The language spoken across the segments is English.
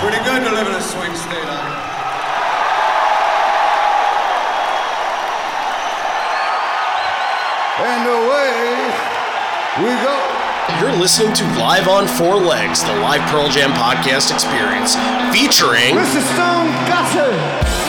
Pretty good to live in a swing state, huh? And away we go. You're listening to Live on Four Legs, the live Pearl Jam podcast experience, featuring Mr. Stone Gossard.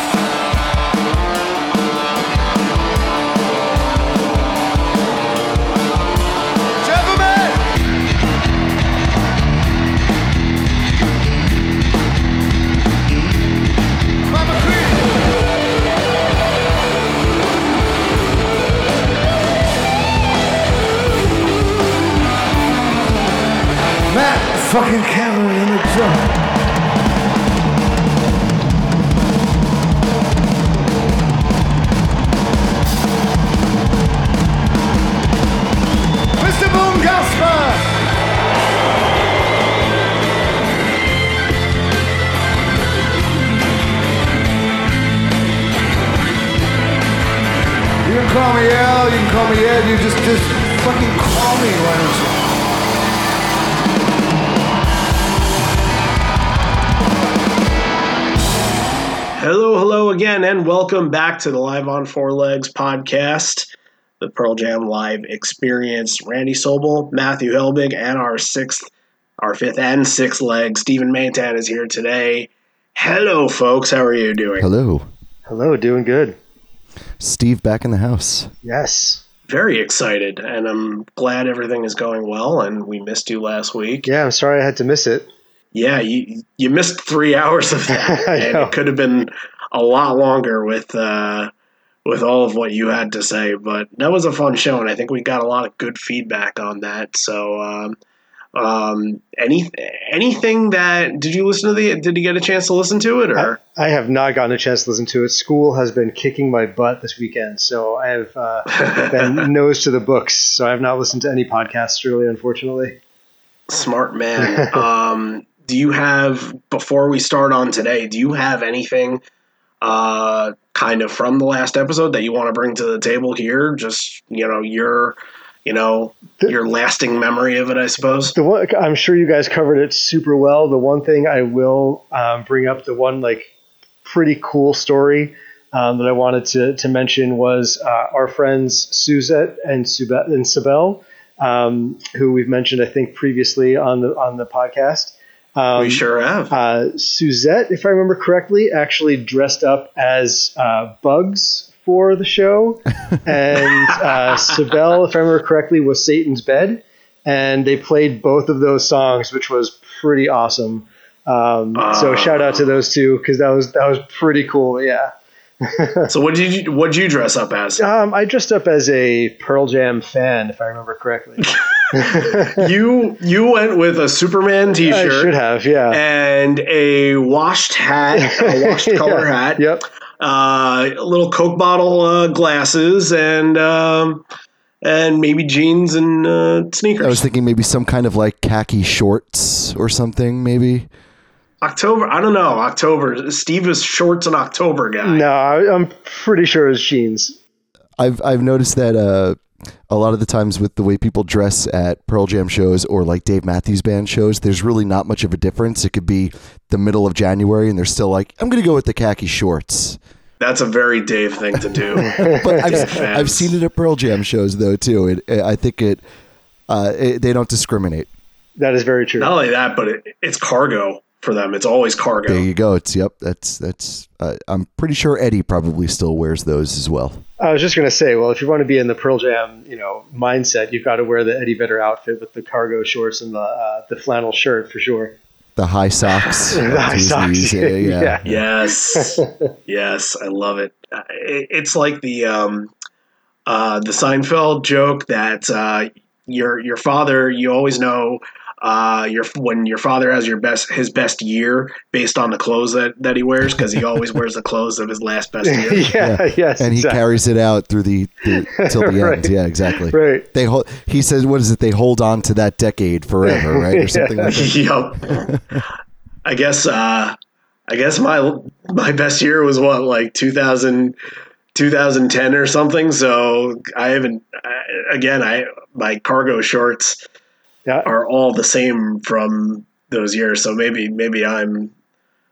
Fucking Cameron in the Gasper! You can call me Al, you can call me Ed, you just, just fucking call me, why don't you? Hello, hello again, and welcome back to the Live on Four Legs podcast, the Pearl Jam live experience. Randy Sobel, Matthew Helbig, and our sixth, our fifth and sixth leg, Stephen Mantan is here today. Hello, folks. How are you doing? Hello. Hello, doing good. Steve back in the house. Yes. Very excited, and I'm glad everything is going well. And we missed you last week. Yeah, I'm sorry I had to miss it. Yeah, you you missed three hours of that, and it could have been a lot longer with uh, with all of what you had to say. But that was a fun show, and I think we got a lot of good feedback on that. So, um, um, any anything that did you listen to the? Did you get a chance to listen to it, or I have not gotten a chance to listen to it. School has been kicking my butt this weekend, so I have uh, been nose to the books. So I have not listened to any podcasts, really, unfortunately. smart man? um, do you have before we start on today? Do you have anything? Uh, kind of from the last episode that you want to bring to the table here? Just you know your, you know your lasting memory of it, I suppose. The one I'm sure you guys covered it super well. The one thing I will um, bring up, the one like pretty cool story um, that I wanted to, to mention was uh, our friends Suzette and Sube- and Sibel, um, who we've mentioned I think previously on the on the podcast. Um, we sure have. uh, Suzette, if I remember correctly, actually dressed up as uh, bugs for the show, and uh, Sibel, if I remember correctly, was Satan's bed, and they played both of those songs, which was pretty awesome. Um, so Ah. shout out to those two because that was that was pretty cool. Yeah. so what did you what did you dress up as? Um, I dressed up as a Pearl Jam fan, if I remember correctly. you you went with a Superman T-shirt. I should have, yeah. and a washed hat, a washed color Yeah. hat. Yep. uh, little Coke bottle uh, glasses, and um, and maybe jeans and uh, sneakers. I was thinking maybe some kind of like khaki shorts or something, maybe. October. I don't know. October. Steve is shorts and October guy. No, I, I'm pretty sure it's jeans. I've I've noticed that uh, a lot of the times with the way people dress at Pearl Jam shows or like Dave Matthews Band shows, there's really not much of a difference. It could be the middle of January and they're still like, I'm going to go with the khaki shorts. That's a very Dave thing to do. But I've, I've seen it at Pearl Jam shows though too. It, I think it, uh, it they don't discriminate. That is very true. Not only that, but it, it's cargo for them. It's always cargo. There you go. It's yep. That's that's. Uh, I'm pretty sure Eddie probably still wears those as well. I was just going to say, well, if you want to be in the Pearl Jam, you know, mindset, you've got to wear the Eddie Vedder outfit with the cargo shorts and the uh, the flannel shirt for sure. The high socks. The high socks. Yeah, yeah. yeah. Yes, yes, I love it. Uh, it. It's like the um, uh, the Seinfeld joke that uh, your your father. You always know uh, your when your father has your best his best year based on the clothes that, that he wears because he always wears the clothes of his last best year. yeah, yes, and he exactly. carries it out through the, the till the Right. end. Yeah, exactly. Right. They hold. He says, "What is it? They hold on to that decade forever, right, or something like that." yep. I guess uh, I guess my my best year was what like 2000, 2010 or something. So I haven't I, again. I my cargo shorts Yeah. are all the same from those years. So maybe maybe I'm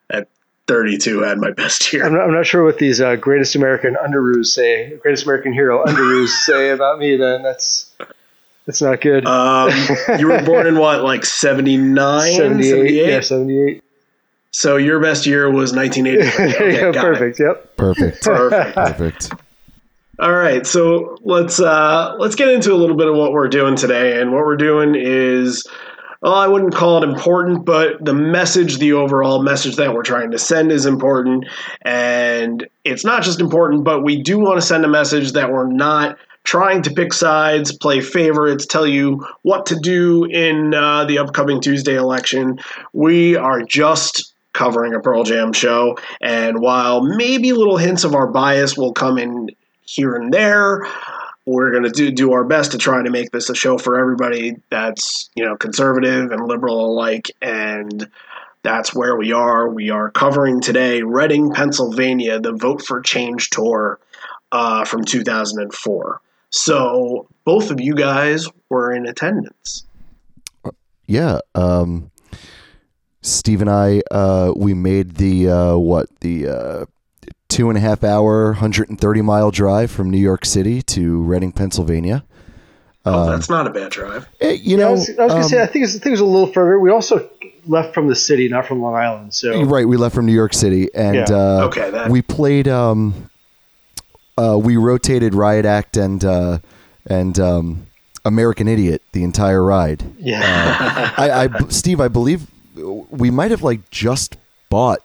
at 32 had my best year. I'm not, I'm not sure what these uh, greatest American underoos say, greatest American hero underoos say about me. Then that's that's not good. Um, you were born in what, like 79? 78, 78? yeah, 78. So your best year was 1980. there Okay, go, got it. perfect. Yep. Perfect. Perfect. Perfect. All right, so let's uh, let's get into a little bit of what we're doing today, and what we're doing is, well, I wouldn't call it important, but the message, the overall message that we're trying to send is important, and it's not just important, but we do want to send a message that we're not trying to pick sides, play favorites, tell you what to do in uh, the upcoming Tuesday election. We are just covering a Pearl Jam show, and while maybe little hints of our bias will come in here and there. We're going to do do our best to try to make this a show for everybody that's you know conservative and liberal alike, and that's where we are. We are covering today Reading, Pennsylvania, the Vote for Change tour uh, from 2004. So both of you guys were in attendance. Yeah. Um, Steve and I, uh, we made the uh, what the uh, two and a half hour, 130 mile drive from New York City to Reading, Pennsylvania. Oh, that's not a bad drive. Eh, you Yeah, I know, was, I was gonna um, say I think, it's, I think it was a little further. We also left from the city, not from Long Island. So right. We left from New York City, and Yeah. uh, Okay, that- we played. Um, uh, we rotated Riot Act and uh, and um, American Idiot the entire ride. yeah, I, I Steve, I believe we might have like just bought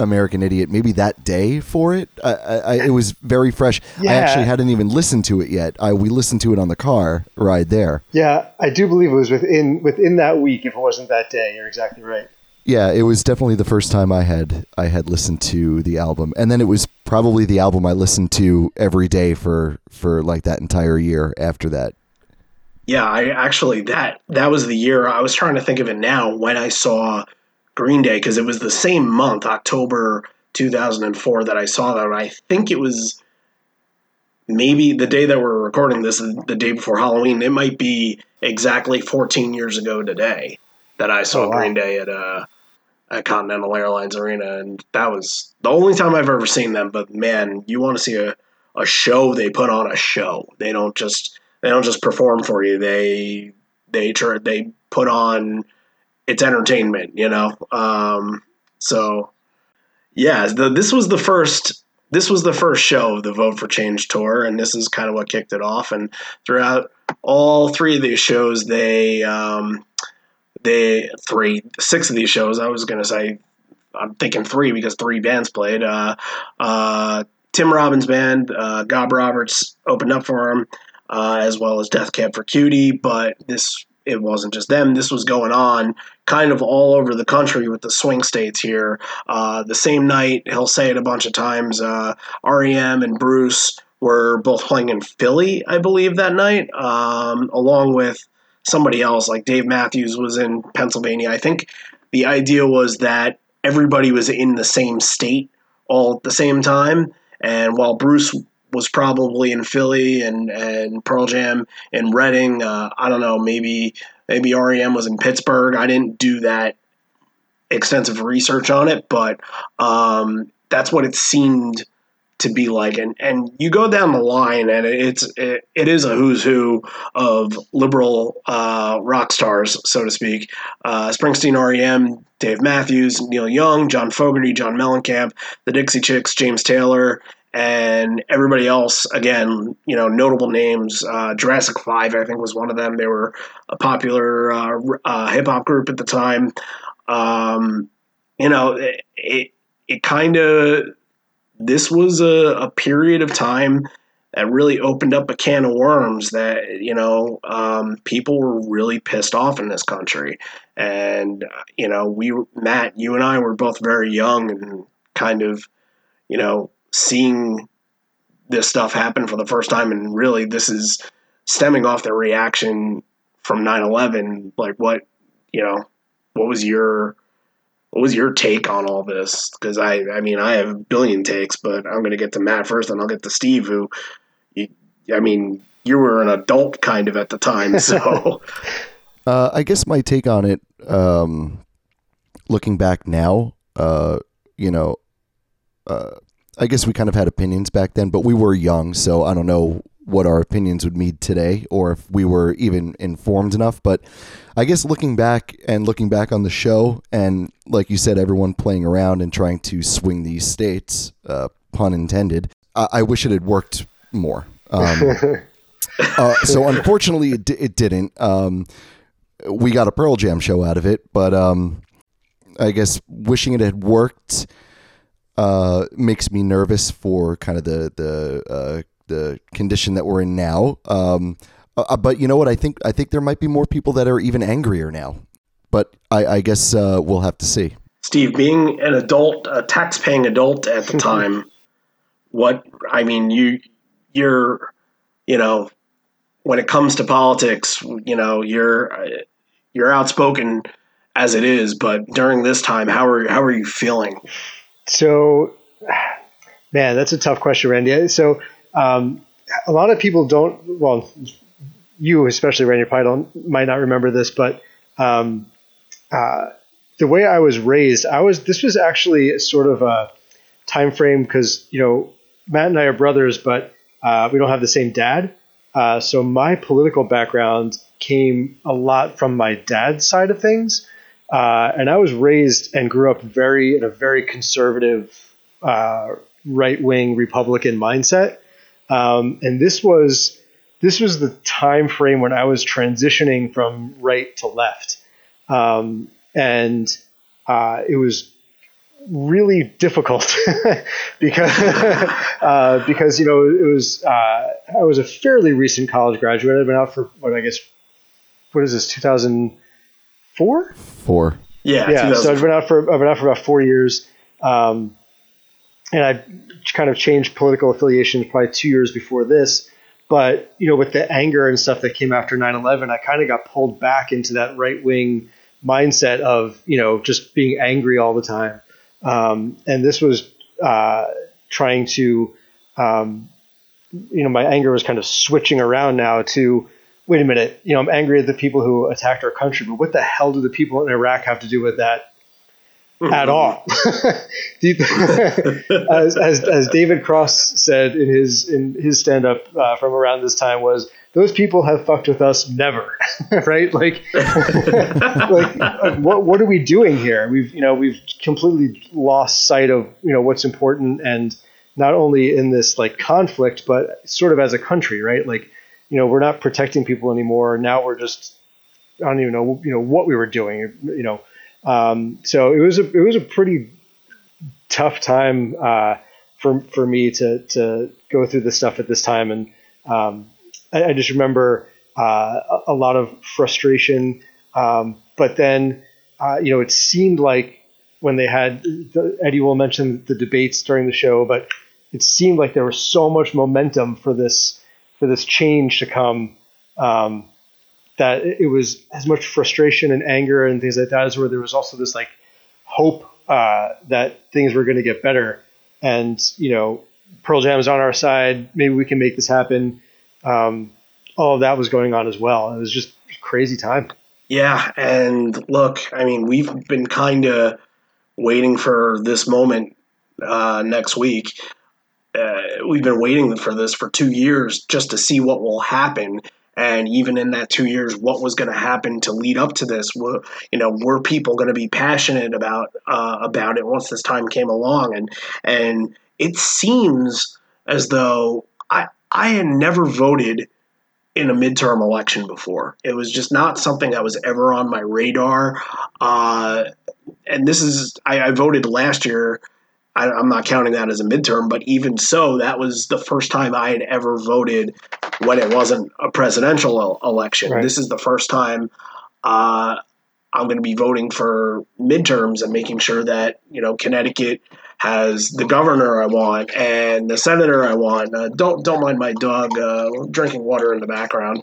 American Idiot maybe that day for it. I, I, I, it was very fresh. I actually hadn't even listened to it yet. I, we listened to it on the car ride there. yeah, I do believe it was within within that week. If it wasn't that day, you're exactly right. Yeah, it was definitely the first time I had I had listened to the album, and then it was probably the album I listened to every day for for like that entire year after that. Yeah, I actually that that was the year I was trying to think of it now when I saw Green Day because it was the same month, October 2004, that I saw that. I think it was maybe the day that we're recording this the day before Halloween. It might be exactly 14 years ago today that I saw Oh, wow. Green Day at uh at Continental Airlines Arena, and that was the only time I've ever seen them. But man, you want to see a a show? They put on a show. They don't just they don't just perform for you. They they they put on it's entertainment, you know. Um, so yeah, the, this was the first this was the first show of the Vote for Change tour, and this is kind of what kicked it off. And throughout all three of these shows, they um, they three six of these shows. I was gonna say I'm thinking three because three bands played. Uh, uh, Tim Robbins' band, uh, Bob Roberts opened up for him, uh, as well as Death Cab for Cutie. But this it wasn't just them. This was going on kind of all over the country with the swing states here. Uh, the same night, he'll say it a bunch of times. Uh, REM and Bruce were both playing in Philly, I believe, that night, um, along with somebody else. Like Dave Matthews was in Pennsylvania. I think the idea was that everybody was in the same state all at the same time. And while Bruce was probably in Philly and, and Pearl Jam in Reading, uh, I don't know, maybe maybe REM was in Pittsburgh. I didn't do that extensive research on it, but um, that's what it seemed to be like. And and you go down the line, and it's it, it is a who's who of liberal uh, rock stars, so to speak. Uh, Springsteen, REM, Dave Matthews, Neil Young, John Fogerty, John Mellencamp, the Dixie Chicks, James Taylor. And everybody else, again, you know, notable names. Uh, Jurassic Five, I think, was one of them. They were a popular uh, uh, hip hop group at the time. Um, you know, it it, it kind of this was a, a period of time that really opened up a can of worms that you know um, people were really pissed off in this country, and uh, you know we Matt, you and I were both very young and kind of you know seeing this stuff happen for the first time, and really this is stemming off the reaction from 9-11 like what you know what was your what was your take on all this? Because I, I mean, I have a billion takes, but I'm going to get to Matt first, and I'll get to Steve, who, you, I mean, you were an adult kind of at the time, so Uh, I guess my take on it, um, looking back now, uh, you know, uh, I guess we kind of had opinions back then, but we were young, so I don't know what our opinions would mean today or if we were even informed enough. But I guess looking back and looking back on the show, and like you said, everyone playing around and trying to swing these states, uh, pun intended, I-, I wish it had worked more. Um, uh, so unfortunately, it, d- it didn't. Um, we got a Pearl Jam show out of it, but um, I guess wishing it had worked uh, makes me nervous for kind of the the uh, the condition that we're in now. Um, uh, but you know what? I think I think there might be more people that are even angrier now. But I, I guess uh, we'll have to see. Steve, being an adult, a tax-paying adult at the time, what I mean, you you're you know when it comes to politics, you know you're you're outspoken as it is, but during this time, how are how are you feeling? So, man, that's a tough question, Randy. So, um, a lot of people don't. Well, you especially, Randy, probably might not remember this, but um, uh, the way I was raised, I was. This was actually sort of a time frame because you know Matt and I are brothers, but uh, we don't have the same dad. Uh, so my political background came a lot from my dad's side of things. Uh, and I was raised and grew up very in a very conservative, uh, right wing Republican mindset. Um, and this was this was the time frame when I was transitioning from right to left, um, and uh, it was really difficult because uh, because you know it was uh, I was a fairly recent college graduate. I'd been out for what I guess what is this two thousand four? Four. Yeah yeah so I've been out for I've been out for about four years. Um, and I kind of changed political affiliations probably two years before this. But you know with the anger and stuff that came after 9-11 I kind of got pulled back into that right wing mindset of you know just being angry all the time. Um, and this was uh, trying to, um, you know, my anger was kind of switching around now to, wait a minute, you know, I'm angry at the people who attacked our country, but what the hell do the people in Iraq have to do with that at all? as, as, as, David Cross said in his in his stand up uh, from around this time was those people have fucked with us never, right? Like, like what what are we doing here? We've you know we've completely lost sight of you know what's important, and not only in this like conflict, but sort of as a country, right? Like, you know, we're not protecting people anymore. Now we're just I don't even know you know what we were doing, you know. Um, so it was a it was a pretty tough time uh, for for me to to go through this stuff at this time, and um, I, I, just remember uh, a, a, lot of frustration. Um, but then, uh, you know, it seemed like when they had the, Eddie will mention the debates during the show, but it seemed like there was so much momentum for this for this change to come. Um, that it was as much frustration and anger and things like that as where there was also this like hope uh, that things were going to get better. And you know, Pearl Jam is on our side. Maybe we can make this happen. Um, all of that was going on as well. It was just crazy time. Yeah, and look, I mean, we've been kind of waiting for this moment uh, next week. Uh, we've been waiting for this for two years just to see what will happen. And even in that two years what was going to happen to lead up to this? Were you know were people going to be passionate about uh, about it once this time came along? And and it seems as though i i had never voted in a midterm election before. It was just not something that was ever on my radar. Uh, and this is I, I voted last year I, am not counting that as a midterm, but even so, that was the first time I had ever voted when it wasn't a presidential election. Right. This is the first time uh, I'm going to be voting for midterms and making sure that you know Connecticut has the governor I want and the senator I want. Uh, don't don't mind my dog uh, drinking water in the background.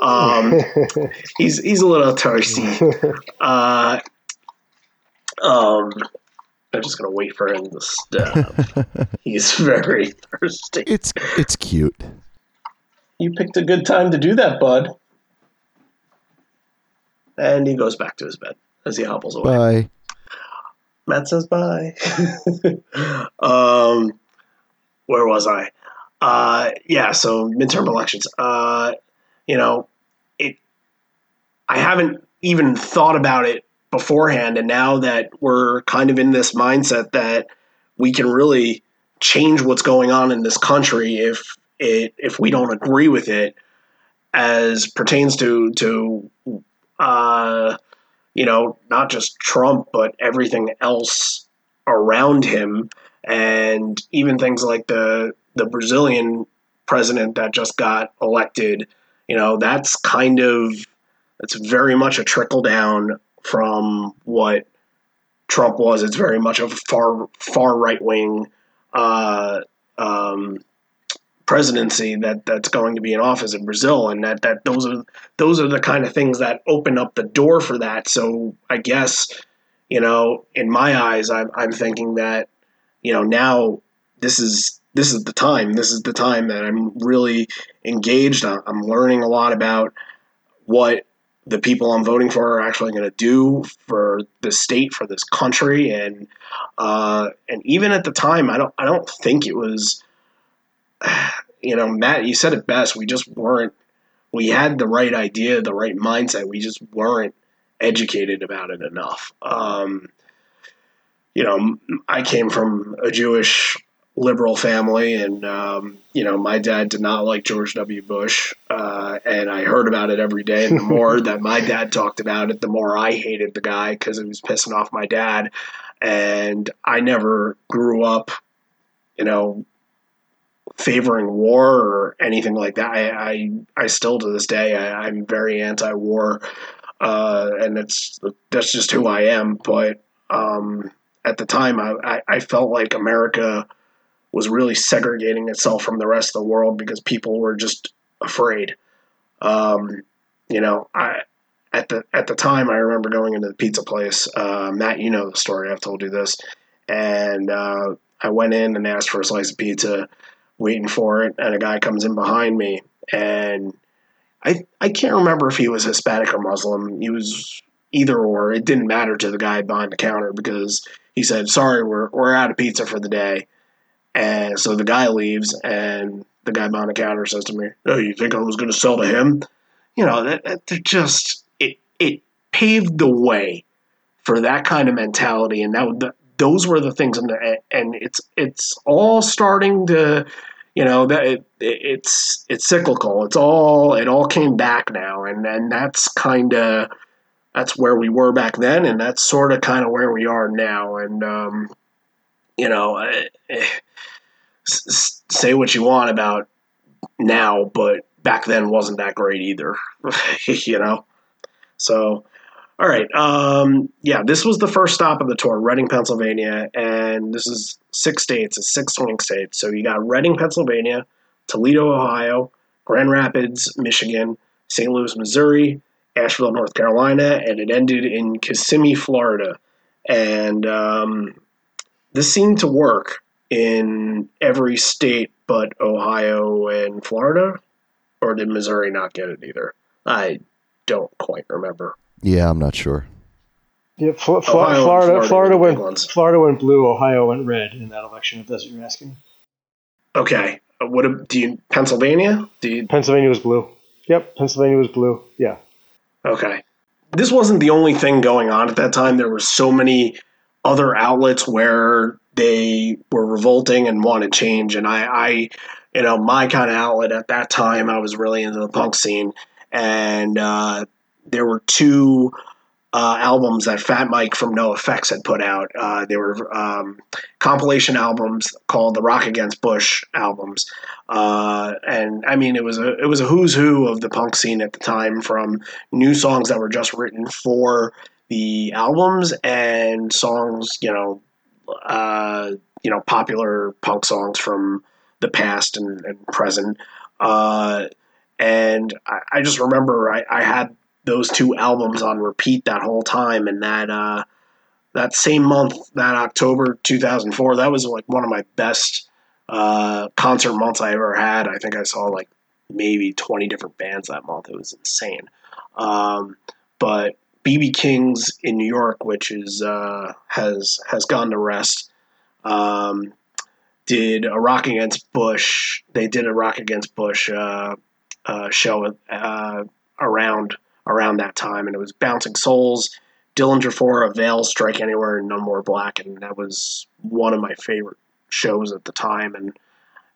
Um, he's he's a little thirsty. Uh, um, I'm just gonna wait for him to stop. He's very thirsty. It's it's cute. You picked a good time to do that, bud. And he goes back to his bed as he hobbles away. Bye. Matt says bye. um, where was I? Uh, yeah, so midterm elections. Uh, you know, it. I haven't even thought about it beforehand, and now that we're kind of in this mindset that we can really change what's going on in this country if it if we don't agree with it, as pertains to to uh, you know not just Trump but everything else around him, and even things like the the Brazilian president that just got elected. You know that's kind of it's very much a trickle down from what Trump was. It's very much a far far right wing uh, um, presidency that that's going to be in office in Brazil, and that that those are those are the kind of things that open up the door for that. So I guess you know, in my eyes, I'm I'm thinking that you know now this is this is the time. This is the time that I'm really engaged. I'm learning a lot about what the people I'm voting for are actually going to do for the state, for this country, and uh, and even at the time, I don't I don't think it was. You know, Matt, you said it best. We just weren't. We had the right idea, the right mindset. We just weren't educated about it enough. Um, you know, I came from a Jewish liberal family, and um, you know, my dad did not like George W. Bush, uh, and I heard about it every day. And the more that my dad talked about it, the more I hated the guy because it was pissing off my dad. And I never grew up, you know, favoring war or anything like that. I, I, I still to this day, I, am very anti-war, uh, and it's that's just who I am. But um, at the time, I, I, I felt like America was really segregating itself from the rest of the world because people were just afraid. Um, you know, I at the at the time I remember going into the pizza place. Uh, Matt, you know the story. I've told you this, and uh, I went in and asked for a slice of pizza, waiting for it, and a guy comes in behind me, and I I can't remember if he was Hispanic or Muslim. He was either or. It didn't matter to the guy behind the counter because he said, "Sorry, we're we're out of pizza for the day." And so the guy leaves, and the guy behind the counter says to me, "Oh, you think I was going to sell to him?" You know, that, that just it it paved the way for that kind of mentality, and that those were the things, and, and it's it's all starting to, you know, that it, it's it's cyclical. It's all it all came back now, and and that's kind of that's where we were back then, and that's sort of kind of where we are now, and um, you know. Eh, eh, say what you want about now, but back then wasn't that great either, you know? So, all right. Um, yeah, this was the first stop of the tour, Reading, Pennsylvania, and this is six states, it's six swing states. So you got Reading, Pennsylvania, Toledo, Ohio, Grand Rapids, Michigan, St. Louis, Missouri, Asheville, North Carolina, and it ended in Kissimmee, Florida. And um, this seemed to work in every state but Ohio and Florida? Or did Missouri not get it either? I don't quite remember. Yeah, I'm not sure. Yeah, Fl- Fl- Florida, Florida, Florida went Florida went blue. Ohio went red in that election. If that's what you're asking. Okay. Uh, what do you Pennsylvania? Do you, Pennsylvania was blue. Yep, Pennsylvania was blue. Yeah. Okay. This wasn't the only thing going on at that time. There were so many other outlets where they were revolting and wanted change. And I, I you know, my kind of outlet at that time, I was really into the punk scene. And uh, there were two uh, albums that Fat Mike from NOFX had put out. Uh, they were um, compilation albums called the Rock Against Bush albums, uh, and I mean it was a it was a who's who of the punk scene at the time, from new songs that were just written for the albums and songs you know uh, you know, popular punk songs from the past and, and present. Uh, and I, I, just remember I, I, had those two albums on repeat that whole time, and that uh, that same month, that October 2004, that was like one of my best uh, concert months I ever had. I think I saw like maybe 20 different bands that month. It was insane. Um, but BB King's in New York, which is uh, has has gone to rest. Um, did a Rock Against Bush. They did a Rock Against Bush uh, uh, show uh, around around that time, and it was Bouncing Souls, Dillinger Four, Avail, Strike Anywhere, and None More Black, and that was one of my favorite shows at the time, and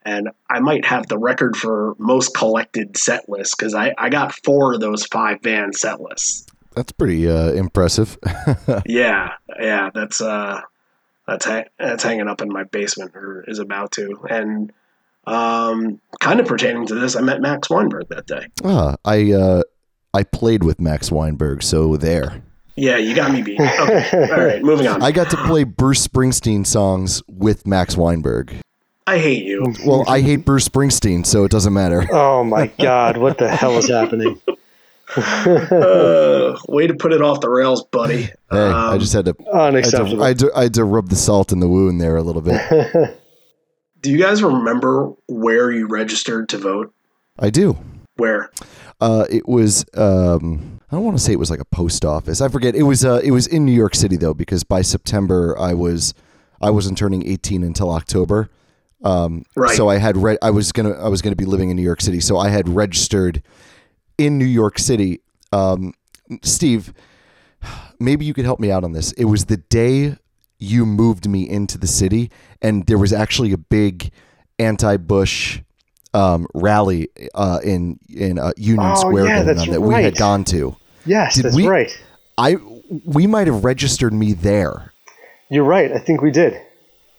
and I might have the record for most collected set lists because I, I got four of those five band set lists. That's pretty uh, impressive. yeah, yeah, that's uh, that's ha- that's hanging up in my basement or is about to, and um, kind of pertaining to this, I met Max Weinberg that day. Ah, I uh, I played with Max Weinberg, so there. Yeah, you got me beat. Okay, all right, moving on. I got to play Bruce Springsteen songs with Max Weinberg. I hate you. Well, I hate Bruce Springsteen, so it doesn't matter. Oh my God, what the hell is happening? uh, way to put it off the rails, buddy. Hey, um, I just had to unacceptable. I had, to, I, had to, rub the salt in the wound there a little bit. do you guys remember where you registered to vote? I do. Where? Uh, it was. Um, I don't want to say it was like a post office. I forget. It was. Uh, it was in New York City though, because by September I was. I wasn't turning 18 until October. Um, right. So I had. Re- I was gonna. I was gonna be living in New York City. So I had registered in New York City. Um, Steve, maybe you could help me out on this. It was the day you moved me into the city, and there was actually a big anti-Bush um, rally uh, in in uh, Union oh, Square yeah, that right. we had gone to. Yes, Did that's we, right. I we might have registered me there. You're right. I think we did.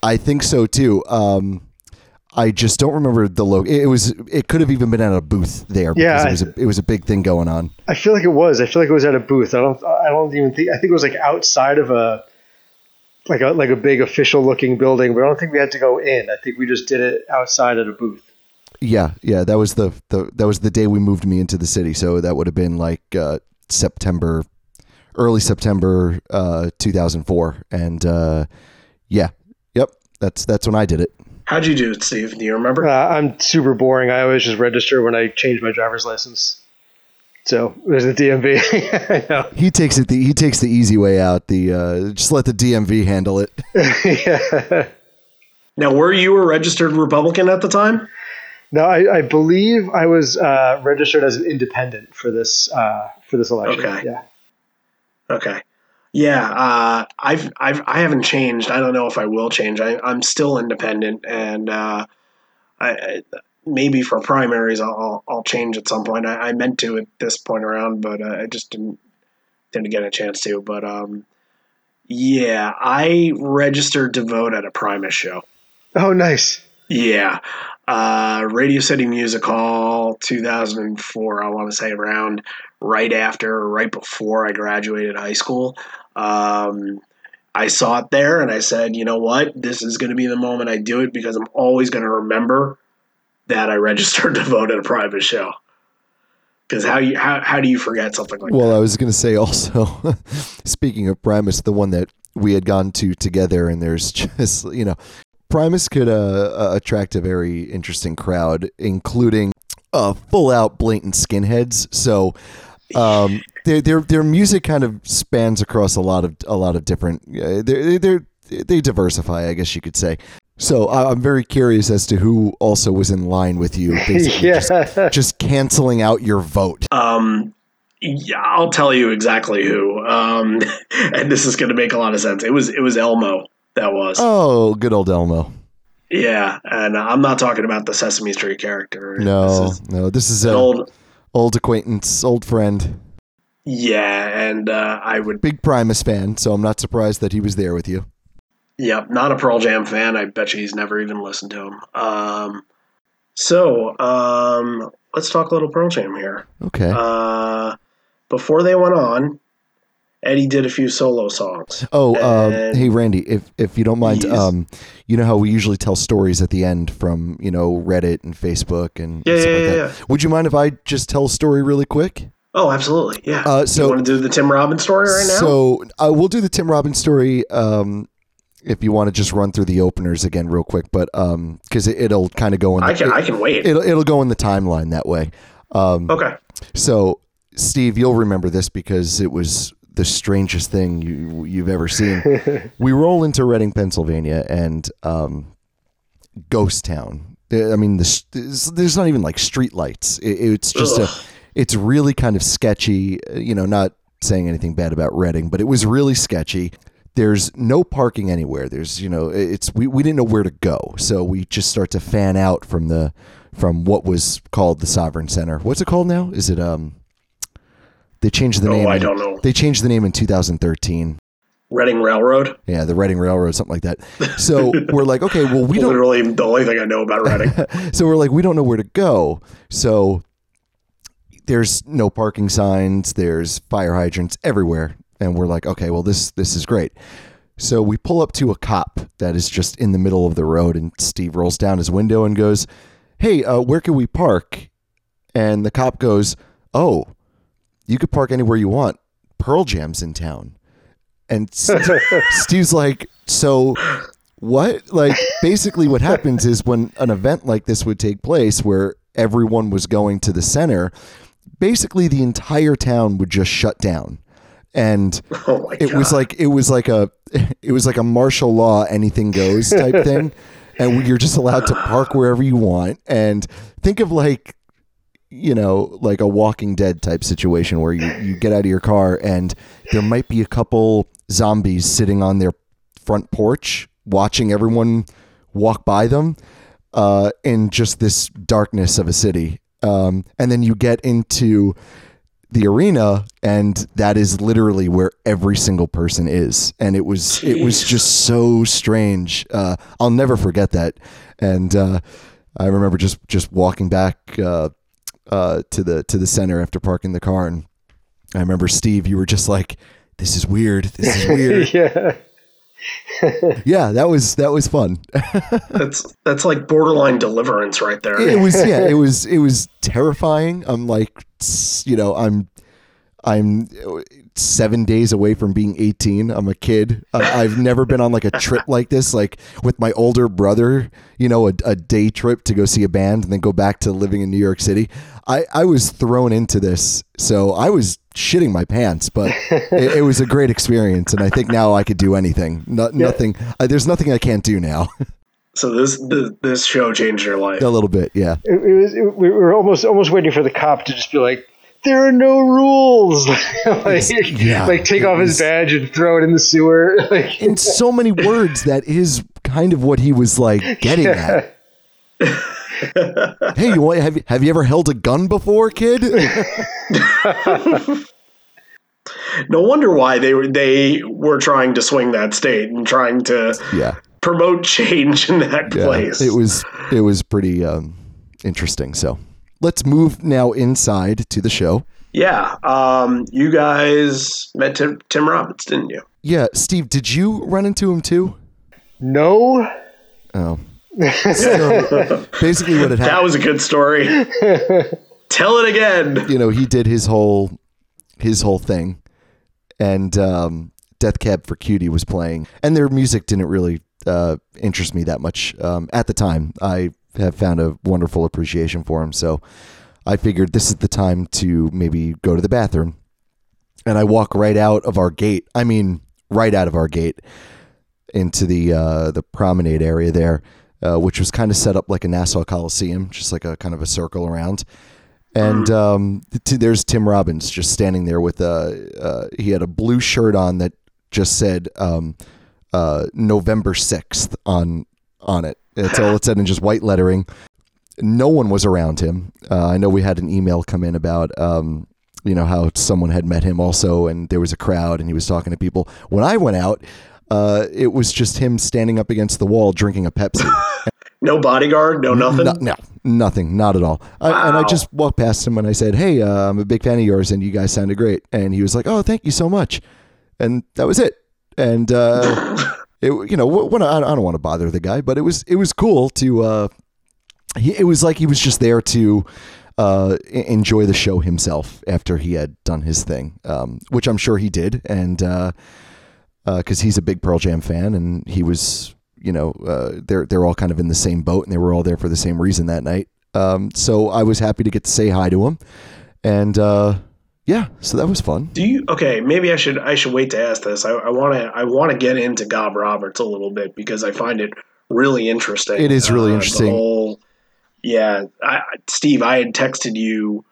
I think so too. Um, I just don't remember the logo. It was. It could have even been at a booth there. Yeah, it was. A, it was a big thing going on. I feel like it was. I feel like it was at a booth. I don't. I don't even think. I think it was like outside of a, like a like a big official looking building. But I don't think we had to go in. I think we just did it outside at a booth. Yeah, yeah. That was the, the that was the day we moved me into the city. So that would have been like uh, September, early September, uh, two thousand four. And uh, yeah, yep. That's that's when I did it. How'd you do it, Steve? Do you remember? Uh, I'm super boring. I always just register when I change my driver's license. So there's the DMV. he takes it. The, he takes the easy way out. The uh, just let the DMV handle it. yeah. Now, were you a registered Republican at the time? No, I, I believe I was uh, registered as an independent for this uh, for this election. Okay. Yeah. Okay. Yeah, uh, I've I've I haven't changed. I don't know if I will change. I, I'm still independent, and uh, I, I, maybe for primaries I'll I'll change at some point. I, I meant to at this point around, but uh, I just didn't didn't get a chance to. But um, yeah, I registered to vote at a Primus show. Oh, nice. Yeah, uh, Radio City Music Hall, 2004. I want to say around right after, right before I graduated high school. Um, I saw it there and I said, you know what? This is going to be the moment I do it because I'm always going to remember that I registered to vote at a Primus show. Because how you how, how do you forget something like well, that? Well, I was going to say also, speaking of Primus, the one that we had gone to together, and there's just you know, Primus could uh, attract a very interesting crowd, including uh, full out blatant skinheads. So. Um, their their their music kind of spans across a lot of a lot of different. Uh, they they they diversify, I guess you could say. So I'm very curious as to who also was in line with you, basically yeah. just, just, canceling out your vote. Um, yeah, I'll tell you exactly who. Um, and this is going to make a lot of sense. It was it was Elmo that was. Oh, good old Elmo. Yeah, and I'm not talking about the Sesame Street character. No, this no, this is an a old old acquaintance, old friend. Yeah, and uh, I would. Big Primus fan, so I'm not surprised that he was there with you. Yep, not a Pearl Jam fan. I bet you he's never even listened to him. Um, so um, let's talk a little Pearl Jam here. Okay. Uh, before they went on, Eddie did a few solo songs. Oh, And- hey Randy, if if you don't mind, um, you know how we usually tell stories at the end from you know Reddit and Facebook and Yeah, stuff yeah, like yeah, that. Would you mind if I just tell a story really quick? Oh, absolutely. Yeah. Uh, so- you want to do the Tim Robbins story right now? So uh, we'll do the Tim Robbins story. Um, if you want to just run through the openers again real quick, but um, because it, it'll kind of go in. The, I can. I can wait. It'll it'll go in the timeline that way. Um, okay. So, Steve, you'll remember this because it was the strangest thing you you've ever seen. we roll into Reading, Pennsylvania, and um, ghost town. I mean, the, there's, there's not even like street lights. It, it's just Ugh. a. It's really kind of sketchy. You know, not saying anything bad about Reading, but it was really sketchy. There's no parking anywhere. There's you know, it's we, we didn't know where to go, so we just start to fan out from the from what was called the Sovereign Center. What's it called now? Is it um? They changed the Oh, name. I in- don't know. They changed the name in 2013. Reading Railroad. Yeah, the Reading Railroad, something like that. So we're like, okay, well, we don't. Literally the only thing I know about Reading. So we're like, we don't know where to go. So there's no parking signs. There's fire hydrants everywhere, and we're like, okay, well, this this is great. So we pull up to a cop that is just in the middle of the road, and Steve rolls down his window and goes, "Hey, uh, where can we park?" And the cop goes, "Oh, you could park anywhere you want. Pearl Jam's in town." And St- Steve's like, "So what? Like, basically, what happens is when an event like this would take place, where everyone was going to the center, basically the entire town would just shut down." And Oh it was like it was like a it was like a martial law anything goes type thing. And you're just allowed to park wherever you want. And think of like you know like a walking dead type situation where you, you get out of your car and there might be a couple zombies sitting on their front porch watching everyone walk by them uh, in just this darkness of a city um, and then you get into the arena and that is literally where every single person is. And it was it was just so strange. Uh, i'll never forget that. And uh, i remember just just walking back uh, uh, to the to the center after parking the car. And i remember steve you were just like this is weird. This is weird. Yeah. yeah that was that was fun. That's that's like borderline deliverance right there. it was yeah it was it was terrifying. I'm like you know i'm i'm seven days away from being 18 i'm a kid. I, i've never been on like a trip like this like with my older brother you know a, a day trip to go see a band and then go back to living in new york city. I i was thrown into this. So i was shitting my pants but it, it was a great experience and i think now i could do anything no, nothing uh, there's nothing i can't do now So this, this this show changed your life. a little bit yeah It, it was, it, we were almost almost waiting for the cop to just be like, "There are no rules." like, yeah, like take it off his badge and throw it in the sewer. Like, in so many words that is kind of what he was like getting at. hey, you want, have you have you ever held a gun before, kid? No wonder why they were they were trying to swing that state and trying to yeah, promote change in that yeah. place. It was it was pretty um, interesting. So let's move now inside to the show. yeah. Um, you guys met Tim, Tim Robbins, didn't you? Yeah, Steve, did you run into him too? no, Oh, so basically what had happened. That was a good story. Tell it again. you know, he did his whole his whole thing, and um, Death Cab for Cutie was playing, and their music didn't really uh, interest me that much um, at the time. I have found a wonderful appreciation for him, so I figured this is the time to maybe go to the bathroom, and I walk right out of our gate. I mean, right out of our gate into the uh, the promenade area there, uh, which was kind of set up like a Nassau Coliseum, just like a kind of a circle around. And um, t- there's Tim Robbins just standing there with a uh, he had a blue shirt on that just said um, uh, November sixth on on it. That's all it said in just white lettering. No one was around him. Uh, I know we had an email come in about um, you know how someone had met him also, and there was a crowd, and he was talking to people. When I went out, uh, it was just him standing up against the wall drinking a Pepsi. No bodyguard, no nothing. No, no, nothing, not at all. I, and I just walked past him and I said, "Hey, uh, I'm a big fan of yours, and you guys sounded great." And he was like, "Oh, thank you so much," and that was it. And uh, it, you know, when I, I don't want to bother the guy, but it was it was cool to. Uh, he, it was like he was just there to uh, enjoy the show himself after he had done his thing, um, which I'm sure he did, and because he's a big Pearl Jam fan, and he was, you know, uh, they're they're all kind of in the same boat, and they were all there for the same reason that night. Um, so I was happy to get to say hi to him, and uh, yeah, so that was fun. Do you okay? Maybe I should I should wait to ask this. I want to I want to get into Bob Roberts a little bit because I find it really interesting. It is really Uh, interesting. whole- yeah, I, Steve, I had texted you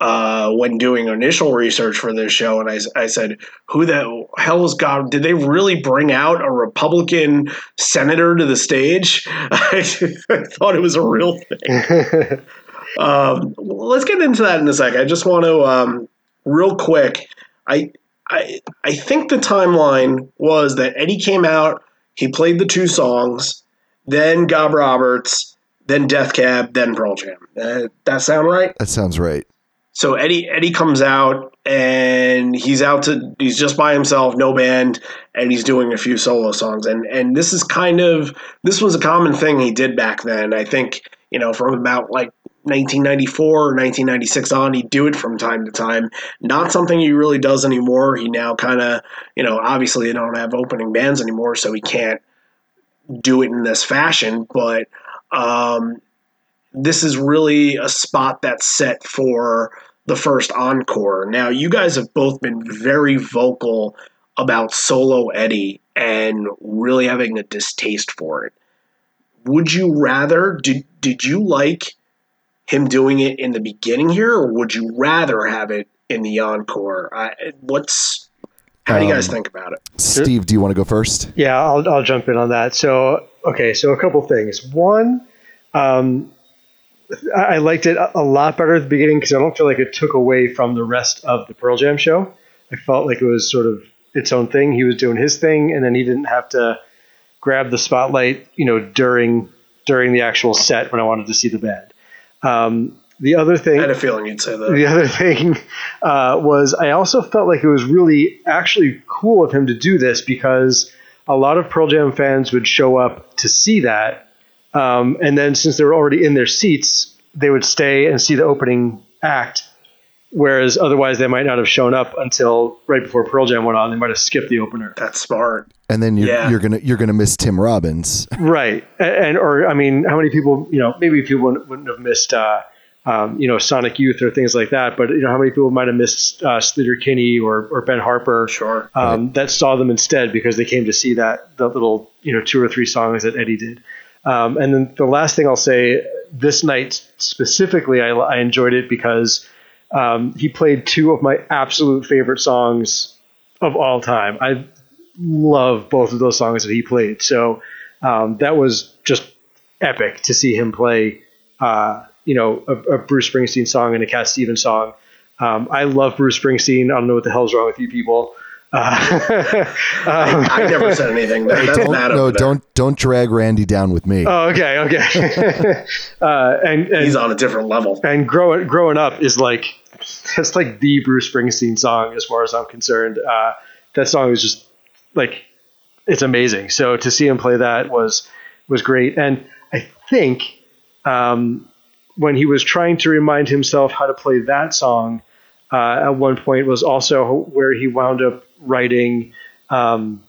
uh, when doing initial research for this show, and I said, "Who the hell is God? Did they really bring out a Republican senator to the stage?" I, thought it was a real thing. Um, let's get into that in a sec. I just want to, um, real quick. I, I, I think the timeline was that Eddie came out, he played the two songs, then Gob Roberts, then Death Cab, then Pearl Jam. Uh, that sound right? That sounds right. So Eddie Eddie comes out and he's out to he's just by himself, no band, and he's doing a few solo songs. And and this is kind of this was a common thing he did back then. I think you know from about like 1994 or 1996 on, he'd do it from time to time. Not something he really does anymore. He now kind of you know obviously they don't have opening bands anymore, so he can't do it in this fashion. But um, this is really a spot that's set for the first encore. Now, you guys have both been very vocal about solo Eddie and really having a distaste for it. Would you rather did did you like him doing it in the beginning here, or would you rather have it in the encore? I, what's how do you guys Um, think about it? Steve, do you want to go first? Yeah, I'll, I'll jump in on that. So, okay, so a couple things. One, um, I I liked it a a lot better at the beginning because I don't feel like it took away from the rest of the Pearl Jam show. I felt like it was sort of its own thing. He was doing his thing, and then he didn't have to grab the spotlight, you know, during during the actual set when I wanted to see the band. Um, the other thing, I had a feeling you'd say that. the other thing uh, was I also felt like it was really actually cool of him to do this because a lot of Pearl Jam fans would show up to see that, um, and then since they were already in their seats, they would stay and see the opening act. Whereas otherwise, they might not have shown up until right before Pearl Jam went on. They might have skipped the opener. That's smart. And then you're, Yeah. you're gonna you're gonna miss Tim Robbins. Right, A- and or I mean, how many people? You know, maybe people wouldn't, wouldn't have missed, uh, um, you know, Sonic Youth or things like that. But you know, how many people might have missed uh, Sleater Kinney or, or Ben Harper? Sure. Um, That saw them instead because they came to see that the little you know two or three songs that Eddie did. Um, and then the last thing I'll say, this night specifically, I, I enjoyed it because um, he played two of my absolute favorite songs of all time. I love both of those songs that he played. So um, that was just epic to see him play, uh, you know, a, a Bruce Springsteen song and a Cat Stevens song. Um, I love Bruce Springsteen. I don't know what the hell's wrong with you people. Uh, um, I never said anything. That, Don't, no, don't don't drag Randy down with me. oh, okay, okay. uh, and and, He's on a different level. and growing growing up is like that's like the Bruce Springsteen song as far as I'm concerned. Uh, that song is just like it's amazing. So to see him play that was was great, and I think um, when he was trying to remind himself how to play that song uh, at one point was also where he wound up writing um,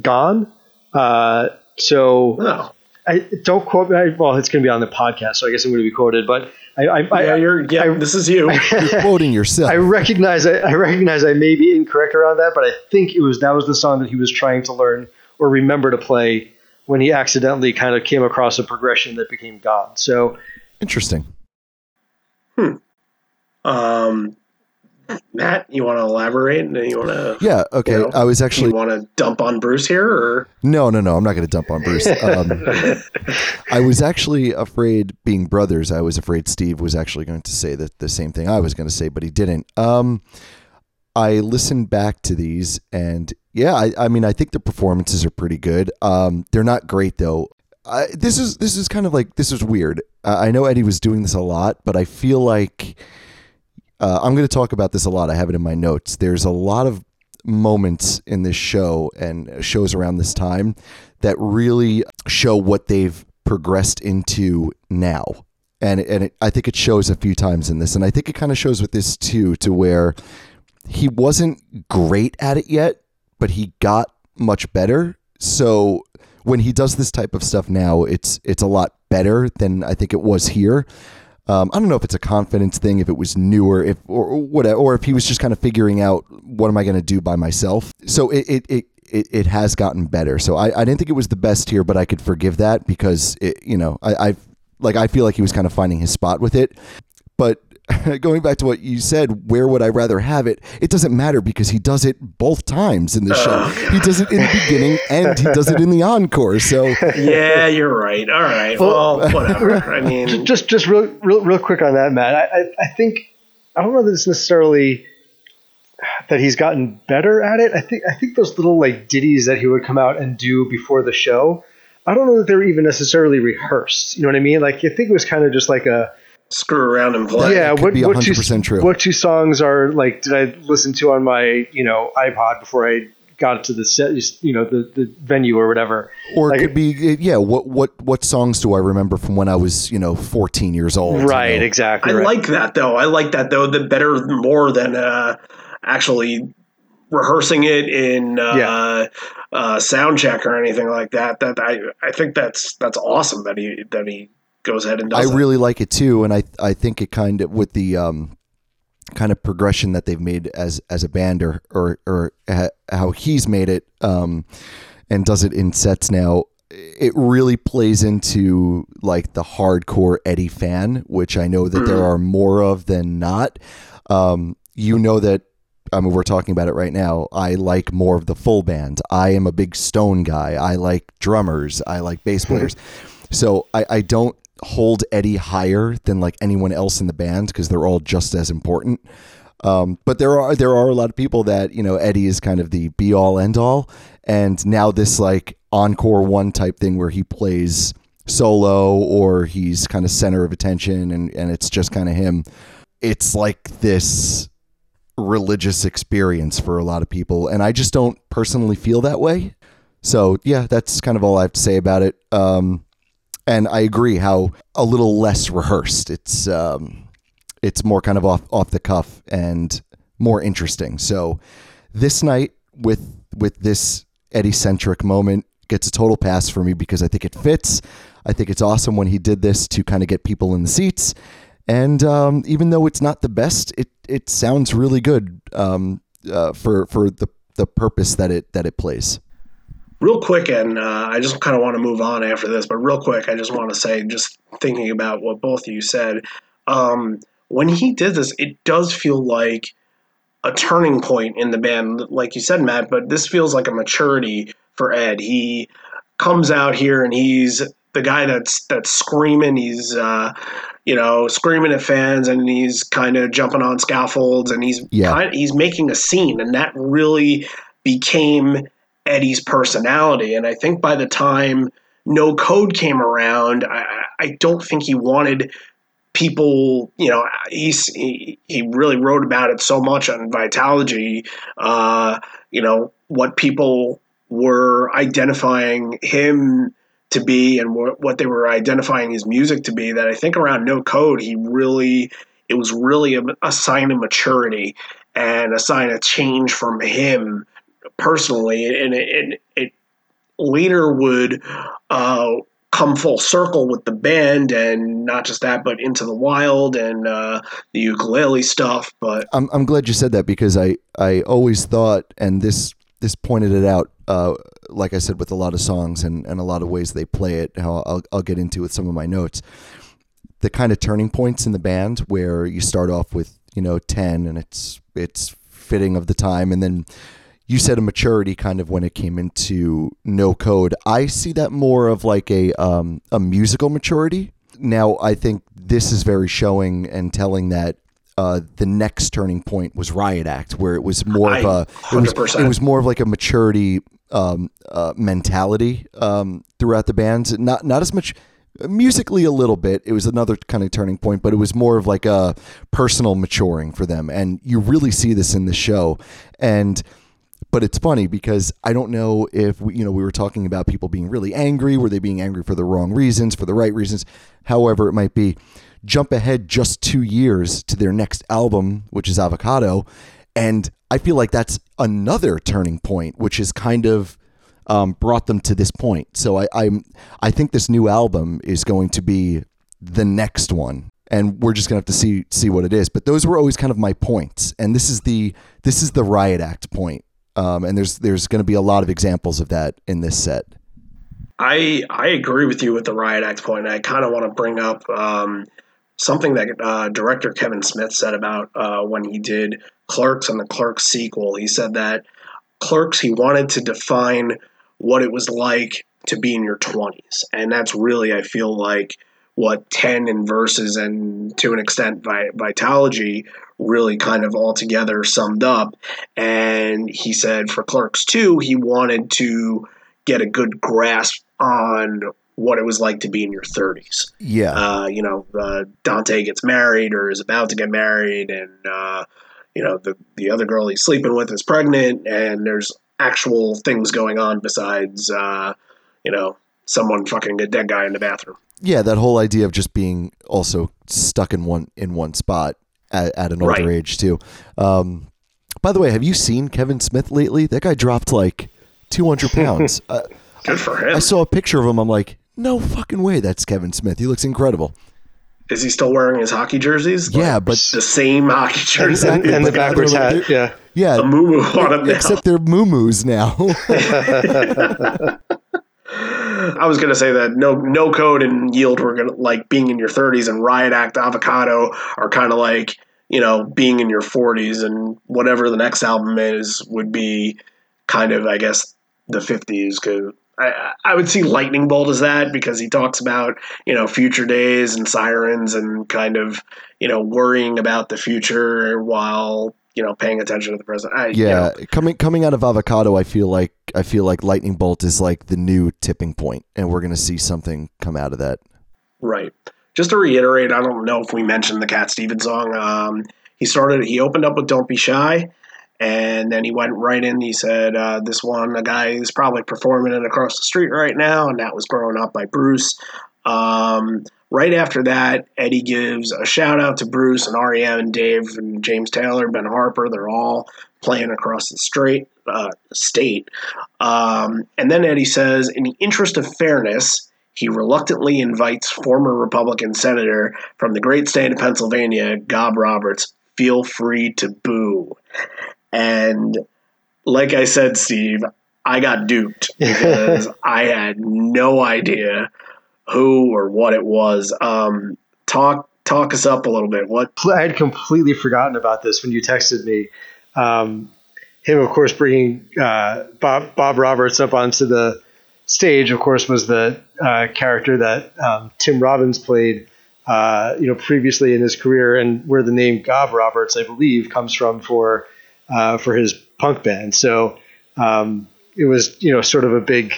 "Gone." Uh, so No. I don't quote me. Well, it's going to be on the podcast, so I guess I'm going to be quoted. But I, I, I, Yeah, you're. Yeah, I- this is you. You're quoting yourself. I recognize I, I recognize I may be incorrect around that, but I think it was that was the song that he was trying to learn or remember to play when he accidentally kind of came across a progression that became gone. So Interesting. Hmm. Um, Matt, you want to elaborate? You want to? Yeah. Okay. You know, I was You actually want to dump on Bruce here, or no, no, no. I'm not going to dump on Bruce. Um, I was actually afraid, being brothers, I was afraid Steve was actually going to say the, the same thing I was going to say, but he didn't. Um, I listened back to these, and yeah, I, I mean, I think the performances are pretty good. Um, they're not great though. I, this is this is kind of like this is weird. Uh, I know Eddie was doing this a lot, but I feel like uh, I'm going to talk about this a lot. I have it in my notes. There's a lot of moments in this show and shows around this time that really show what they've progressed into now. And and it, I think it shows a few times in this, and I think it kind of shows with this too, to where he wasn't great at it yet, but he got much better. So when he does this type of stuff now, it's it's a lot better than I think it was here. Um, I don't know if it's a confidence thing, if it was newer, if or, or whatever, or if he was just kind of figuring out what am I going to do by myself. So it it, it it, it has gotten better. So I, I didn't think it was the best here, but I could forgive that because it, you know I, I like I feel like he was kind of finding his spot with it. But going back to what you said, where would I rather have it? It doesn't matter because he does it both times in the show. Oh. He does it in the beginning and he does it in the encore. So yeah, you're right. All right. Well, whatever. I mean, just just real real, real quick on that, Matt. I, I, I think I don't know that it's necessarily that he's gotten better at it. I think I think those little like ditties that he would come out and do before the show. I don't know that they're even necessarily rehearsed. You know what I mean? Like I think it was kind of just like a screw around and play. Yeah, what, what 100% two true. what two songs are like? Did I listen to on my you know iPod before I got to the set? You know the the venue or whatever. or Like- it could be yeah. What what what songs do I remember from when I was you know 14 years old? you Right, know? exactly. I right. like that though. I like that though. The better more than uh, actually rehearsing it in uh, Yeah. uh, sound check or anything like that. That I I think that's that's awesome that he that he goes ahead and I does. that. really like it too, and I I think it kind of with the um kind of progression that they've made as as a band or or or ha- how he's made it um and does it in sets now. It really plays into like the hardcore Eddie fan, which I know that there are more of than not. Um, you know that I mean, we're talking about it right now. I like more of the full band. I am a big Stone guy. I like drummers. I like bass players. so I, I don't hold Eddie higher than like anyone else in the band because they're all just as important. Um, but there are there are a lot of people that you know Eddie is kind of the be all end all, and now this like encore one type thing where he plays solo or he's kind of center of attention and and it's just kind of him. It's like this religious experience for a lot of people and i just don't personally feel that way so yeah that's kind of all i have to say about it um, and i agree how a little less rehearsed. It's um, it's more kind of off off the cuff and more interesting. So this night with with this eddie centric moment gets a total pass for me because i think it fits. I think it's awesome when he did this to kind of get people in the seats. And um, even though it's not the best, it it sounds really good um, uh, for for the the purpose that it that it plays. Real quick, and uh, I just kind of want to move on after this, but real quick, I just want to say, just thinking about what both of you said, um, when he did this, it does feel like a turning point in the band, like you said, Matt. But this feels like a maturity for Ed. He comes out here and he's the guy that's that's screaming. He's uh, you know screaming at fans and he's kind of jumping on scaffolds and he's Yeah. kind he's making a scene, and that really became Eddie's personality. And I think by the time No Code came around, I, I don't think he wanted people, you know, he's, he, he really wrote about it so much on Vitalogy, uh, you know, what people were identifying him to be and what, what they were identifying his music to be that I think around No Code, he really, it was really a, a sign of maturity and a sign of change from him personally. And it, it, later would uh, come full circle with the band and not just that, but into the wild and uh, the ukulele stuff. But I'm I'm glad you said that because I I always thought, and this this pointed it out. Uh, like I said, with a lot of songs and, and a lot of ways they play it, how I'll, I'll get into with some of my notes. The kind of turning points in the band where you start off with you know ten and it's it's fitting of the time, and then you said a maturity kind of when it came into no code. I see that more of like a um, a musical maturity. Now I think this is very showing and telling that uh, the next turning point was Riot Act, where it was more of a it was, it was more of like a maturity um, uh, mentality um, throughout the band. Not not as much musically a little bit. It was another kind of turning point, but it was more of like a personal maturing for them, and you really see this in the show. And but it's funny because I don't know if we, you know we were talking about people being really angry. Were they being angry for the wrong reasons, for the right reasons? However, it might be. Jump ahead just two years to their next album, which is Avocado, and I feel like that's another turning point, which has kind of um, brought them to this point. So I, I'm I think this new album is going to be the next one. and we're just gonna have to see see what it is. But those were always kind of my points, and this is the this is the riot act point. Um, and there's there's going to be a lot of examples of that in this set. I I agree with you with the riot act point. I kind of want to bring up um, something that uh, director Kevin Smith said about uh, when he did Clerks and the Clerks sequel. He said that Clerks he wanted to define what it was like to be in your 20s, and that's really I feel like what 10 and verses and to an extent vitalogy really kind of altogether summed up and he said for clerks 2 he wanted to get a good grasp on what it was like to be in your 30s. Yeah. Uh, you know, uh, Dante gets married or is about to get married, and, uh, you know, the, the other girl he's sleeping with is pregnant, and there's actual things going on besides, uh, you know, someone fucking a dead guy in the bathroom. Yeah, that whole idea of just being also stuck in one in one spot at, at an older right. age too. Um, by the way, have you seen Kevin Smith lately? That guy dropped like 200 pounds. uh, Good for him. I saw a picture of him. I'm like, no fucking way. That's Kevin Smith. He looks incredible. Is he still wearing his hockey jerseys? Yeah, like, but the same hockey jersey and, and the backwards hat. Yeah, yeah. The moo on him now. Except they're moo now. I was gonna say that no no code and yield were gonna like being in your 30s and riot act avocado are kind of like you know being in your 40s and whatever the next album is would be kind of I guess the 50s because I, I would see lightning bolt as that because he talks about you know future days and sirens and kind of you know worrying about the future while you know paying attention to the present. I, yeah, you know. coming coming out of avocado, I feel like I feel like lightning bolt is like the new tipping point, and we're gonna see something come out of that. Right. Just to reiterate, I don't know if we mentioned the Cat Stevens song. Um, he started. He opened up with "Don't Be Shy." And then he went right in. He said, uh, "This one, a guy is probably performing it across the street right now," and that was "Growing Up" by Bruce. Um, right after that, Eddie gives a shout out to Bruce and REM and Dave and James Taylor, Ben Harper. They're all playing across the straight uh, state. Um, and then Eddie says, in the interest of fairness, he reluctantly invites former Republican senator from the great state of Pennsylvania, Gob Roberts. Feel free to boo. And like I said, Steve, I got duped because I had no idea who or what it was. Um, talk talk us up a little bit. What I had completely forgotten about this when you texted me. Um, him, of course, bringing uh, Bob Bob Roberts up onto the stage. Of course, was the uh, character that um, Tim Robbins played. Uh, you know, previously in his career, and where the name Gob Roberts, I believe, comes from for uh, for his punk band. So um, it was, you know, sort of a big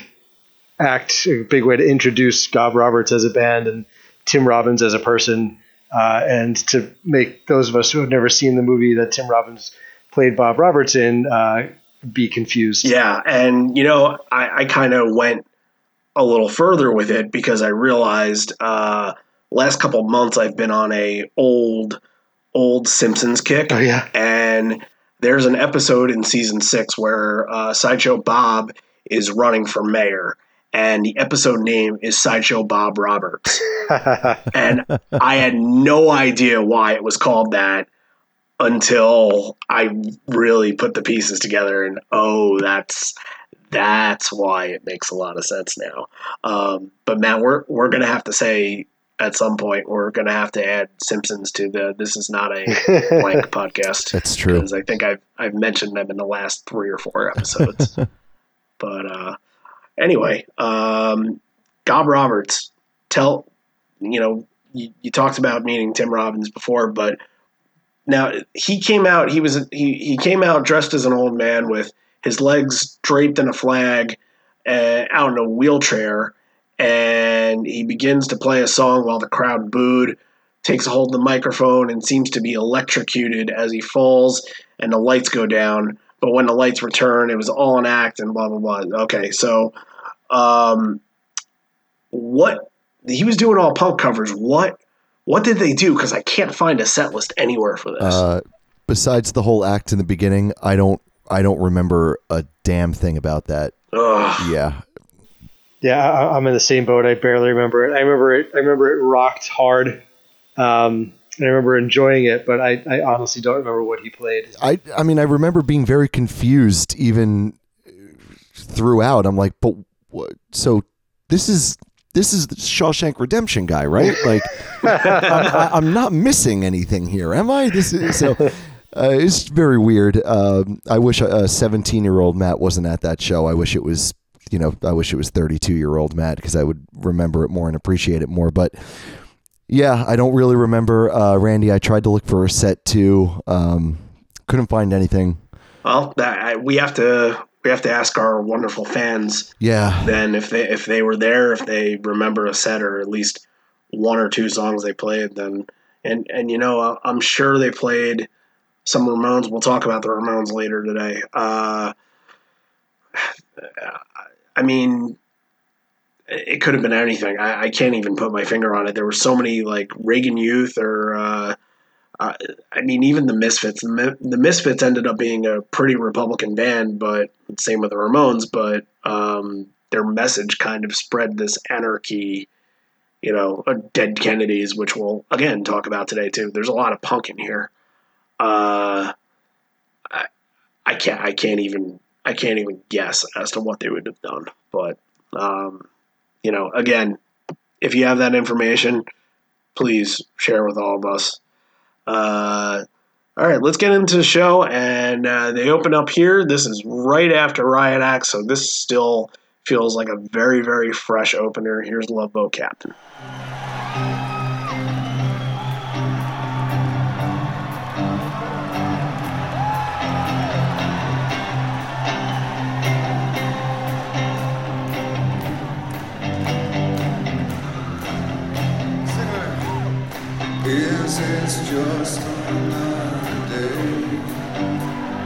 act, a big way to introduce Gob Roberts as a band and Tim Robbins as a person, uh, and to make those of us who have never seen the movie that Tim Robbins played Bob Roberts in uh, be confused. Yeah, and you know, I, I kind of went a little further with it because I realized uh, last couple months I've been on a old old Simpsons kick. Oh yeah, and there's an episode in season six where uh, Sideshow Bob is running for mayor, and the episode name is Sideshow Bob Roberts. and I had no idea why it was called that until I really put the pieces together, and oh, that's that's why it makes a lot of sense now. Um, but man, we're we're gonna have to say at some point we're going to have to add Simpsons to the this is not a blank podcast. That's true. Because I think I've I've mentioned them in the last three or four episodes. but uh, anyway, um, Gob Roberts, tell you know you, you talked about meeting Tim Robbins before, but now he came out. He was he he came out dressed as an old man with his legs draped in a flag, uh, out in a wheelchair and he begins to play a song while the crowd booed, takes a hold of the microphone, and seems to be electrocuted as he falls, and the lights go down. But when the lights return, it was all an act, and blah blah blah. Okay, so um, what he was doing all punk covers. What what did they do? Because I can't find a set list anywhere for this. Uh, besides the whole act in the beginning, I don't I don't remember a damn thing about that. Ugh. Yeah, yeah, I, am in the same boat. I barely remember it. I remember it. I remember it rocked hard. Um, and I remember enjoying it, but I, I honestly don't remember what he played. I I mean I remember being very confused even throughout. I'm like, but what? So this is this is the Shawshank Redemption guy, right? Like, I'm, I- I'm not missing anything here, am I? This is so. Uh, it's very weird. Um, I wish a 17 year old Matt wasn't at that show. I wish it was, you know, I wish it was 32 year old Matt because I would remember it more and appreciate it more. But yeah, I don't really remember. Uh, Randy, I tried to look for a set too. Um, couldn't find anything. Well, that, I, we have to we have to ask our wonderful fans Yeah. then if they if they were there, if they remember a set or at least one or two songs they played, then and and you know I'm sure they played some Ramones. We'll talk about the Ramones later today. Uh, I mean, it could have been anything. I, I can't even put my finger on it. There were so many like Reagan Youth or. Uh, uh, I mean, even the Misfits. The, Misfits ended up being a pretty Republican band, but same with the Ramones. But um, their message kind of spread this anarchy, you know, uh, dead Kennedys, which we'll again talk about today too. There's a lot of punk in here. Uh, I, I can't. I can't even. I can't even guess as to what they would have done. But um, you know, again, if you have that information, please share with all of us. Uh, all right, let's get into the show. And uh, they open up here. This is right after Riot Act, so this still feels like a very, very fresh opener. Here's Love Boat Captain. Just another day?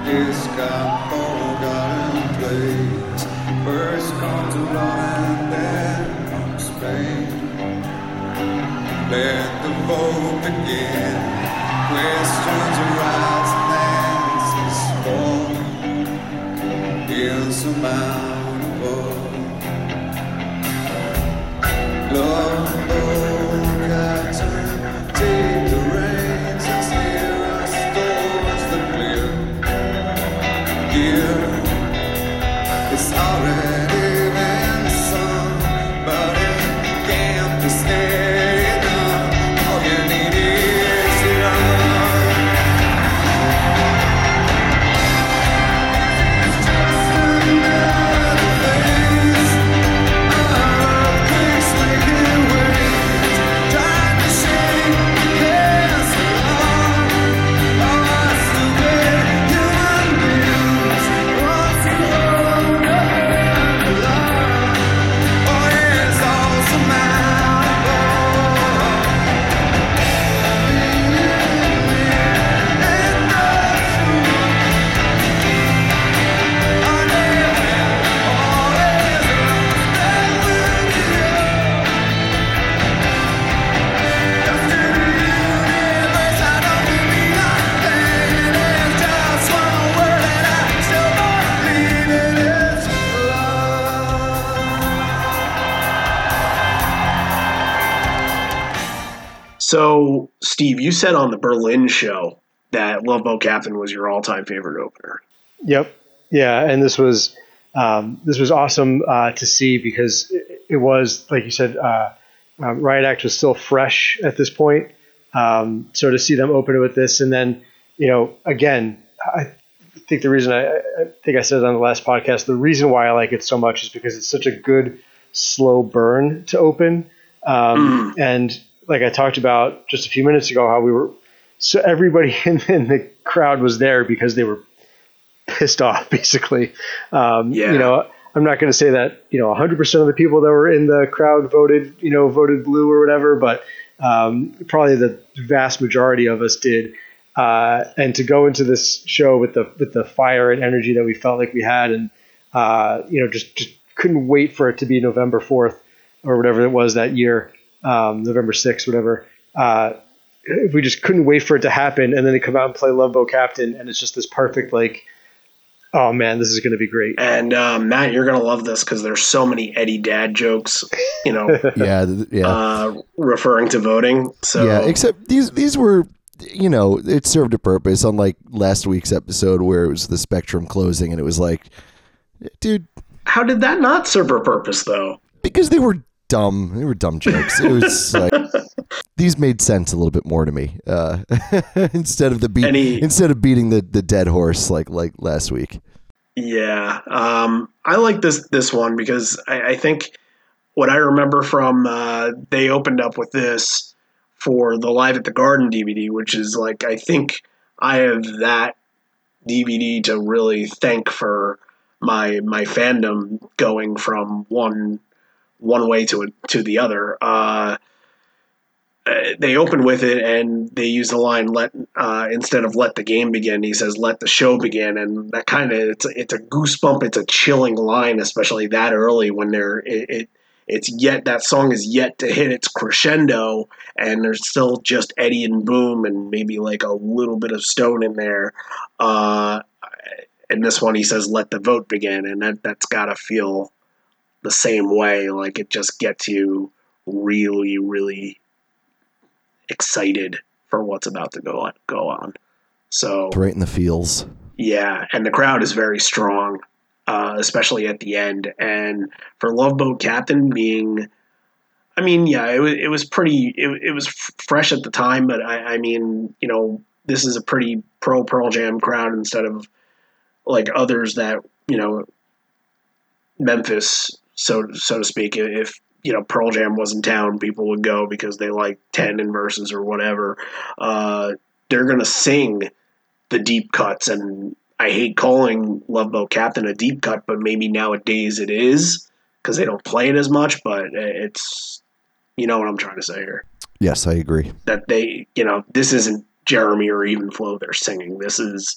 This got forgotten place. First comes and then comes Spain. Let the vote begin. Questions arise and answers fall. Insurmountable. Steve, you said on the Berlin show that Love Boat Captain was your all-time favorite opener. Yep. Yeah, and this was um, this was awesome uh, to see because it, it was like you said, uh, um, Riot Act was still fresh at this point. Um, so to see them open it with this, and then you know, again, I think the reason I, I think I said it on the last podcast, the reason why I like it so much is because it's such a good slow burn to open, um, and like I talked about just a few minutes ago, how we were so everybody in, in the crowd was there because they were pissed off, basically. Um, Yeah. You know, I'm not going to say that you know 100% of the people that were in the crowd voted, you know, voted blue or whatever, but um, probably the vast majority of us did. Uh, and to go into this show with the with the fire and energy that we felt like we had, and uh, you know, just just couldn't wait for it to be November 4th or whatever it was that year, um, November 6th, whatever. Uh, if we just couldn't wait for it to happen, and then they come out and play Love Boat Captain, and it's just this perfect like Oh man, this is going to be great. And uh, Matt, you're gonna love this because there's so many Eddie Dad jokes. You know, Yeah, yeah. uh, referring to voting. So Yeah, except these these were you know, it served a purpose unlike last week's episode where it was the spectrum closing and it was like dude, how did that not serve a purpose though? because they were dumb. They were dumb jokes. It was like these made sense a little bit more to me. Uh, instead of the beat Any- instead of beating the, the dead horse like like last week. Yeah, um, I like this this one because I, I think what I remember from uh, they opened up with this for the Live at the Garden DVD, which is like I think I have that DVD to really thank for my my fandom going from one one way to to the other. Uh, they open with it and they use the line "let" uh, instead of "let the game begin." He says "let the show begin," and that kind of it's it's a goosebump. It's a chilling line, especially that early when they're it, it. It's yet that song is yet to hit its crescendo, and there's still just Eddie and Boom, and maybe like a little bit of Stone in there. Uh, and this one, he says, "Let the vote begin," and that that's got to feel the same way. Like it just gets you really, really excited for what's about to go on. Go on. So Right in the feels. yeah, and the crowd is very strong, uh, especially at the end. And for Love Boat Captain being, I mean, yeah, it was it was pretty. It, it was fresh at the time, but I, I mean, you know, this is a pretty pro Pearl Jam crowd instead of like others that you know, Memphis, so so to speak. If you know Pearl Jam was in town, people would go because they like ten and verses or whatever. Uh, they're gonna sing the deep cuts and I hate calling Love Boat Captain a deep cut, but maybe nowadays it is because they don't play it as much. But it's you know what I'm trying to say here Yes, I agree. that they you know this isn't Jeremy or even Flow they're singing. This is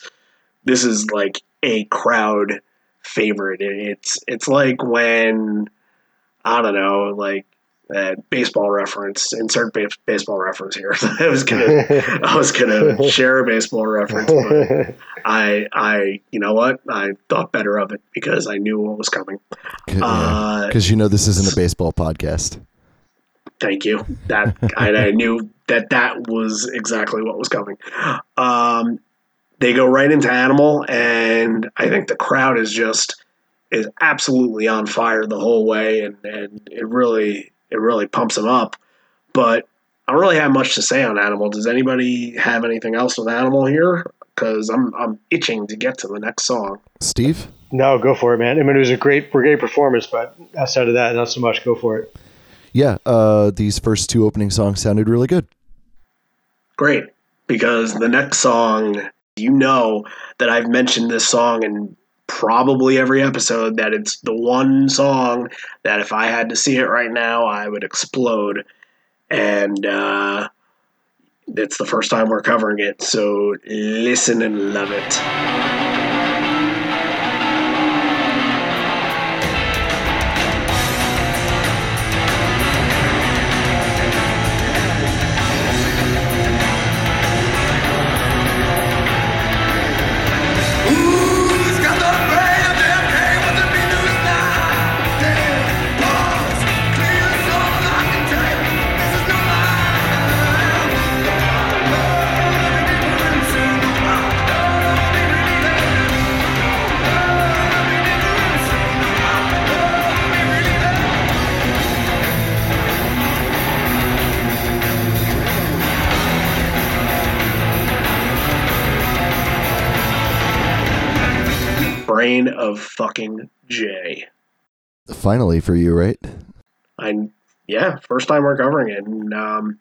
this is like a crowd favorite. It's it's like when I don't know like. Uh, baseball reference. Insert ba- baseball reference here. I was gonna, I was gonna share a baseball reference, but I, I, you know what? I thought better of it because I knew what was coming. Uh, Because you know this isn't a baseball podcast. Thank you. That I, I knew that that was exactly what was coming. Um, they go right into Animal, and I think the crowd is just is absolutely on fire the whole way, and, and it really it really pumps them up. But I don't really have much to say on Animal. Does anybody have anything else with Animal here? Because I'm I'm itching to get to the next song. Steve? no, go for it, man. I mean, it was a great, great performance, but outside of that, not so much. Go for it. Yeah, uh, these first two opening songs sounded really good. Great, because the next song, you know that I've mentioned this song in probably every episode, that it's the one song that if I had to see it right now, I would explode. And uh, it's the first time we're covering it, so listen and love it. Brain of fucking J. Finally for you, right? I yeah, first time we're covering it, and um,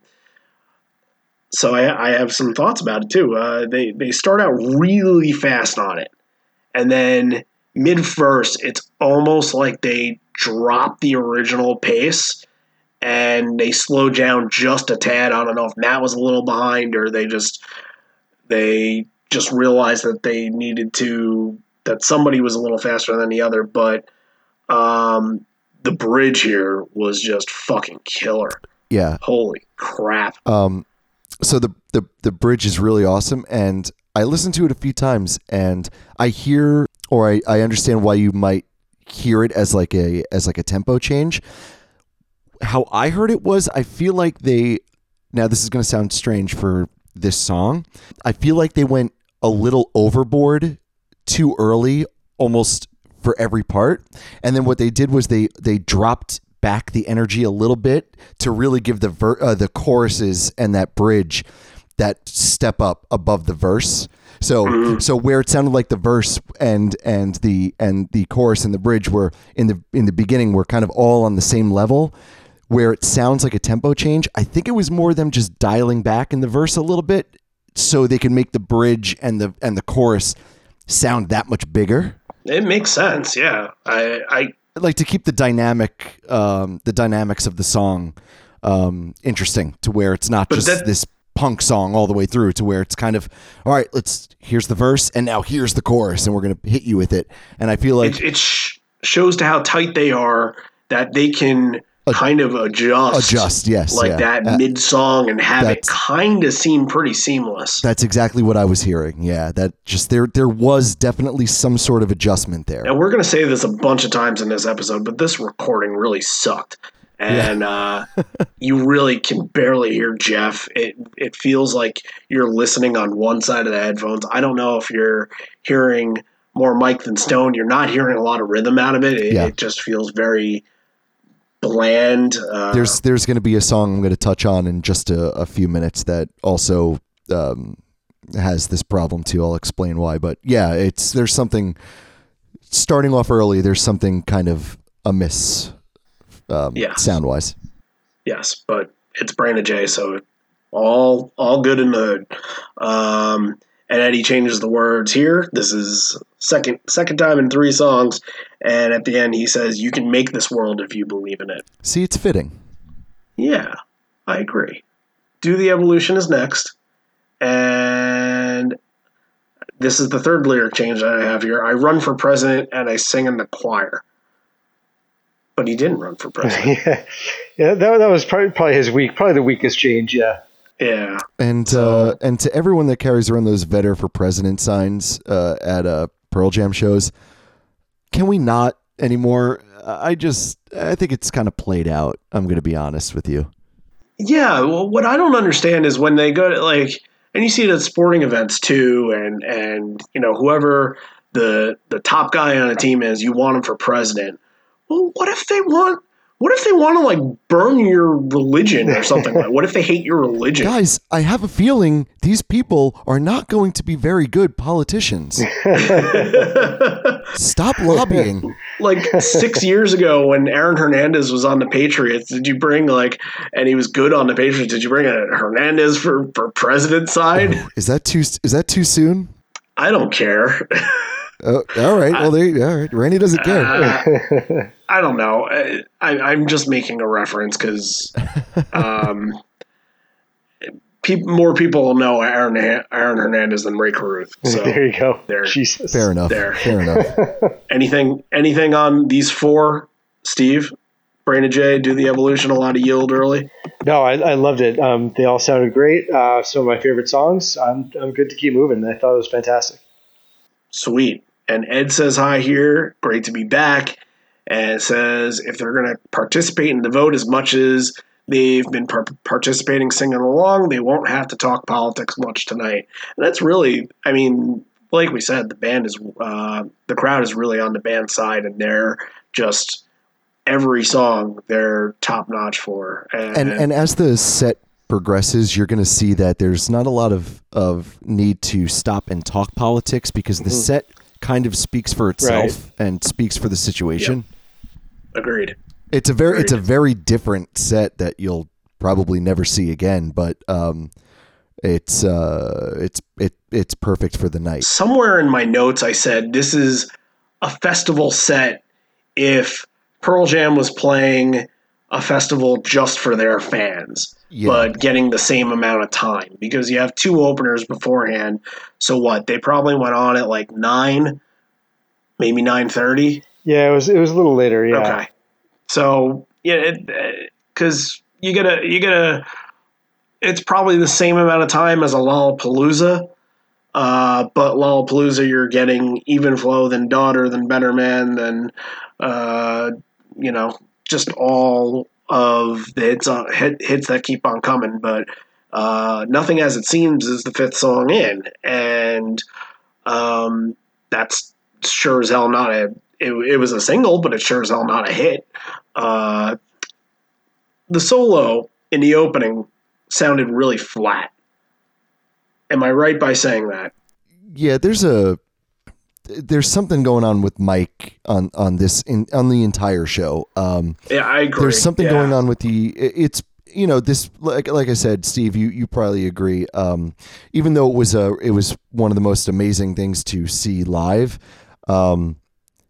so I, I have some thoughts about it too. Uh, they they start out really fast on it, and then mid verse, it's almost like they drop the original pace and they slow down just a tad. I don't know if Matt was a little behind or they just they just realized that they needed to that somebody was a little faster than the other, but um, the bridge here was just fucking killer. Yeah. Holy crap! Um, so the, the the bridge is really awesome, and I listened to it a few times, and I hear or I, I understand why you might hear it as like a as like a tempo change. How I heard it was I feel like they now this is going to sound strange for this song. I feel like they went a little overboard too early almost for every part. And then what they did was they they dropped back the energy a little bit to really give the ver- uh, the choruses and that bridge that step up above the verse. So so where it sounded like the verse and and the and the chorus and the bridge were in the in the beginning were kind of all on the same level where it sounds like a tempo change. I think it was more them just dialing back in the verse a little bit so they can make the bridge and the and the chorus sound that much bigger. It makes sense. Yeah. I, I Like to keep the dynamic um the dynamics of the song um interesting to where it's not just that- this punk song all the way through to where it's kind of all right, let's here's the verse and now here's the chorus and we're going to hit you with it. And I feel like it, it sh- shows to how tight they are that they can kind of adjust, Adjust, yes, like yeah. that Uh, mid song and have it kind of seem pretty seamless. that's exactly what I was hearing. Yeah, that just there there was definitely some sort of adjustment there. And we're going to say this a bunch of times in this episode, but this recording really sucked. And uh, you really can barely hear Jeff. It it feels like you're listening on one side of the headphones. I don't know if you're hearing more Mike than Stone. You're not hearing a lot of rhythm out of it. It, Yeah. it just feels very bland. Uh, there's there's going to be a song I'm going to touch on in just a, a few minutes that also um, has this problem too. I'll explain why, but yeah, it's there's something starting off early. There's something kind of amiss, um, Yes. sound wise. yes, but it's Brain of J, so all all good in the hood. Um, and Eddie changes the words here. This is second second time in three songs, and at the end he says, "You can make this world if you believe in it." See, it's fitting. Yeah, I agree. Do the evolution is next, and this is the third lyric change that I have here. I run for president and I sing in the choir. But he didn't run for president. yeah, yeah, that, that was probably probably his weak, probably the weakest change. Yeah, yeah. And uh, and to everyone that carries around those "Vedder for President" signs uh, at uh, Pearl Jam shows, can we not anymore? I just I think it's kind of played out. I'm going to be honest with you. Yeah, well, what I don't understand is when they go to like, and you see it at sporting events too, and and you know whoever the the top guy on a team is, you want him for president. Well, what if they want? What if they want to like burn your religion or something? like, what if they hate your religion? Guys, I have a feeling these people are not going to be very good politicians. Stop lobbying. like six years ago when Aaron Hernandez was on the Patriots, did you bring like, and he was good on the Patriots? Did you bring a Hernandez for for president side? Is that too is that too soon? I don't care. Oh, all right. Well, there. you- All right. Randy doesn't care. Uh, I don't know. I, I, I'm just making a reference because um, peop more people will know Aaron Aaron Hernandez than Rae Carruth. So there you go. there. Jesus. Fair enough. There. Fair enough. anything anything on these four, Steve, Brain Brandon J, do the evolution a lot of yield early. No, I, I loved it. Um, they all sounded great. Uh, some of my favorite songs. I'm I'm good to keep moving. I thought it was fantastic. Sweet. And Ed says hi here. Great to be back. And says if they're going to participate in the vote as much as they've been par- participating singing along, they won't have to talk politics much tonight. And that's really, I mean, like we said, the band is, uh, the crowd is really on the band side, and they're just every song they're top notch for. And, and and as the set progresses, you're going to see that there's not a lot of of need to stop and talk politics because the set kind of speaks for itself and speaks for the situation. Agreed. It's a very it's a very different set that you'll probably never see again, but um, it's uh, it's it it's perfect for the night. somewhere in my notes I said this is a festival set if Pearl Jam was playing a festival just for their fans, Yeah. but getting the same amount of time because you have two openers beforehand. So what? They probably went on at like nine, maybe nine thirty. Yeah, it was it was a little later. Yeah. Okay. So yeah, because you gotta you gotta. It's probably the same amount of time as a Lollapalooza, Uh, but Lollapalooza, you're getting even flow than daughter than better man than uh, you know just all of the hits on, hit, hits that keep on coming. But uh, nothing as it seems is the fifth song in, and um, that's sure as hell not a. It, it was a single, but it sure as hell not a hit. Uh, the solo in the opening sounded really flat. Am I right by saying that? Yeah, there's a there's something going on with Mike on on this in on the entire show. Um, Yeah, I agree. there's something Yeah. going on with the it's you know this like like I said, Steve, you you probably agree. Um, even though it was a it was one of the most amazing things to see live. Um,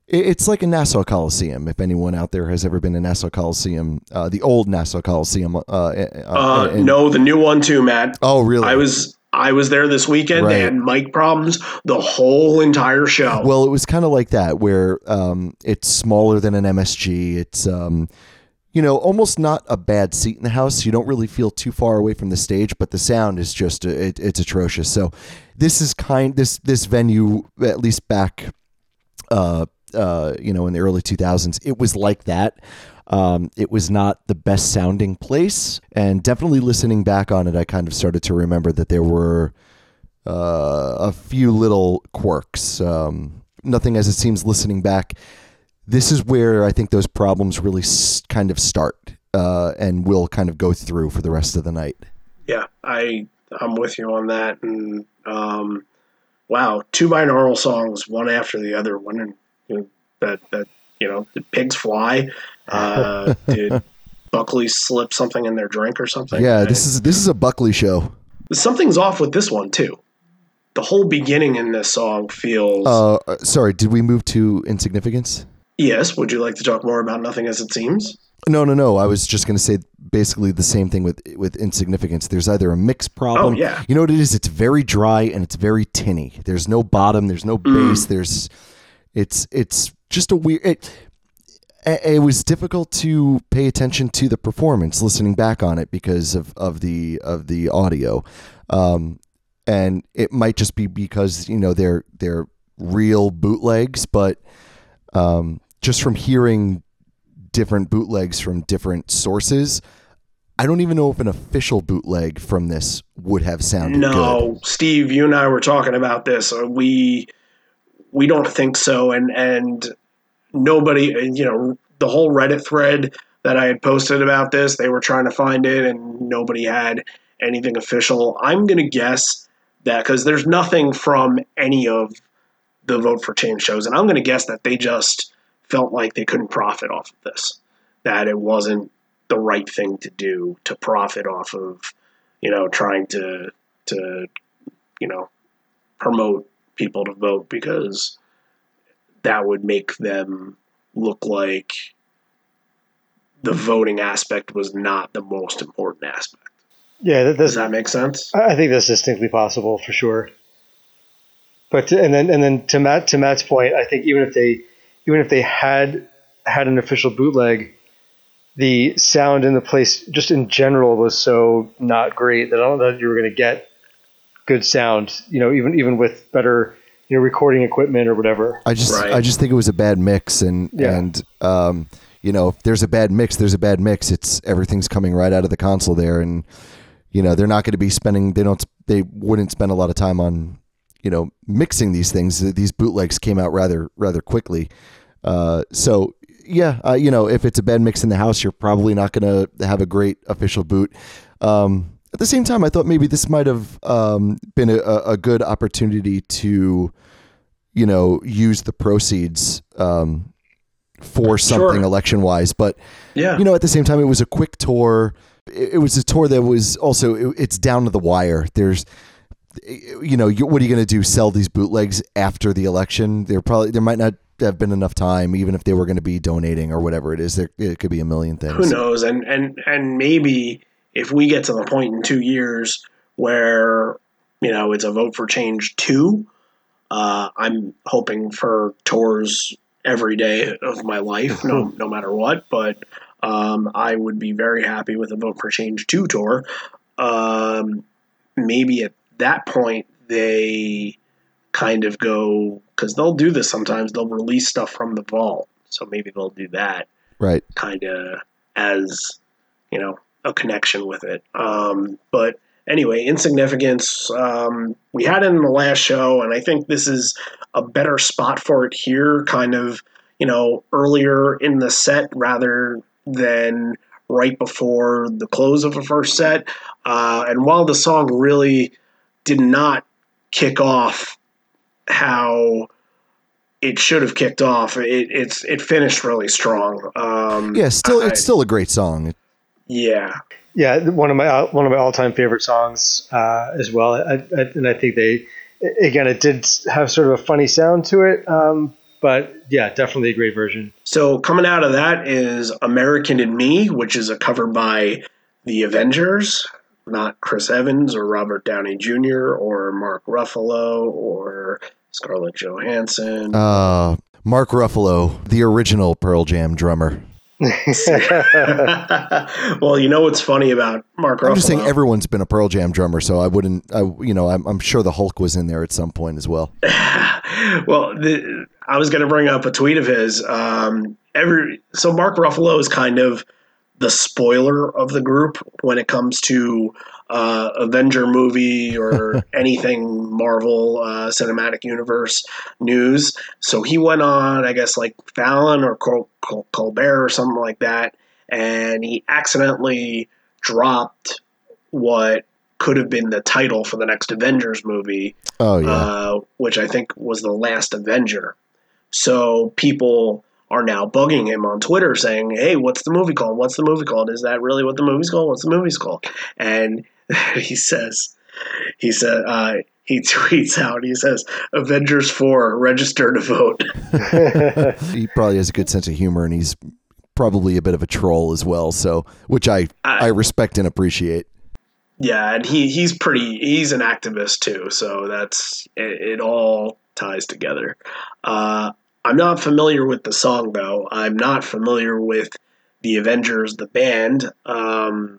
it's like a Nassau Coliseum. If anyone out there has ever been to Nassau Coliseum, uh, the old Nassau Coliseum. Uh, uh, Uh, and- no, the new one too, Matt. Oh, really? I was I was there this weekend. They had mic problems the whole entire show. Well, it was kind of like that, where um, it's smaller than an MSG. It's um, you know almost not a bad seat in the house. You don't really feel too far away from the stage, but the sound is just uh, it, it's atrocious. So this is kind this this venue at least back, uh, uh, you know, in the early two thousands, it was like that. Um, it was not the best sounding place, and definitely listening back on it, I kind of started to remember that there were uh, a few little quirks. Um, nothing as it seems listening back. This is where I think those problems really s- kind of start uh, and will kind of go through for the rest of the night. yeah, I I'm with you on that. And um, wow, two binaural songs, one after the other. One know, that that you know, did pigs fly? Uh, did Buckley slip something in their drink or something? Yeah, this is this is a Buckley show. something's off with this one too. The whole beginning in this song feels. Uh, sorry, did we move to insignificance? yes. Would you like to talk more about nothing as it seems? No, no, no. I was just going to say basically the same thing with with insignificance. There's either a mix problem. Oh, yeah. You know what it is? It's very dry and it's very tinny. There's no bottom. There's no Mm. There's, it's it's just a weird. It, it was difficult to pay attention to the performance listening back on it because of, of the of the audio, um, and it might just be because you know they're they're real bootlegs, but um, just from hearing different bootlegs from different sources. I don't even know if an official bootleg from this would have sounded good. No, Steve, you and I were talking about this. Uh, We we don't think so, and and nobody, you know, the whole Reddit thread that I had posted about this, they were trying to find it, and nobody had anything official. I'm gonna guess that because there's nothing from any of the Vote for Change shows, and I'm gonna guess that they just felt like they couldn't profit off of this, that it wasn't the right thing to do to profit off of you know, trying to to you know promote people to vote because that would make them look like the voting aspect was not the most important aspect. Yeah, that, Does that make sense? I I think that's distinctly possible for sure. But and then and then to Matt to Matt's point, I think even if they even if they had had an official bootleg, the sound in the place just in general was so not great that I don't know that you were going to get good sound. You know, even even with better you know recording equipment or whatever. I just Right. I just think it was a bad mix and Yeah. and um you know if there's a bad mix there's a bad mix it's everything's coming right out of the console there and you know they're not going to be spending they don't they wouldn't spend a lot of time on you know mixing these things these bootlegs came out rather rather quickly uh so yeah uh, you know if it's a bad mix in the house you're probably not going to have a great official boot um at the same time I thought maybe this might have um, been a, a good opportunity to you know, use the proceeds um, for something Sure. election wise. But Yeah. you know, at the same time, it was a quick tour. It, it was a tour that was also it, it's down to the wire. There's, you know, you, what are you going to do? Sell these bootlegs after the election? There probably there might not have been enough time, even if they were going to be donating or whatever it is. There it could be a million things. who knows and and and maybe if we get to the point in two years where you know it's a vote for change two uh, i'm hoping for tours every day of my life no no matter what but um, i would be very happy with a vote for change two tour um, maybe at that point they kind of go because they'll do this sometimes. They'll release stuff from the vault, so maybe they'll do that Right. kind of as you know a connection with it. Um, but anyway, insignificance. Um, we had it in the last show, and I think this is a better spot for it here. Kind of you know earlier in the set rather than right before the close of the first set. Uh, and while the song really did not kick off how it should have kicked off. It, it's it finished really strong. Um, Yeah, still I- it's still a great song. Yeah, Yeah, one of my uh, one of my all time favorite songs uh, as well. I, I, and I think they again it did have sort of a funny sound to it, um, but yeah, definitely a great version. So coming out of that is American in Me, which is a cover by the Avengers, not Chris Evans or Robert Downey Jr. or Mark Ruffalo or Scarlett Johansson. Uh, Mark Ruffalo, the original Pearl Jam drummer. well, you know what's funny about Mark Ruffalo? I'm just saying everyone's been a Pearl Jam drummer, so I wouldn't. I you know I'm, I'm sure the Hulk was in there at some point as well. well, the, I was going to bring up a tweet of his. Um, every so Mark Ruffalo is kind of the spoiler of the group when it comes to uh, Avenger movie or anything Marvel uh, Cinematic Universe news. So he went on, I guess, like Fallon or Col- Col- Colbert or something like that, and he accidentally dropped what could have been the title for the next Avengers movie Oh yeah, uh, which I think was the last Avenger. So people are now bugging him on Twitter saying, "Hey, what's the movie called? What's the movie called? Is that really what the movie's called? What's the movie's called?" And he says, he said, uh, he tweets out, he says, "Avengers Four, register to vote." he probably has a good sense of humor, and he's probably a bit of a troll as well. So, which I I- I respect and appreciate. yeah, and he he's pretty. He's an activist too, so that's it. it all ties together. Uh, I'm not familiar with the song though. I'm not familiar with the Avengers, the band. Um,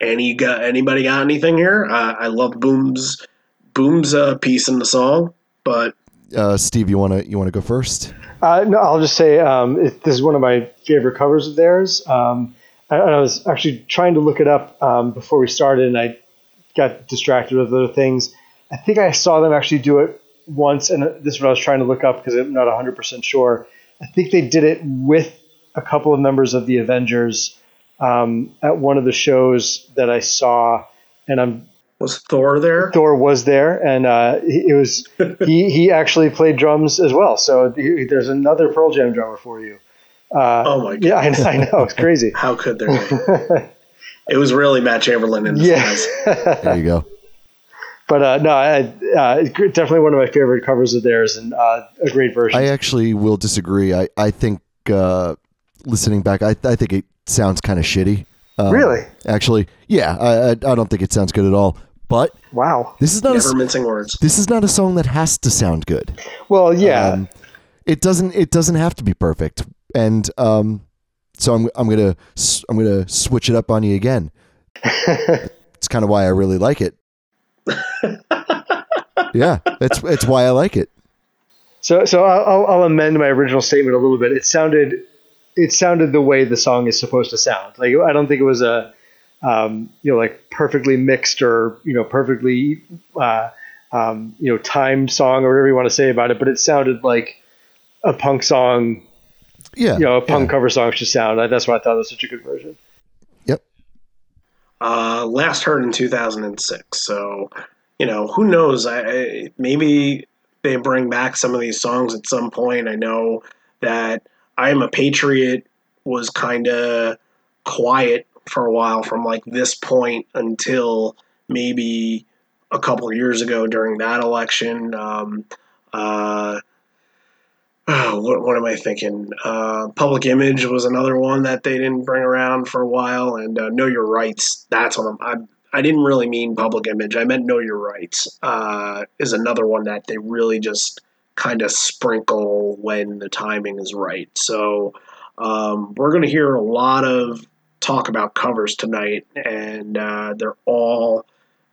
any got anybody got anything here? Uh, I love Boom's Boom's uh, piece in the song, but Uh, Steve, you wanna you wanna go first? Uh, no, I'll just say um, it, this is one of my favorite covers of theirs. Um, and I was actually trying to look it up um, before we started, and I got distracted with other things. I think I saw them actually do it once, and this is what I was trying to look up because I'm not 100% sure. I think they did it with a couple of members of the Avengers um, at one of the shows that I saw, and I'm was Thor there? Thor was there, and uh, he, it was he he actually played drums as well. So he, there's another Pearl Jam drummer for you. Uh, Oh my god! yeah, I know, I know, it's crazy. How could there be? it was really Matt Chamberlain in disguise. yeah, There you go. but uh, no, I, uh, definitely one of my favorite covers of theirs, and uh, a great version. I actually will disagree. I I think uh, listening back, I I think it sounds kind of shitty. Um, really? Actually, yeah, I, I I don't think it sounds good at all. But Wow. this is not a Never s- mincing words. this is not a song that has to sound good. Well, yeah, Um, it doesn't it doesn't have to be perfect. And um, so I'm I'm gonna s- I'm gonna switch it up on you again. it's kind of why I really like it. yeah, it's it's why I like it. So, so I'll, I'll amend my original statement a little bit. It sounded, it sounded the way the song is supposed to sound. Like I don't think it was a, um, you know, like perfectly mixed or you know perfectly, uh, um, you know, timed song or whatever you want to say about it. But it sounded like a punk song, Yeah, you know, a punk yeah. cover song should sound. That's why I thought it was such a good version. Yep. Uh, last heard in 2006. So, you know, who knows? I, I maybe they bring back some of these songs at some point. I know that I Am a Patriot was kind of quiet for a while from like this point until maybe a couple years ago during that election. Um, uh, oh, what, what am I thinking? Uh, Public Image was another one that they didn't bring around for a while, and uh, Know Your Rights. That's one. I I didn't really mean Public Image. I meant Know Your Rights. Uh, is another one that they really just kind of sprinkle when the timing is right. So um, we're going to hear a lot of talk about covers tonight, and uh, they're all,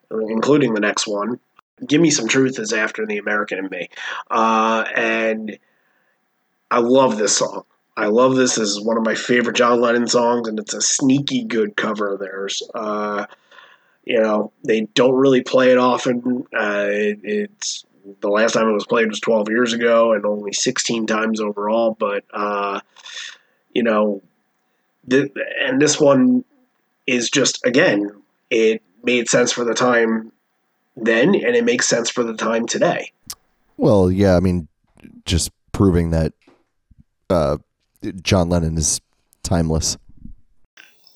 including the next one, Give Me Some Truth is after The American in Me. Uh, and I love this song. I love this. This is one of my favorite John Lennon songs, and it's a sneaky good cover of theirs. Uh, you know, they don't really play it often. Uh, it, it's the last time it was played was 12 years ago, and only 16 times overall. But uh, you know, th- and this one is just again, it made sense for the time then, and it makes sense for the time today. Well, yeah, I mean, just proving that uh, John Lennon is timeless.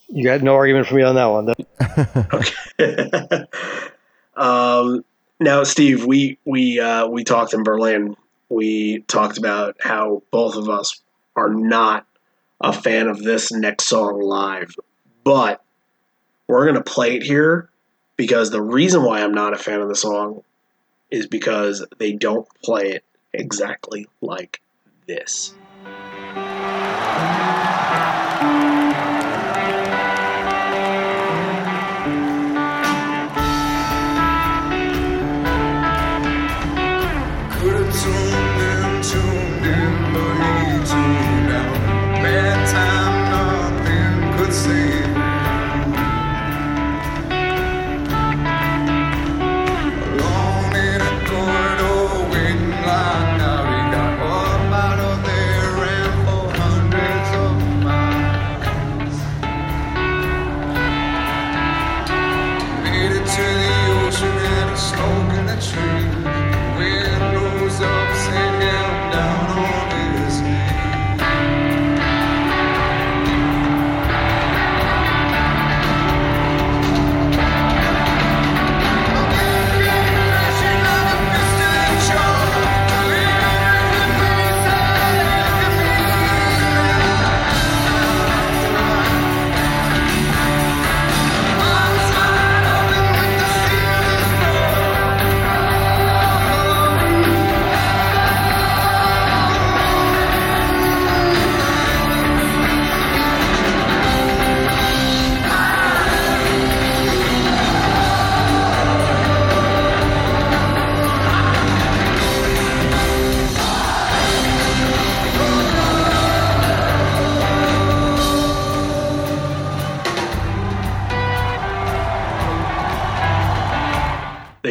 You got no argument for me on that one. Okay. um, now, Steve, we we uh, we talked in Berlin. We talked about how both of us are not a fan of this next song live, but we're gonna play it here because the reason why I'm not a fan of the song is because they don't play it exactly like this.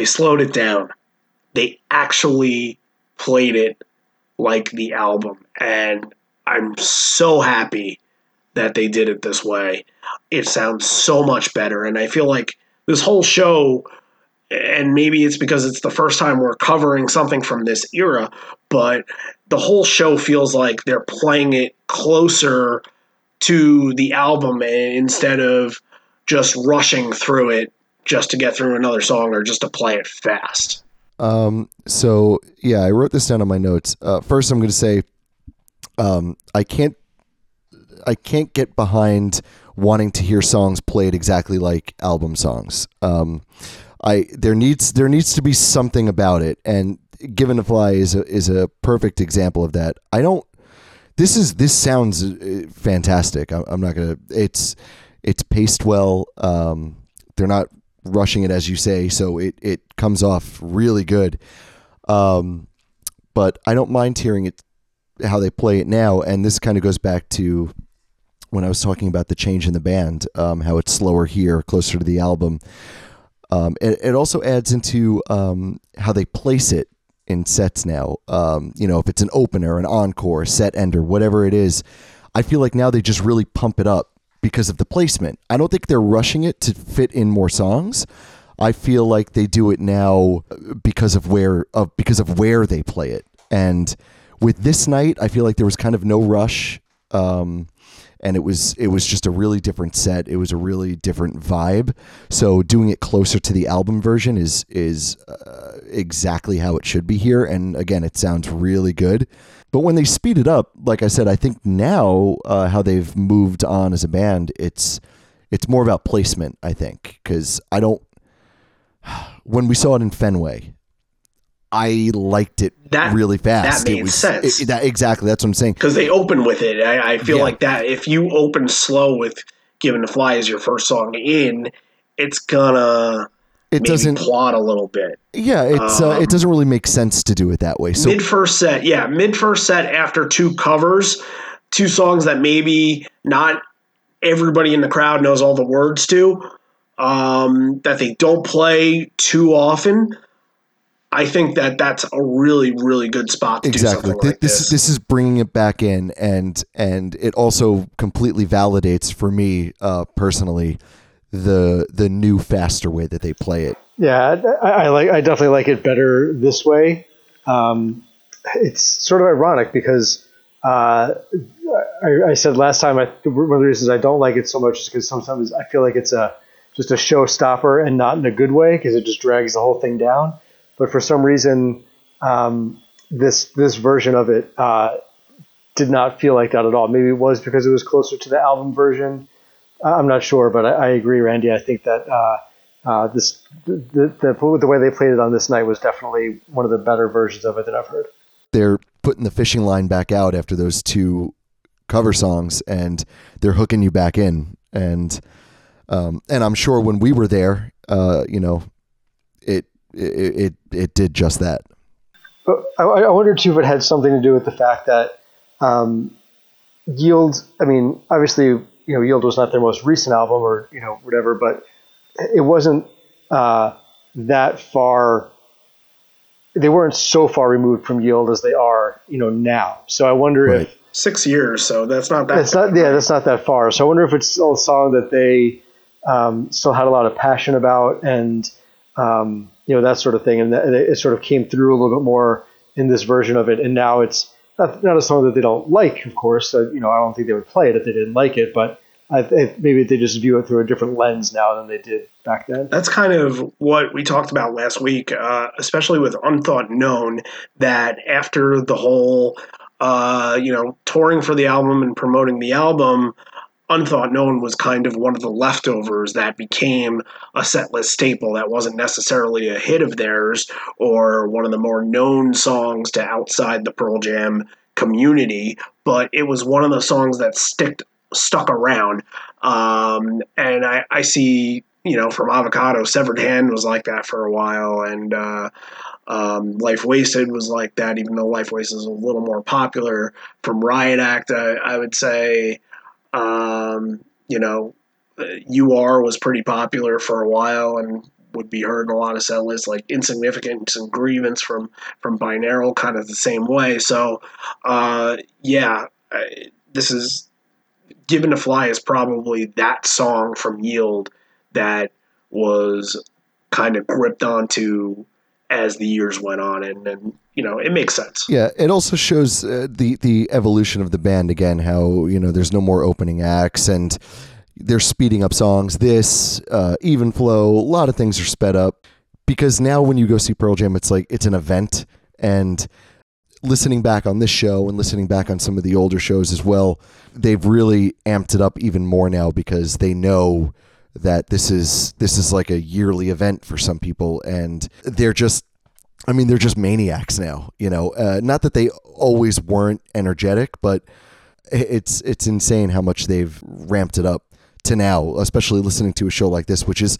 They slowed it down. They actually played it like the album, and I'm so happy that they did it this way. It sounds so much better, and I feel like this whole show, and maybe it's because it's the first time we're covering something from this era, but the whole show feels like they're playing it closer to the album instead of just rushing through it just to get through another song or just to play it fast. Um, so yeah, I wrote this down on my notes. Uh, first, I'm going to say, um, I can't, I can't get behind wanting to hear songs played exactly like album songs. Um, I there needs there needs to be something about it, and "Given to Fly" is a is a perfect example of that. I don't. This is this sounds uh, fantastic. I'm, I'm not gonna. It's it's paced well. Um, they're not rushing it as you say, so it it comes off really good. Um, but I don't mind hearing it how they play it now, and this kind of goes back to when I was talking about the change in the band, um, how it's slower here, closer to the album. Um, it, it also adds into um, how they place it in sets now. Um, you know, if it's an opener, an encore, set ender, whatever it is, I feel like now they just really pump it up because of the placement. I don't think they're rushing it to fit in more songs. I feel like they do it now because of where of because of where they play it. And with this night, I feel like there was kind of no rush. Um, and it was it was just a really different set. It was a really different vibe. So doing it closer to the album version is is uh, exactly how it should be here. And again, it sounds really good. But when they speed it up, like I said, I think now uh, how they've moved on as a band, it's it's more about placement. I think because I don't. When we saw it in Fenway, I liked it That- really fast. that made was sense. it- that, exactly. That's what I'm saying. because they open with it. I, I feel Yeah. like that if you open slow with "Given to Fly" as your first song in, it's gonna It doesn't- plot a little bit. Yeah, it's uh, Um, it doesn't really make sense to do it that way. So mid first set, yeah, mid first set after two covers, two songs that maybe not everybody in the crowd knows all the words to, um, that they don't play too often. I think that that's a really, really good spot to exactly Th- like this this. this is bringing it back in and and it also completely validates for me uh personally the the new faster way that they play it Yeah, I, I like. I definitely like it better this way. Um, it's sort of ironic because uh, I, I said last time. I, one of the reasons I don't like it so much is because sometimes I feel like it's a just a showstopper and not in a good way because it just drags the whole thing down. But for some reason, um, this this version of it uh, did not feel like that at all. Maybe it was because it was closer to the album version. I'm not sure, but I, I agree, Randy. I think that uh, uh, this the, the the way they played it on this night was definitely one of the better versions of it that I've heard. they're putting the fishing line back out after those two cover songs and they're hooking you back in and um and I'm sure when we were there uh you know it it it, it did just that But I, I wonder too if it had something to do with the fact that um, Yield. I mean, obviously, you know, Yield was not their most recent album, or you know, whatever, but it wasn't uh, that far. They weren't so far removed from Yield as they are, you know, now. So I wonder Right. if Six years, so that's not that. It's not. Yeah, that's not that far. So I wonder if it's still a song that they um, still had a lot of passion about, and um, you know that sort of thing, and that, it sort of came through a little bit more in this version of it. And now it's not, not a song that they don't like, of course. Uh, you know, I don't think they would play it if they didn't like it, but I, I, maybe they just view it through a different lens now than they did back then. That's kind of what we talked about last week, uh, especially with Unthought Known, that after the whole, uh, you know, touring for the album and promoting the album, Unthought Known was kind of one of the leftovers that became a setlist staple that wasn't necessarily a hit of theirs or one of the more known songs to outside the Pearl Jam community, but it was one of the songs that sticked stuck around. Um, and I, I see, you know, from Avocado, Severed Hand was like that for a while, and uh, um, Life Wasted was like that, even though Life Wasted is a little more popular. From Riot Act, I, I would say, um, you know, uh, You Are was pretty popular for a while and would be heard in a lot of set lists, like Insignificance and Grievance from from Binaural, kind of the same way. So, uh, yeah, I, this is Given to Fly is probably that song from Yield that was kind of gripped onto as the years went on, and, and you know it makes sense. Yeah, it also shows uh, the the evolution of the band again. How you know there's no more opening acts and they're speeding up songs. This uh, even flow, a lot of things are sped up because now when you go see Pearl Jam, it's like it's an event. And listening back on this show and listening back on some of the older shows as well, they've really amped it up even more now because they know that this is this is like a yearly event for some people and they're just I mean, they're just maniacs now. You know, uh, not that they always weren't energetic, but it's it's insane how much they've ramped it up to now. Especially listening to a show like this, which is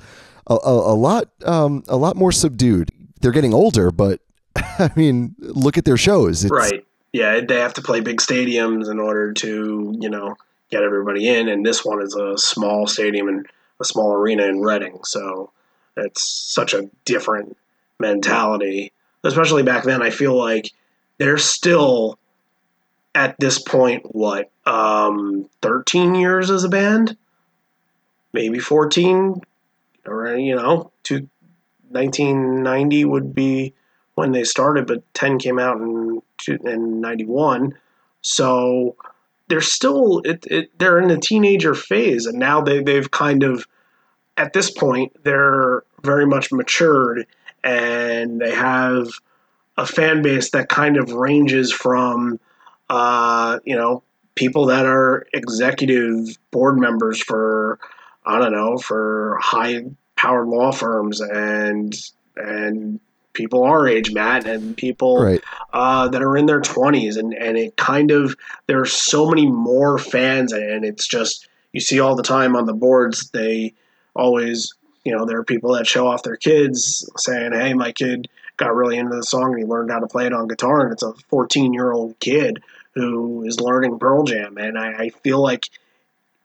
a, a, a lot um, a lot more subdued. They're getting older, but I mean, look at their shows. It's, Right. Yeah, they have to play big stadiums in order to, you know, get everybody in. And this one is a small stadium and a small arena in Reading. So it's such a different mentality. Especially back then, I feel like they're still at this point, what, um, 13 years as a band? Maybe 14? Or, you know, to 1990 would be when they started, but 10 came out in, in 91. So they're still, it, it, they're in the teenager phase, and now they, they've kind of, at this point, they're very much matured, and they have a fan base that kind of ranges from, uh, you know, people that are executive board members for, I don't know, for high powered law firms and, and, people our age, Matt, and people Right. uh, that are in their 20s and, and it kind of there are so many more fans and it's just you see all the time on the boards they always you know, there are people that show off their kids saying, "Hey, my kid got really into the song and he learned how to play it on guitar," and it's a 14 year old kid who is learning Pearl Jam, and I, I feel like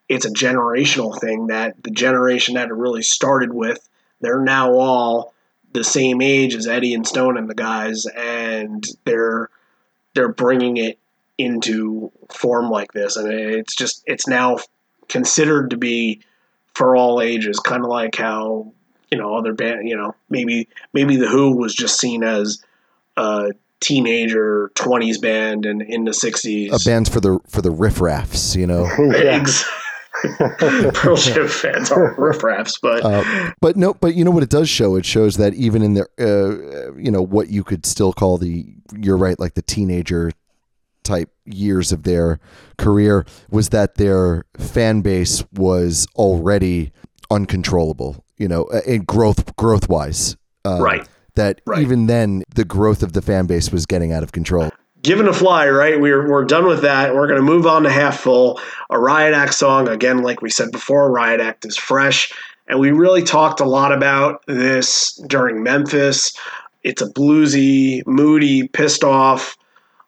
it's a generational thing that the generation that it really started with, they're now all the same age as Eddie and Stone and the guys, and they're they're bringing it into form like this, and it's just it's now considered to be for all ages, kind of like how you know other band, you know maybe maybe the Who was just seen as a teenager 20s band and in the 60s A band's for the for the riffraffs, you know. Yeah. Pearl Jam fans are riffraffs, but Uh, but no, but you know what it does show? It shows that even in their, uh, you know, what you could still call the, you're right, like the teenager type years of their career was that their fan base was already uncontrollable, you know, uh, in growth, growth wise. Uh, right. That Right. even then, the growth of the fan base was getting out of control. Given a fly, right? We're, we're done with that. We're going to move on to Half Full, a Riot Act song. Again, like we said before, Riot Act is fresh. And we really talked a lot about this during Memphis. It's a bluesy, moody, pissed off,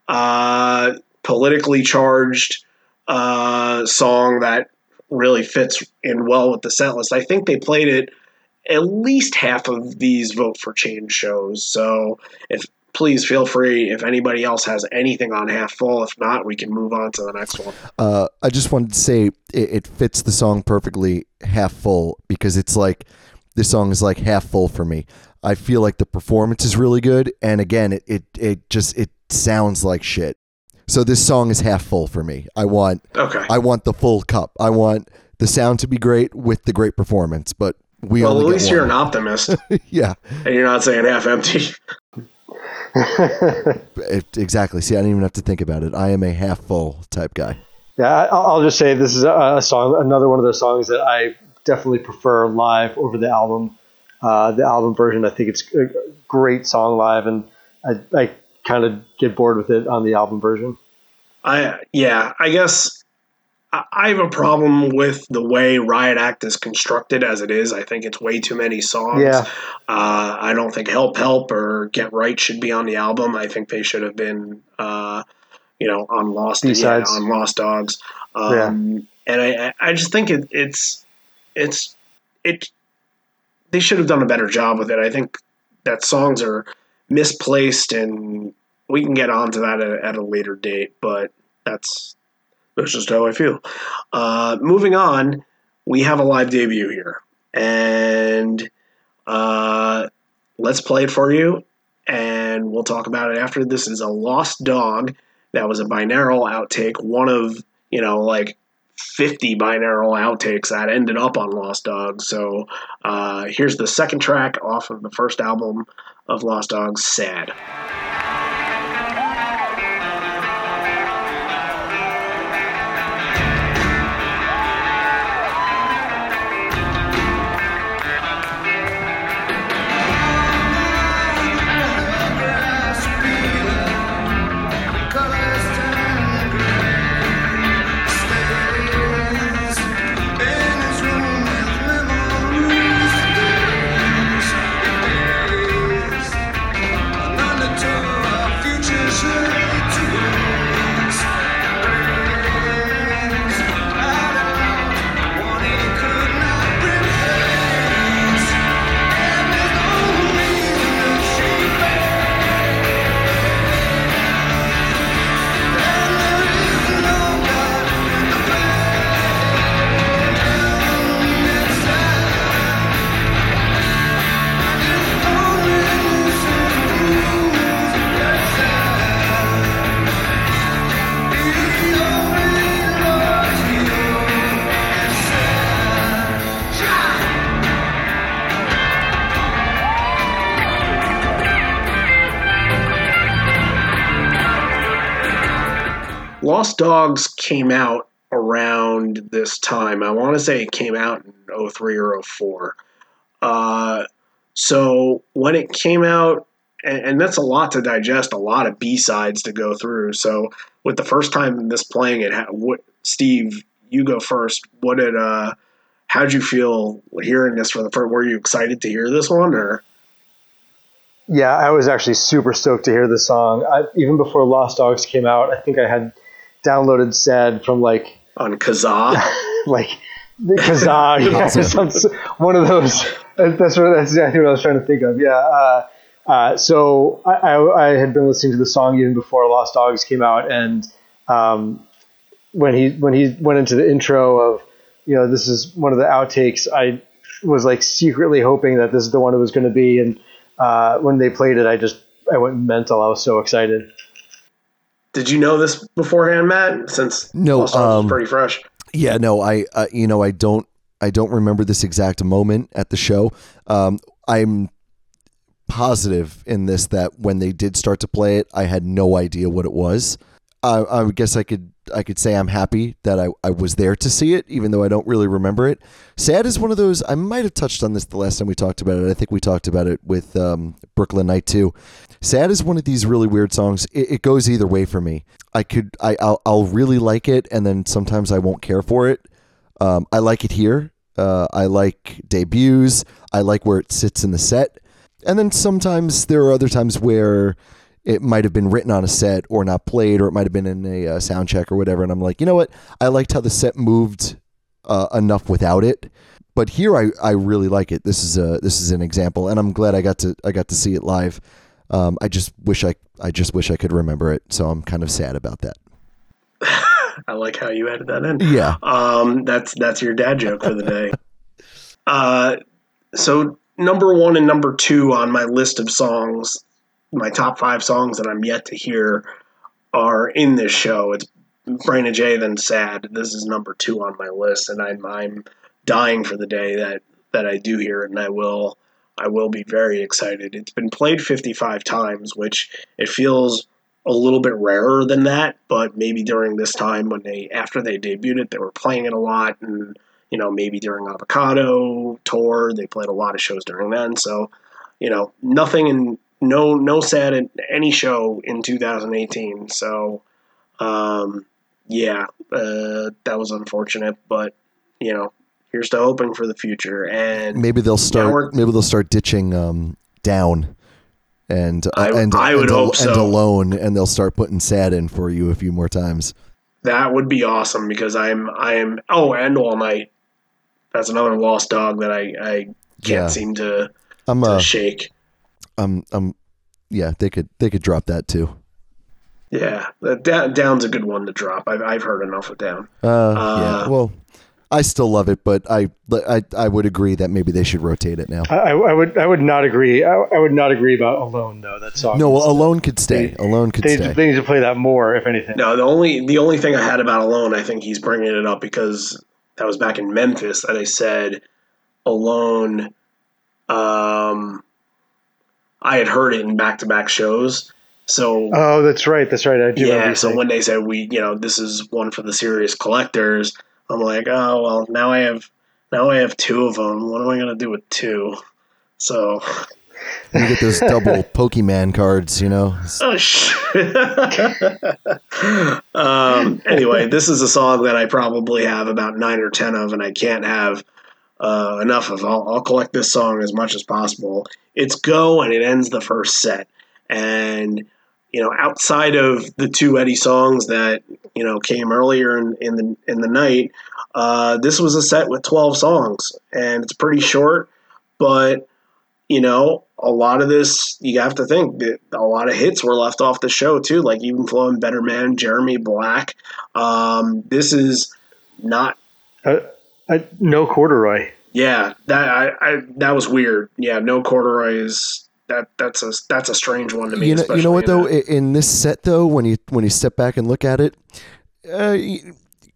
uh, politically charged uh, song that really fits in well with the set list. I think they played it at least half of these Vote for Change shows. So if please feel free if anybody else has anything on half full. If not, we can move on to the next one. Uh, I just wanted to say it, it fits the song perfectly, half full, because it's like this song is like half full for me. I feel like the performance is really good, and again, it it, it just it sounds like shit. So this song is half full for me. I want Okay. I want the full cup. I want the sound to be great with the great performance, but we well, at least you're an optimist, yeah, and you're not saying half empty. it, exactly. See, I didn't even have to think about it. I am a half full type guy. Yeah, I- I'll, I'll just say this is a, a song, another one of those songs that I definitely prefer live over the album. Uh, the album version, I think it's a great song live, and I, I kind of get bored with it on the album version. I yeah, I guess I I have a problem with the way Riot Act is constructed as it is. I think it's way too many songs. Yeah. Uh, I don't think Help Help or Get Right should be on the album. I think they should have been, uh, you know, on Lost yeah, on Lost Dogs. Um, And I, I- I just think it, it's it's it. They should have done a better job with it. I think that songs are misplaced, and we can get onto that at, at a later date. But that's that's just how I feel. Uh, moving on, we have a live debut here, and uh, let's play it for you, and we'll talk about it after. This is a Lost Dog. That was a binaural outtake, one of you know like 50 binaural outtakes that ended up on Lost Dogs. So uh, here's the second track off of the first album of Lost Dogs, Sad. Lost Dogs came out around this time. I want to say it came out in 03 or 04. Uh, so when it came out, and, and that's a lot to digest, a lot of B sides to go through. So with the first time this playing it, ha- what Steve, you go first. What did uh, how'd you feel hearing this for the first? Were you excited to hear this one, or Yeah, I was actually super stoked to hear the song. I, even before Lost Dogs came out, I think I had downloaded "Sad" from like on Kazaa? like the Kazaa, yeah, some, one of those. That's what that's exactly what I was trying to think of. Yeah. Uh, uh, so I, I, I had been listening to the song even before Lost Dogs came out, and um, when he when he went into the intro of you know this is one of the outtakes, I was like secretly hoping that this is the one it was going to be, and uh, when they played it, I just I went mental. I was so excited. Did you know this beforehand, Matt? Since No, Lost um, was pretty fresh. Yeah, no, I uh, you know I don't I don't remember this exact moment at the show. Um, I'm positive in this that when they did start to play it, I had no idea what it was. I, I guess I could I could say I'm happy that I, I was there to see it, even though I don't really remember it. Sad is one of those. I might have touched on this the last time we talked about it. I think we talked about it with um, Brooklyn Night too. Sad is one of these really weird songs. It, it goes either way for me. I could I I'll, I'll really like it, and then sometimes I won't care for it. Um, I like it here. Uh, I like debuts. I like where it sits in the set. And then sometimes there are other times where it might have been written on a set or not played, or it might have been in a uh, sound check or whatever. And I'm like, you know what? I liked how the set moved uh, enough without it. But here, I, I really like it. This is a this is an example, and I'm glad I got to I got to see it live. Um, I just wish I I just wish I could remember it, so I'm kind of sad about that. I like how you added that in. Yeah, Um, that's that's your dad joke for the day. uh, so number one and number two on my list of songs, my top five songs that I'm yet to hear, are in this show. It's Brain and Jay, then Sad. This is number two on my list, and I'm I'm dying for the day that that I do hear it, and I will I will be very excited. It's been played 55 times, which it feels a little bit rarer than that, but maybe during this time when they after they debuted it, they were playing it a lot, and you know maybe during Avocado tour they played a lot of shows during then. So you know nothing in no no sad in any show in 2018. So um, yeah, uh, that was unfortunate, but you know here's to hoping for the future. And maybe they'll start maybe they'll start ditching um, down and uh, I- and I would and, hope and so. alone and they'll start putting sad in for you a few more times That would be awesome because I'm I'm oh and all night. That's another lost dog that I I can't Yeah. seem to, i'm to uh shake. i'm i'm yeah they could they could drop that too Yeah, that down's a good one to drop. I've I've heard enough of down. uh, yeah Uh, well i still love it but I, I i would agree that maybe they should rotate it now I, I I would I would not agree. I, I would not agree about Alone though. That song. no alone could stay They- alone could they, stay they need to play that more, if anything. No, the only the only thing I had about Alone, I think he's bringing it up because that was back in Memphis that I said Alone. Um, I had heard it in back to back shows, so Oh, that's right. That's right. I do yeah. So saying- when they said we, you know, this is one for the serious collectors, I'm like, oh well, now I have now I have two of them. What am I gonna do with two? So you get those double pokemon cards you know Oh shit. um, anyway, this is a song that I probably have about nine or ten of, and I can't have uh, enough of. I'll, I'll collect this song as much as possible. It's go, and it ends the first set. And you know, outside of the two Eddie songs that you know came earlier in, in the in the night, uh, this was a set with twelve songs, and it's pretty short, but you know, a lot of this you have to think that a lot of hits were left off the show too, like even flowing better man, Jeremy Black. Um, this is not Uh, uh, no corduroy. yeah, that I, I that was weird. Yeah, no corduroy is that that's a that's a strange one to me. you know, you know what though I- in this set though when you when you step back and look at it uh,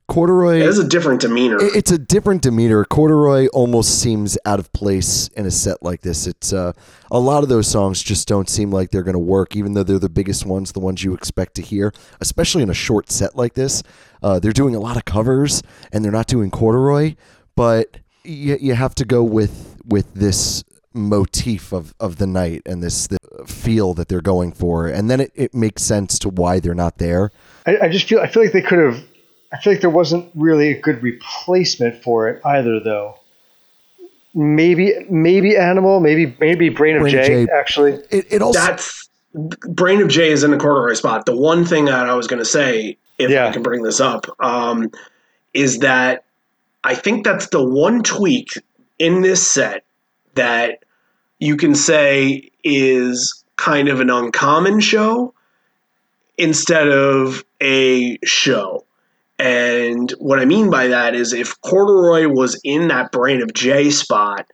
corduroy It has a different demeanor. It- It's a different demeanor. Corduroy almost seems out of place in a set like this. It's uh, a lot of those songs just don't seem like they're going to work, even though they're the biggest ones, the ones you expect to hear, especially in a short set like this. Uh, they're doing a lot of covers, and they're not doing corduroy, but you, you have to go with with this motif of, of the night and this, this feel that they're going for, and then it, it makes sense to why they're not there. I, I just feel I feel like they could have. I feel like there wasn't really a good replacement for it either, though. maybe maybe Animal, maybe maybe Brain of Brain of J, Jay. actually. It, it also That's Brain of J is in the corduroy spot. The one thing that I was going to say, if Yeah. I can bring this up, um, is that I think that's the one tweak in this set that you can say is kind of an uncommon show instead of a show. And what I mean by that is if Corduroy was in that Brain of J spot,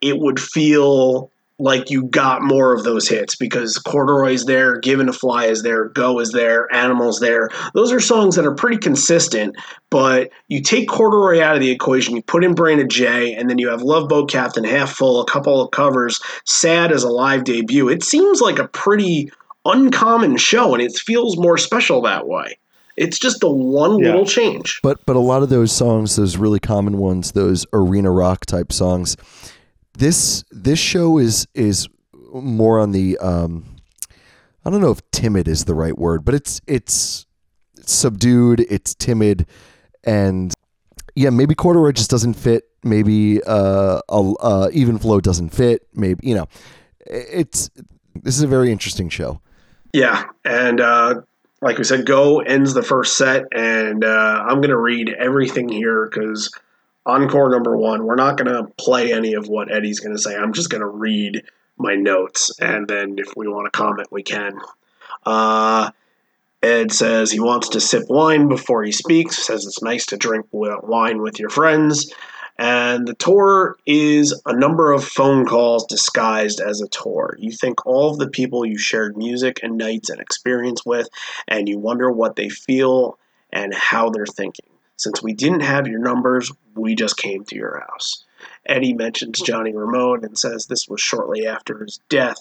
it would feel like you got more of those hits because Corduroy's there, Given to Fly is there, Go is there, Animals there. Those are songs that are pretty consistent, but you take Corduroy out of the equation, you put in Brain of J, and then you have Love Boat Captain, Half Full, a couple of covers, Sad as a live debut. It seems like a pretty uncommon show, and it feels more special that way. It's just the one Yeah. little change. But but a lot of those songs, those really common ones, those arena rock type songs, this this show is is more on the um, I don't know if timid is the right word, but it's it's subdued, it's timid, and yeah, maybe corduroy just doesn't fit. Maybe uh, a, uh, even flow doesn't fit. Maybe you know, it's this is a very interesting show. Yeah, and uh, like we said, Go ends the first set, and uh, I'm to read everything here because encore number one, we're not going to play any of what Eddie's going to say. I'm just going to read my notes, and then if we want to comment, we can. Uh, Ed says he wants to sip wine before he speaks, says it's nice to drink wine with your friends. And the tour is a number of phone calls disguised as a tour. You think all of the people you shared music and nights and experience with, and you wonder what they feel and how they're thinking. Since we didn't have your numbers, we just came to your house. Eddie mentions Johnny Ramone and says this was shortly after his death,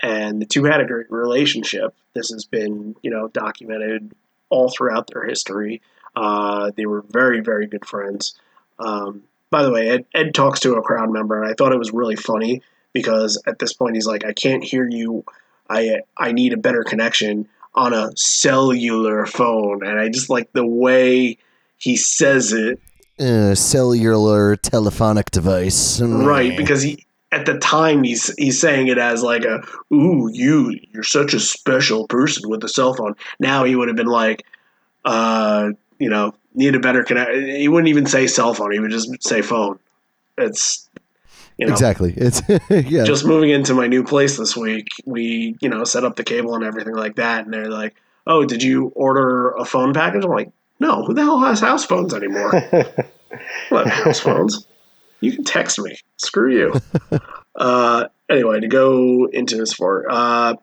and the two had a great relationship. This has been, you know, documented all throughout their history. Uh, they were very, very good friends. Um, by the way, Ed, Ed talks to a crowd member, and I thought it was really funny because at this point he's like, "I can't hear you. I I need a better connection on a cellular phone," and I just like the way he says it, Uh, cellular telephonic device, right? Because he at the time he's he's saying it as like a, "Ooh, you you're such a special person with a cell phone." Now he would have been like, uh, you know, need a better connect. He wouldn't even say cell phone. He would just say phone. It's you know, exactly. It's yeah. just moving into my new place this week, we, you know, set up the cable and everything like that. And they're like, oh, did you order a phone package? I'm like, no, who the hell has house phones anymore? what, house phones? You can text me. Screw you. uh, anyway, to go into this for, uh,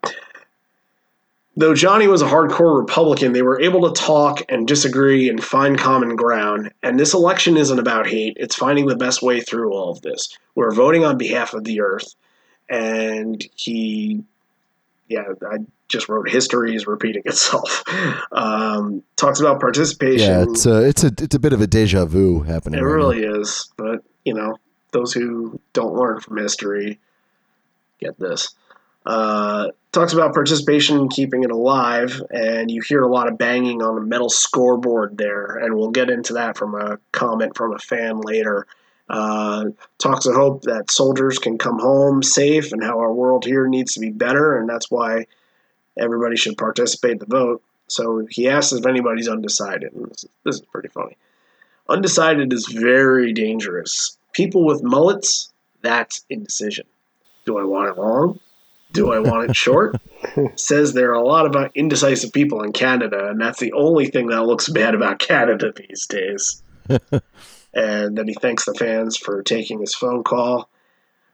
Though Johnny was a hardcore Republican, they were able to talk and disagree and find common ground. And this election isn't about hate, it's finding the best way through all of this. We're voting on behalf of the earth. And he, yeah, I just wrote history is repeating itself. Um, talks about participation. yeah, it's a it's a it's a bit of a deja vu happening. It right now. really is. But, you know, those who don't learn from history get this. Uh, talks about participation keeping it alive, and you hear a lot of banging on a metal scoreboard there, and we'll get into that from a comment from a fan later. Uh, talks of hope that soldiers can come home safe and how our world here needs to be better, and that's why everybody should participate in the vote. So he asks if anybody's undecided, and this is, this is pretty funny. Undecided is very dangerous. People with mullets, that's indecision. Do I want it long? Do I want it short? Says there are a lot of indecisive people in Canada, and that's the only thing that looks bad about Canada these days. and then he thanks the fans for taking his phone call.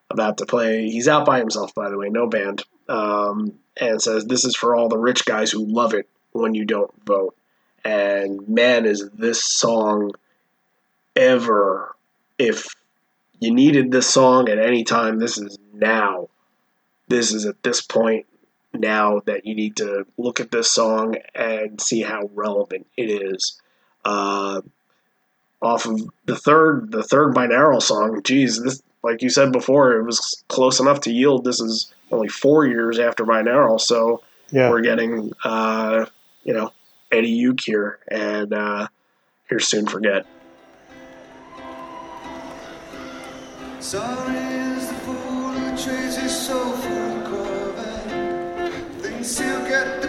About to play, he's out by himself, by the way, no band. Um, and says this is for all the rich guys who love it when you don't vote. And man, is this song ever if you needed this song at any time, this is now. This is at this point now that you need to look at this song and see how relevant it is. Uh, off of the third, the third binaural song, geez, this like you said before, it was close enough to yield. This is only four years after binaural, so Yeah. we're getting uh, you know Eddie Uke here, and uh, here's soon forget. Sorry is the fool who trades his soul for a Corvette. Thinks he'll get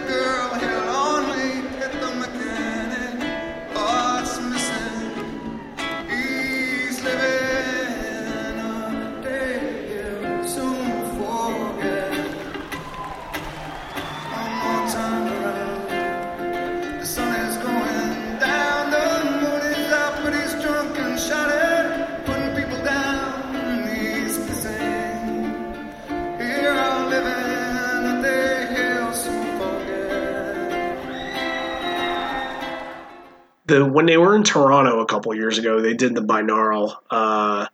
the when they were in Toronto a couple years ago, they did the binaural uh,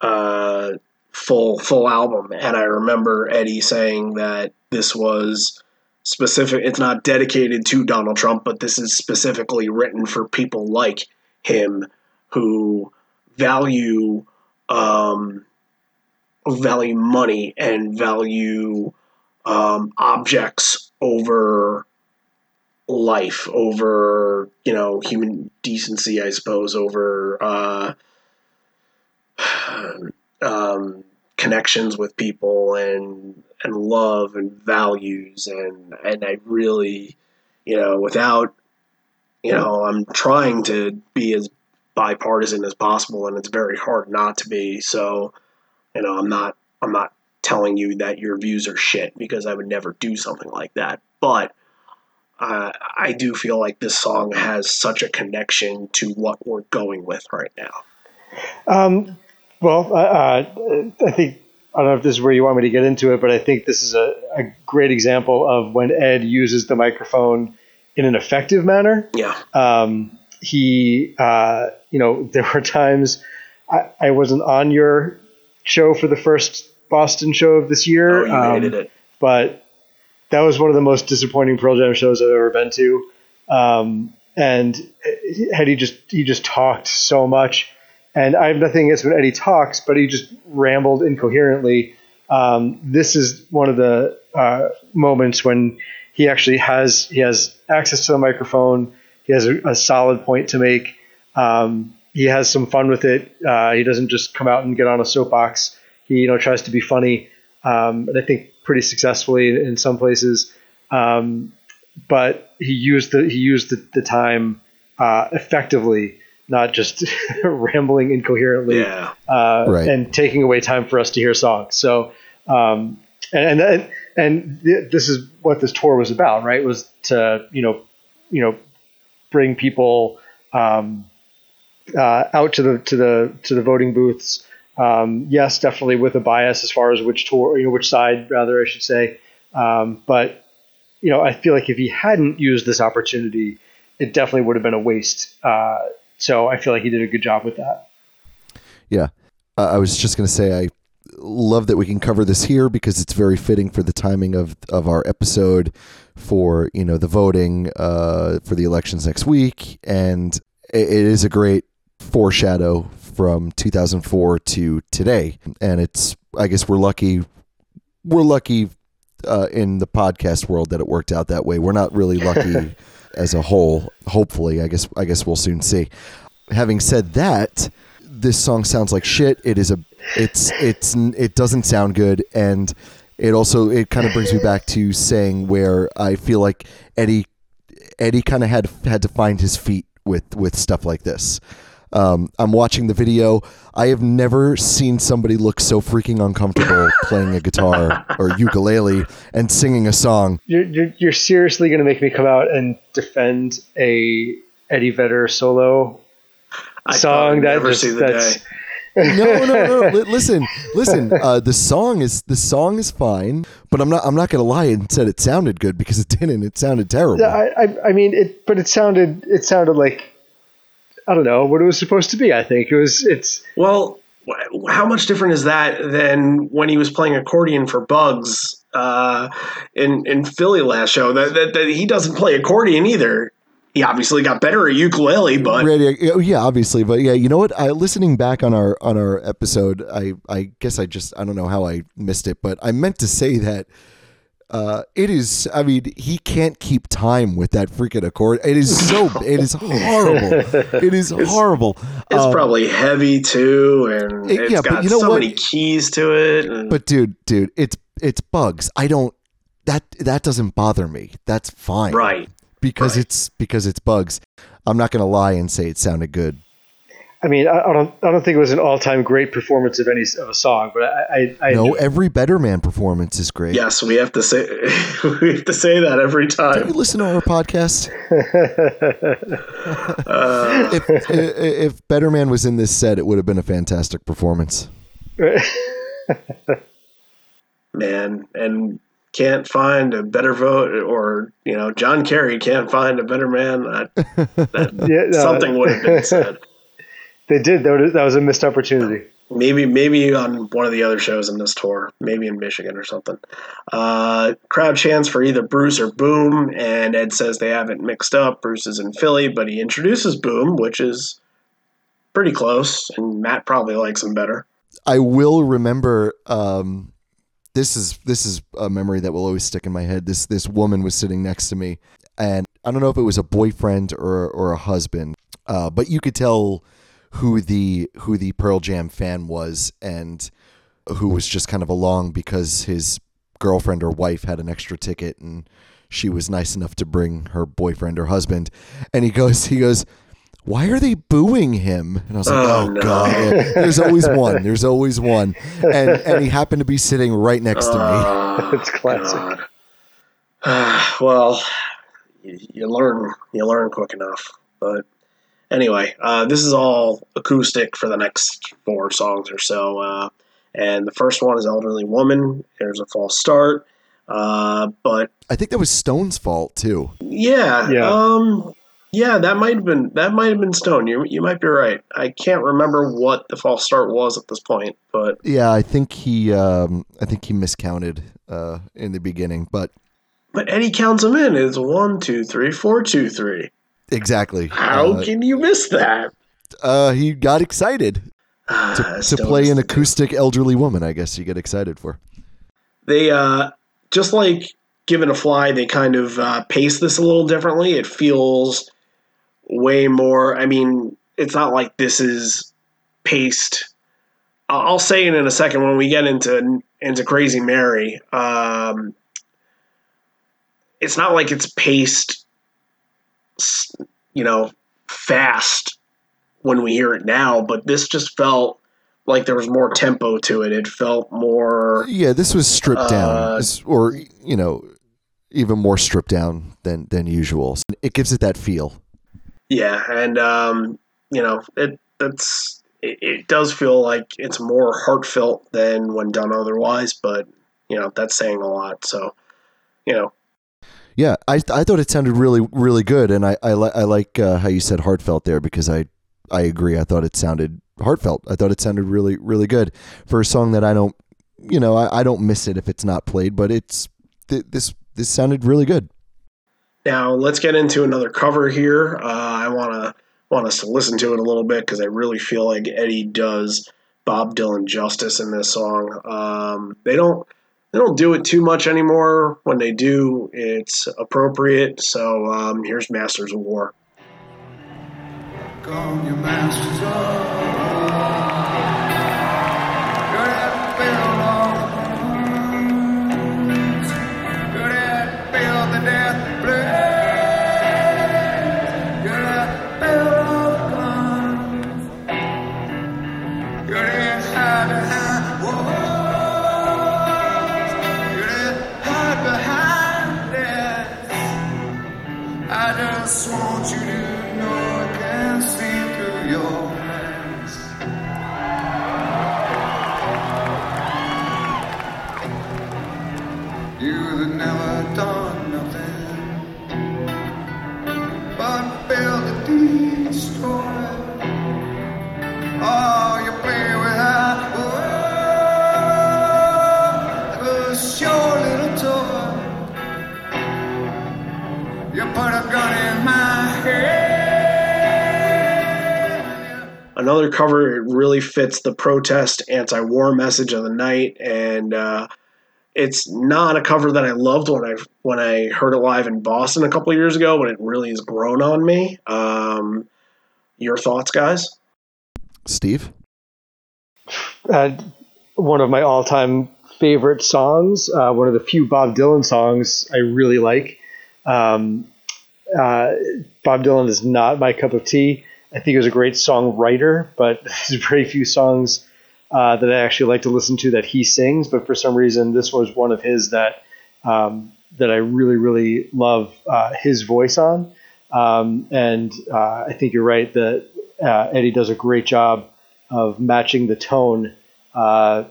uh, full full album, and I remember Eddie saying that this was specific. It's not dedicated to Donald Trump, but this is specifically written for people like him who value um, value money and value um, objects over life over you know human decency i suppose over uh um connections with people and and love and values. And and i really you know without you know i'm trying to be as bipartisan as possible and it's very hard not to be. So you know i'm not i'm not telling you that your views are shit because i would never do something like that. But uh, I do feel like this song has such a connection to what we're going with right now. Um, well, uh, uh, I think I don't know if this is where you want me to get into it, but I think this is a, a great example of when Ed uses the microphone in an effective manner. Yeah, Um, he, uh, you know, there were times I, I wasn't on your show for the first Boston show of this year, oh, you um, hated it. but that was one of the most disappointing Pearl Jam shows I've ever been to. Um, and Eddie just he just talked so much, and I have nothing against when Eddie talks, but he just rambled incoherently. Um, this is one of the uh, moments when he actually has he has access to the microphone. He has a, a solid point to make. Um, he has some fun with it. Uh, he doesn't just come out and get on a soapbox. He you know tries to be funny, um, and I think pretty successfully in, in some places. Um, but he used the he used the, the time uh, effectively, not just rambling incoherently Yeah, uh, Right. and taking away time for us to hear songs. So, um, and and and th- this is what this tour was about, right? Was to you know, you know, bring people um, uh, out to the to the to the voting booths. Um, yes, definitely with a bias as far as which tour, you know, which side rather, I should say. Um, but you know, I feel like if he hadn't used this opportunity, it definitely would have been a waste. Uh, so I feel like he did a good job with that. Yeah. Uh, I was just going to say, I love that we can cover this here because it's very fitting for the timing of, of our episode for, you know, the voting uh, for the elections next week. And it, it is a great foreshadow from 2004 to today. And it's, I guess we're lucky. We're lucky uh, in the podcast world that it worked out that way. We're not really lucky as a whole. Hopefully, I guess, I guess we'll soon see. Having said that, this song sounds like shit. It is a it's it's it doesn't sound good and it also it kind of brings me back to saying where I feel like Eddie Eddie kind of had had to find his feet with with stuff like this. Um, I'm watching the video. I have never seen somebody look so freaking uncomfortable playing a guitar or ukulele and singing a song. You're, you're, you're seriously going to make me come out and defend a Eddie Vedder solo I song that never just- see the that's day. no, no, no. Li- listen, listen. Uh, the song is the song is fine, but I'm not. I'm not gonna lie and said it sounded good because it didn't. It sounded terrible. I, I, I mean it, but it sounded it sounded like I don't know what it was supposed to be. I think it was it's Well, how much different is that than when he was playing accordion for Bugs uh, in in Philly last show? That, that that he doesn't play accordion either. He obviously got better at ukulele, but Radio, yeah, obviously, but yeah, you know what? I listening back on our on our episode, I I guess I just I don't know how I missed it, but I meant to say that Uh, it is. I mean, he can't keep time with that freaking accord. It is so. it is horrible. It is horrible. It's Um, probably heavy too, and it- it's yeah, got you know so what? many keys to it. And But dude, dude, it's it's bugs. I don't. That that doesn't bother me. That's fine. right, Because right. it's because it's bugs. I'm not gonna lie and say it sounded good. I mean, I, I don't, I don't think it was an all-time great performance of any of a song, but I, I, I No, every Better Man performance is great. yes, we have to say we have to say that every Have you time. listen to our podcast? Uh, if, if if Better Man was in this set, it would have been a fantastic performance. man, and can't find a better vote, or you know, John Kerry can't find a better man. I, that, Yeah, no. something would have been said. They did. That was, a missed opportunity. Maybe, maybe on one of the other shows in this tour, maybe in Michigan or something. Uh, crowd chants for either Bruce or Boom, and Ed says they haven't mixed up. Bruce is in Philly, but he introduces Boom, which is pretty close, and Matt probably likes him better. I will remember. Um, this is this is a memory that will always stick in my head. This this woman was sitting next to me, and I don't know if it was a boyfriend or or a husband, uh, but you could tell who the who the Pearl Jam fan was and who was just kind of along because his girlfriend or wife had an extra ticket and she was nice enough to bring her boyfriend or husband. And he goes, he goes, why are they booing him? And I was like, Oh, oh, no. god, there's always one. There's always one. And and he happened to be sitting right next to me. Uh, It's classic. God. well, you, you learn you learn quick enough. But anyway, uh, this is all acoustic for the next four songs or so. Uh, and the first one is "Elderly Woman." There's a false start, uh, but I think that was Stone's fault too. yeah, Yeah. um, yeah, that might have been that might have been Stone. You you might be right. I can't remember what the false start was at this point, but Yeah, I think he um I think he miscounted uh in the beginning, but but Eddie counts them in. It's one, two, three, four, two, three. Exactly. How Uh, can you miss that? uh, he got excited Ah, to, to play an acoustic elderly woman. I guess you get excited for. They uh, just like Given a Fly, they kind of uh, pace this a little differently. It feels way more. I mean, it's not like this is paced. I'll say it in a second when we get into into Crazy Mary. Um, it's not like it's paced, you know, fast when we hear it now. But this just felt like there was more tempo to it. It felt more. Yeah, this was stripped down, Uh, This- or you know, even more stripped down than than usual. So it gives it that feel. Yeah, and um, you know, it that's it, it does feel like it's more heartfelt than when done otherwise, but you know, that's saying a lot. So, you know, Yeah, I I thought it sounded really really good, and I I, li- I like uh, how you said heartfelt there because I I agree. I thought it sounded heartfelt. I thought it sounded really really good for a song that I don't you know I, I don't miss it if it's not played, but it's th- this this sounded really good. now let's get into another cover here. Uh, I want to want us to listen to it a little bit because I really feel like Eddie does Bob Dylan justice in this song. Um, they don't they don't do it too much anymore. When they do, it's appropriate. So um, here's Masters of War. Just want you to another cover it really fits the protest anti-war message of the night and uh, it's not a cover that I loved when I when I heard it live in Boston a couple of years ago, but it really has grown on me. Um, your thoughts, guys? Steve? Uh, one of my all-time favorite songs. Uh, one of the few Bob Dylan songs I really like. Um, uh, Bob Dylan is not my cup of tea. I think he was a great songwriter, but there's very few songs uh, that I actually like to listen to that he sings. But for some reason, this was one of his that um, that I really, really love uh, his voice on. Um, and uh, I think you're right that uh, Eddie does a great job of matching the tone, uh,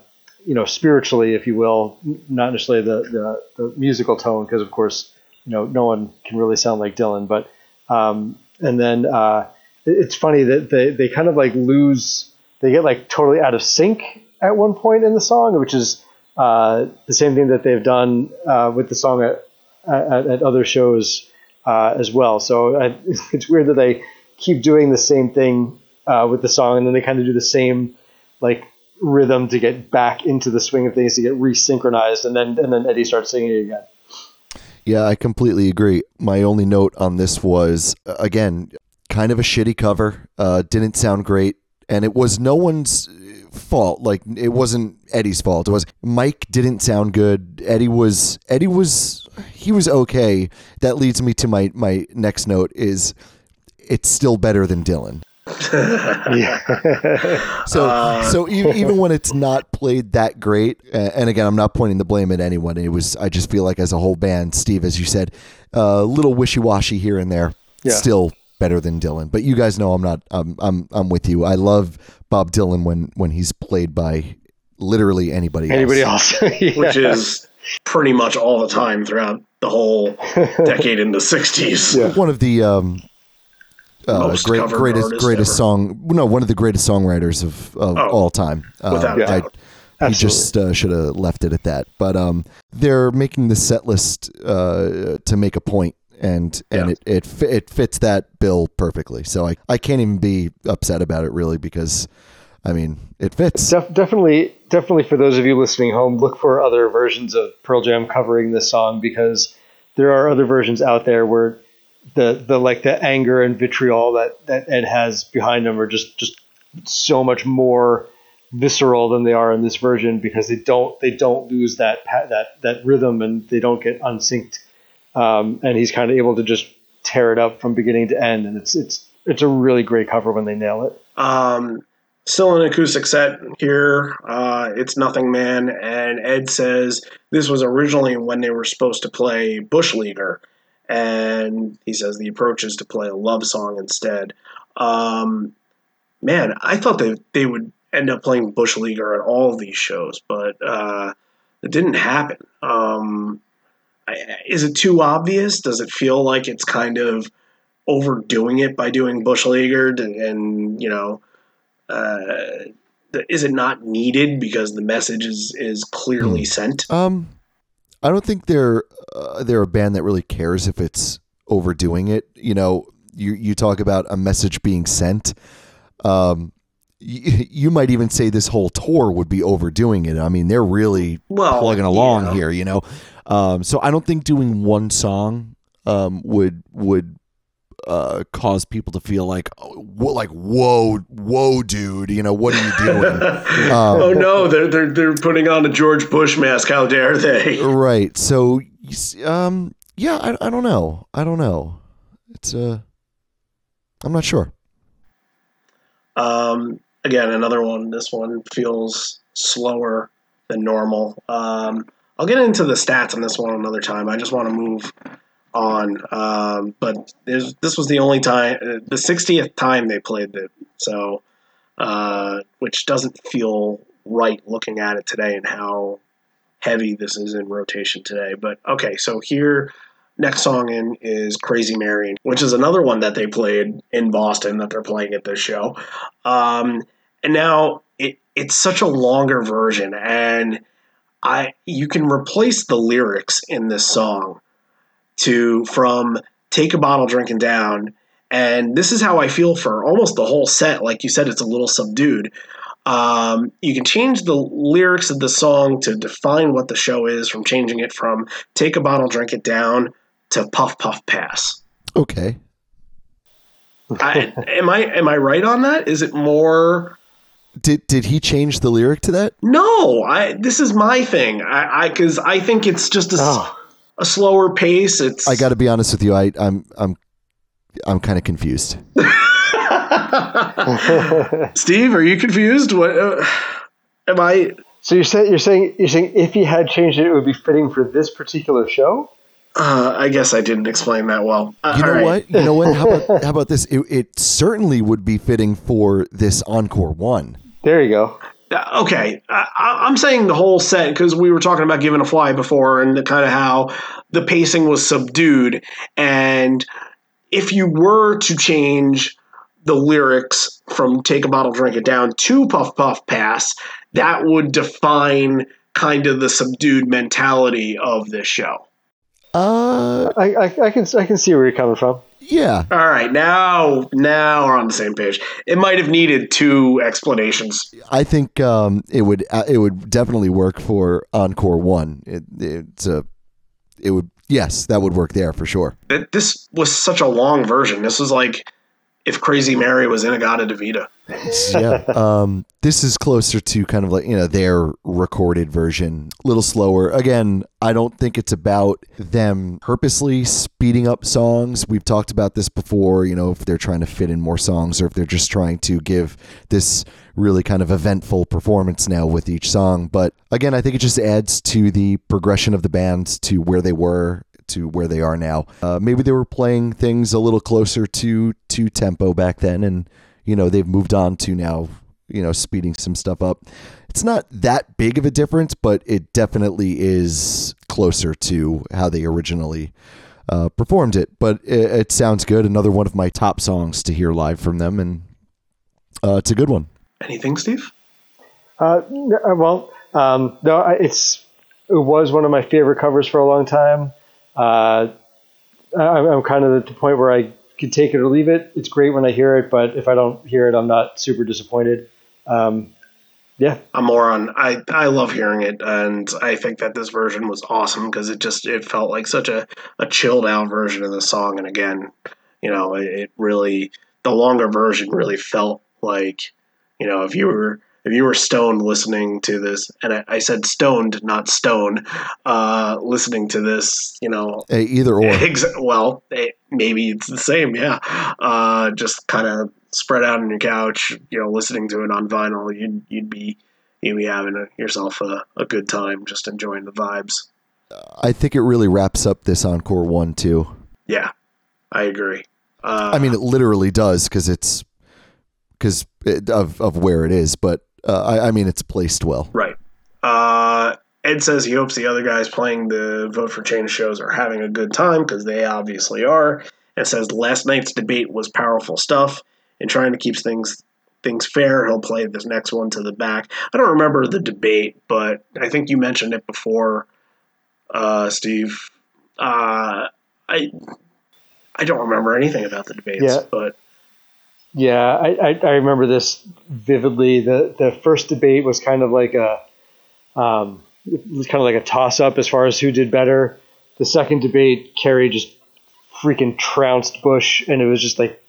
you know, spiritually, if you will, not necessarily the, the, the musical tone, because of course, you know, no one can really sound like Dylan. But um, and then uh, it's funny that they, they kind of like lose, they get like totally out of sync at one point in the song, which is uh, the same thing that they've done uh, with the song at, at, at other shows uh, as well. So I, it's weird that they keep doing the same thing uh, with the song, and then they kind of do the same like rhythm to get back into the swing of things to get resynchronized, and then and then Eddie starts singing again. Yeah, I completely agree. My only note on this was again kind of a shitty cover. Uh, didn't sound great, and it was no one's fault. Like it wasn't Eddie's fault. It was Mike didn't sound good. Eddie was Eddie was he was okay. That leads me to my my next note is it's still better than Dylan. so Uh, so e- even when it's not played that great, uh, and again, I'm not pointing the blame at anyone. It was I just feel like as a whole band, Steve, as you said, a uh, little wishy washy here and there. Yeah. Still better than Dylan. But you guys know I'm not. I'm I'm I'm with you. I love Bob Dylan when when he's played by literally anybody. Anybody else. else? Yeah. which is pretty much all the time throughout the whole decade in the 60s. Yeah. One of the um, uh, great, greatest greatest ever. song. No, one of the greatest songwriters of, of Oh, all time. Uh, without a I- doubt. he just uh, should have left it at that. But um, they're making the set list uh, to make a point, and and Yeah. it it, it fits that bill perfectly. So I, I can't even be upset about it really because, I mean, it fits. Def- definitely, definitely for those of you listening home, look for other versions of Pearl Jam covering this song because there are other versions out there where the the like the anger and vitriol that that Ed has behind them are just just so much more visceral than they are in this version because they don't they don't lose that that that rhythm and they don't get unsynced. Um, and he's kind of able to just tear it up from beginning to end, and it's it's it's a really great cover when they nail it. Um, still an acoustic set here. Uh, it's Nothing Man, and Ed says this was originally when they were supposed to play Bush Leaguer, and he says the approach is to play a love song instead. Um, man, I thought they they would end up playing Bush Leaguer at all of these shows, but uh, it didn't happen. Um, is it too obvious? Does it feel like it's kind of overdoing it by doing Bush Leaguer and, and you know uh, is it not needed because the message is is clearly sent? Um, I don't think they're uh, they're a band that really cares if it's overdoing it. You know, you you talk about a message being sent. Um, you, you might even say this whole tour would be overdoing it. I mean, they're really Well, plugging along here. You know, um, so I don't think doing one song um, would would uh, cause people to feel like, oh, wha- like whoa, whoa, dude. You know, what are you doing? Um, oh no, they're they're they're putting on a George Bush mask. How dare they? Right. So, um, yeah, I, I don't know. I don't know. It's uh, I'm not sure. Um, again, another one. This one feels slower than normal. Um, I'll get into the stats on this one another time. I just want to move on. Um, but this was the only time, uh, the 60th time they played it. So, uh, which doesn't feel right looking at it today and how heavy this is in rotation today. But okay, so here, next song in is Crazy Mary, which is another one that they played in Boston that they're playing at this show. Um, and now it it's such a longer version, and I you can replace the lyrics in this song to from "Take a Bottle, Drinking Down," and this is how I feel for almost the whole set. Like you said, it's a little subdued. Um, you can change the lyrics of the song to define what the show is from changing it from "Take a bottle, drink it down" to "Puff Puff Pass." Okay. I, am I am I right on that? Is it more? Did did he change the lyric to that? No, I. This is my thing. I because I, I, think it's just a, Oh. a slower pace. It's I got to be honest with you. I I'm I'm I'm kind of confused. Steve, are you confused? What uh, am I? So you're saying you're saying you're saying if he had changed it, it would be fitting for this particular show? Uh, I guess I didn't explain that well. Uh, You know all right. what? You know what? How about how about this? It, it certainly would be fitting for this encore one. There you go. Okay, I, I- I'm saying the whole set because we were talking about giving a fly before and the kind of how the pacing was subdued, and if you were to change the lyrics from "Take a bottle, drink it down" to "Puff Puff Pass," that would define kind of the subdued mentality of this show. Uh, I, I, I can I can see where you're coming from. Yeah. All right, now now we're on the same page. It might have needed two explanations. I think um, it would uh, it would definitely work for encore one. It, it's a it would yes that would work there for sure. This was such a long version. This was like if Crazy Mary was in In-A-Gadda-Da-Vida. yeah. Um, this is closer to kind of like you know their recorded version, a little slower. Again, I don't think it's about them purposely speeding up songs. We've talked about this before. You know, if they're trying to fit in more songs, or if they're just trying to give this really kind of eventful performance now with each song. But again, I think it just adds to the progression of the band to where they were to where they are now. Uh, maybe they were playing things a little closer to to tempo back then, and you know they've moved on to now you know speeding some stuff up. It's not that big of a difference, but it definitely is closer to how they originally uh, performed it. But it, it sounds good. Another one of my top songs to hear live from them, and uh, it's a good one. Anything, Steve? Uh, uh, well, um, no, it's it was one of my favorite covers for a long time. Uh, I- I'm, I'm kind of at the point where I could take it or leave it. It's great when I hear it, but if I don't hear it, I'm not super disappointed. Um, yeah, I'm more on. I I love hearing it, and I think that this version was awesome because it just it felt like such a a chilled out version of the song. And again, you know, it, it really the longer version really felt like you know if you were if you were stoned listening to this, and I, I said stoned, not stone, uh, listening to this, you know, Hey, either or. Ex- well, it, maybe it's the same, yeah. Uh, just kind of spread out on your couch, you know, listening to it on vinyl. You'd you'd be you'd be having a, yourself a, a good time, just enjoying the vibes. I think it really wraps up this encore one too. Yeah, I agree. Uh, I mean, it literally does because it's because of of where it is. But uh, I, I mean, it's placed well. right. Uh, Ed says he hopes the other guys playing the vote for change shows are having a good time because they obviously are. And says last night's debate was powerful stuff. And trying to keep things things fair, he'll play this next one to the back. I don't remember the debate, but I think you mentioned it before, uh, Steve. Uh, I I don't remember anything about the debates, Yeah. but yeah, I, I, I remember this vividly. the The first debate was kind of like a, um, was kind of like a toss up as far as who did better. The second debate, Kerry just freaking trounced Bush, and it was just like,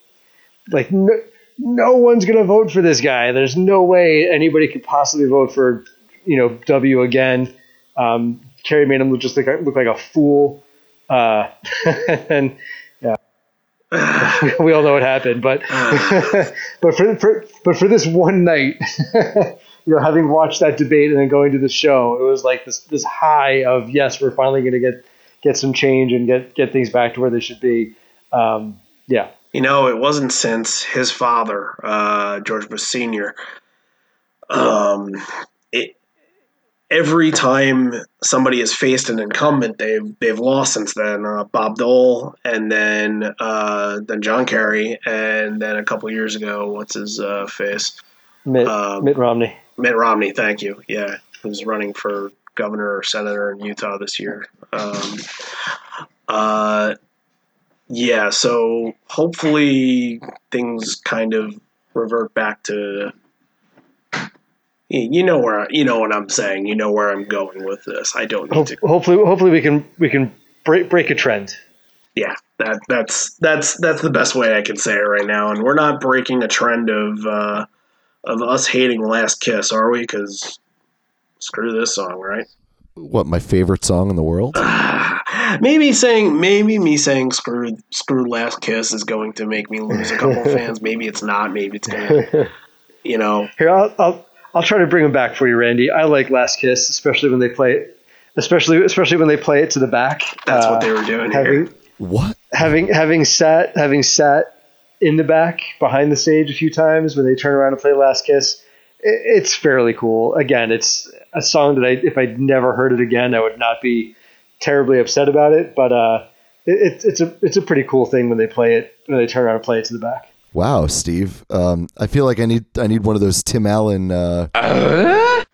like no, no one's gonna vote for this guy. There's no way anybody could possibly vote for, you know, W again. Um, Kerry made him look just like look like a fool, uh, and we all know what happened. But but for, for but for this one night, you know, having watched that debate and then going to the show, it was like this this high of yes, we're finally going to get get some change and get get things back to where they should be. Um, yeah, You know, it wasn't since his father, uh, George Bush Senior. Um, it, every time somebody has faced an incumbent, they've they've lost since then. Uh, Bob Dole, and then uh, then John Kerry, and then a couple years ago, what's his uh, face? Mitt, Um, Mitt Romney. Mitt Romney. Thank you. Yeah, who's running for governor or senator in Utah this year. Um, uh, yeah, so hopefully things kind of revert back to You you know where you know what I'm saying. You know where I'm going with this. I don't need Hope, to. hopefully, hopefully we can we can break break a trend. Yeah, that that's that's that's the best way I can say it right now. And we're not breaking a trend of uh, of us hating Last Kiss, are we? Because screw this song, right? What my favorite song in the world? maybe saying maybe me saying screw screw Last Kiss is going to make me lose a couple fans. Maybe it's not. Maybe it's gonna. You know, Here, I'll, I'll I'll try to bring them back for you, Randy. I like Last Kiss, especially when they play it, especially especially when they play it to the back. that's Uh, what they were doing here. What? having having sat having sat in the back behind the stage a few times when they turn around and play Last Kiss. i- It's fairly cool. Again, it's a song that I if I'd never heard it again, I would not be terribly upset about it. But uh, it, it's it's a it's a pretty cool thing when they play it when they turn around and play it to the back. Wow, Steve. Um, I feel like I need I need one of those Tim Allen. Uh, I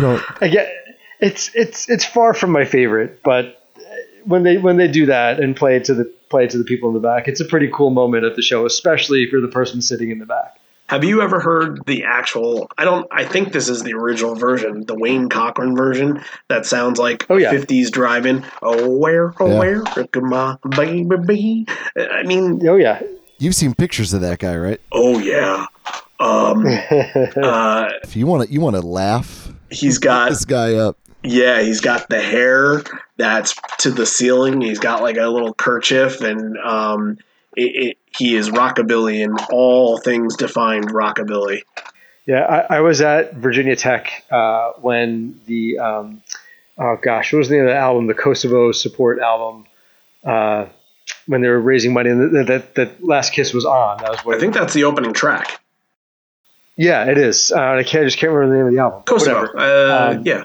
don't. Again, it's it's it's far from my favorite, but when they when they do that and play it to the play it to the people in the back, it's a pretty cool moment at the show, especially if you're the person sitting in the back. Have you ever heard the actual? I don't. I think this is the original version, the Wayne Cochran version. That sounds like Oh, yeah. '50s driving. Oh, where, oh, Yeah. where, look at my baby, baby. I mean, Oh yeah, You've seen pictures of that guy, right? oh yeah. Um, uh, If you want to, you want to laugh he's got this guy up. Yeah, he's got the hair that's to the ceiling. He's got like a little kerchief, and um, it, it, he is rockabilly in all things defined rockabilly. yeah. I, I was at Virginia Tech uh, when the um, oh gosh, what was the name of the album? The Kosovo support album. Uh, when they were raising money, and that, that that Last Kiss was on. That was what. I think that's the opening track. yeah, it is. Uh, I can't I just can't remember the name of the album. Kosovo. Uh, Um, yeah.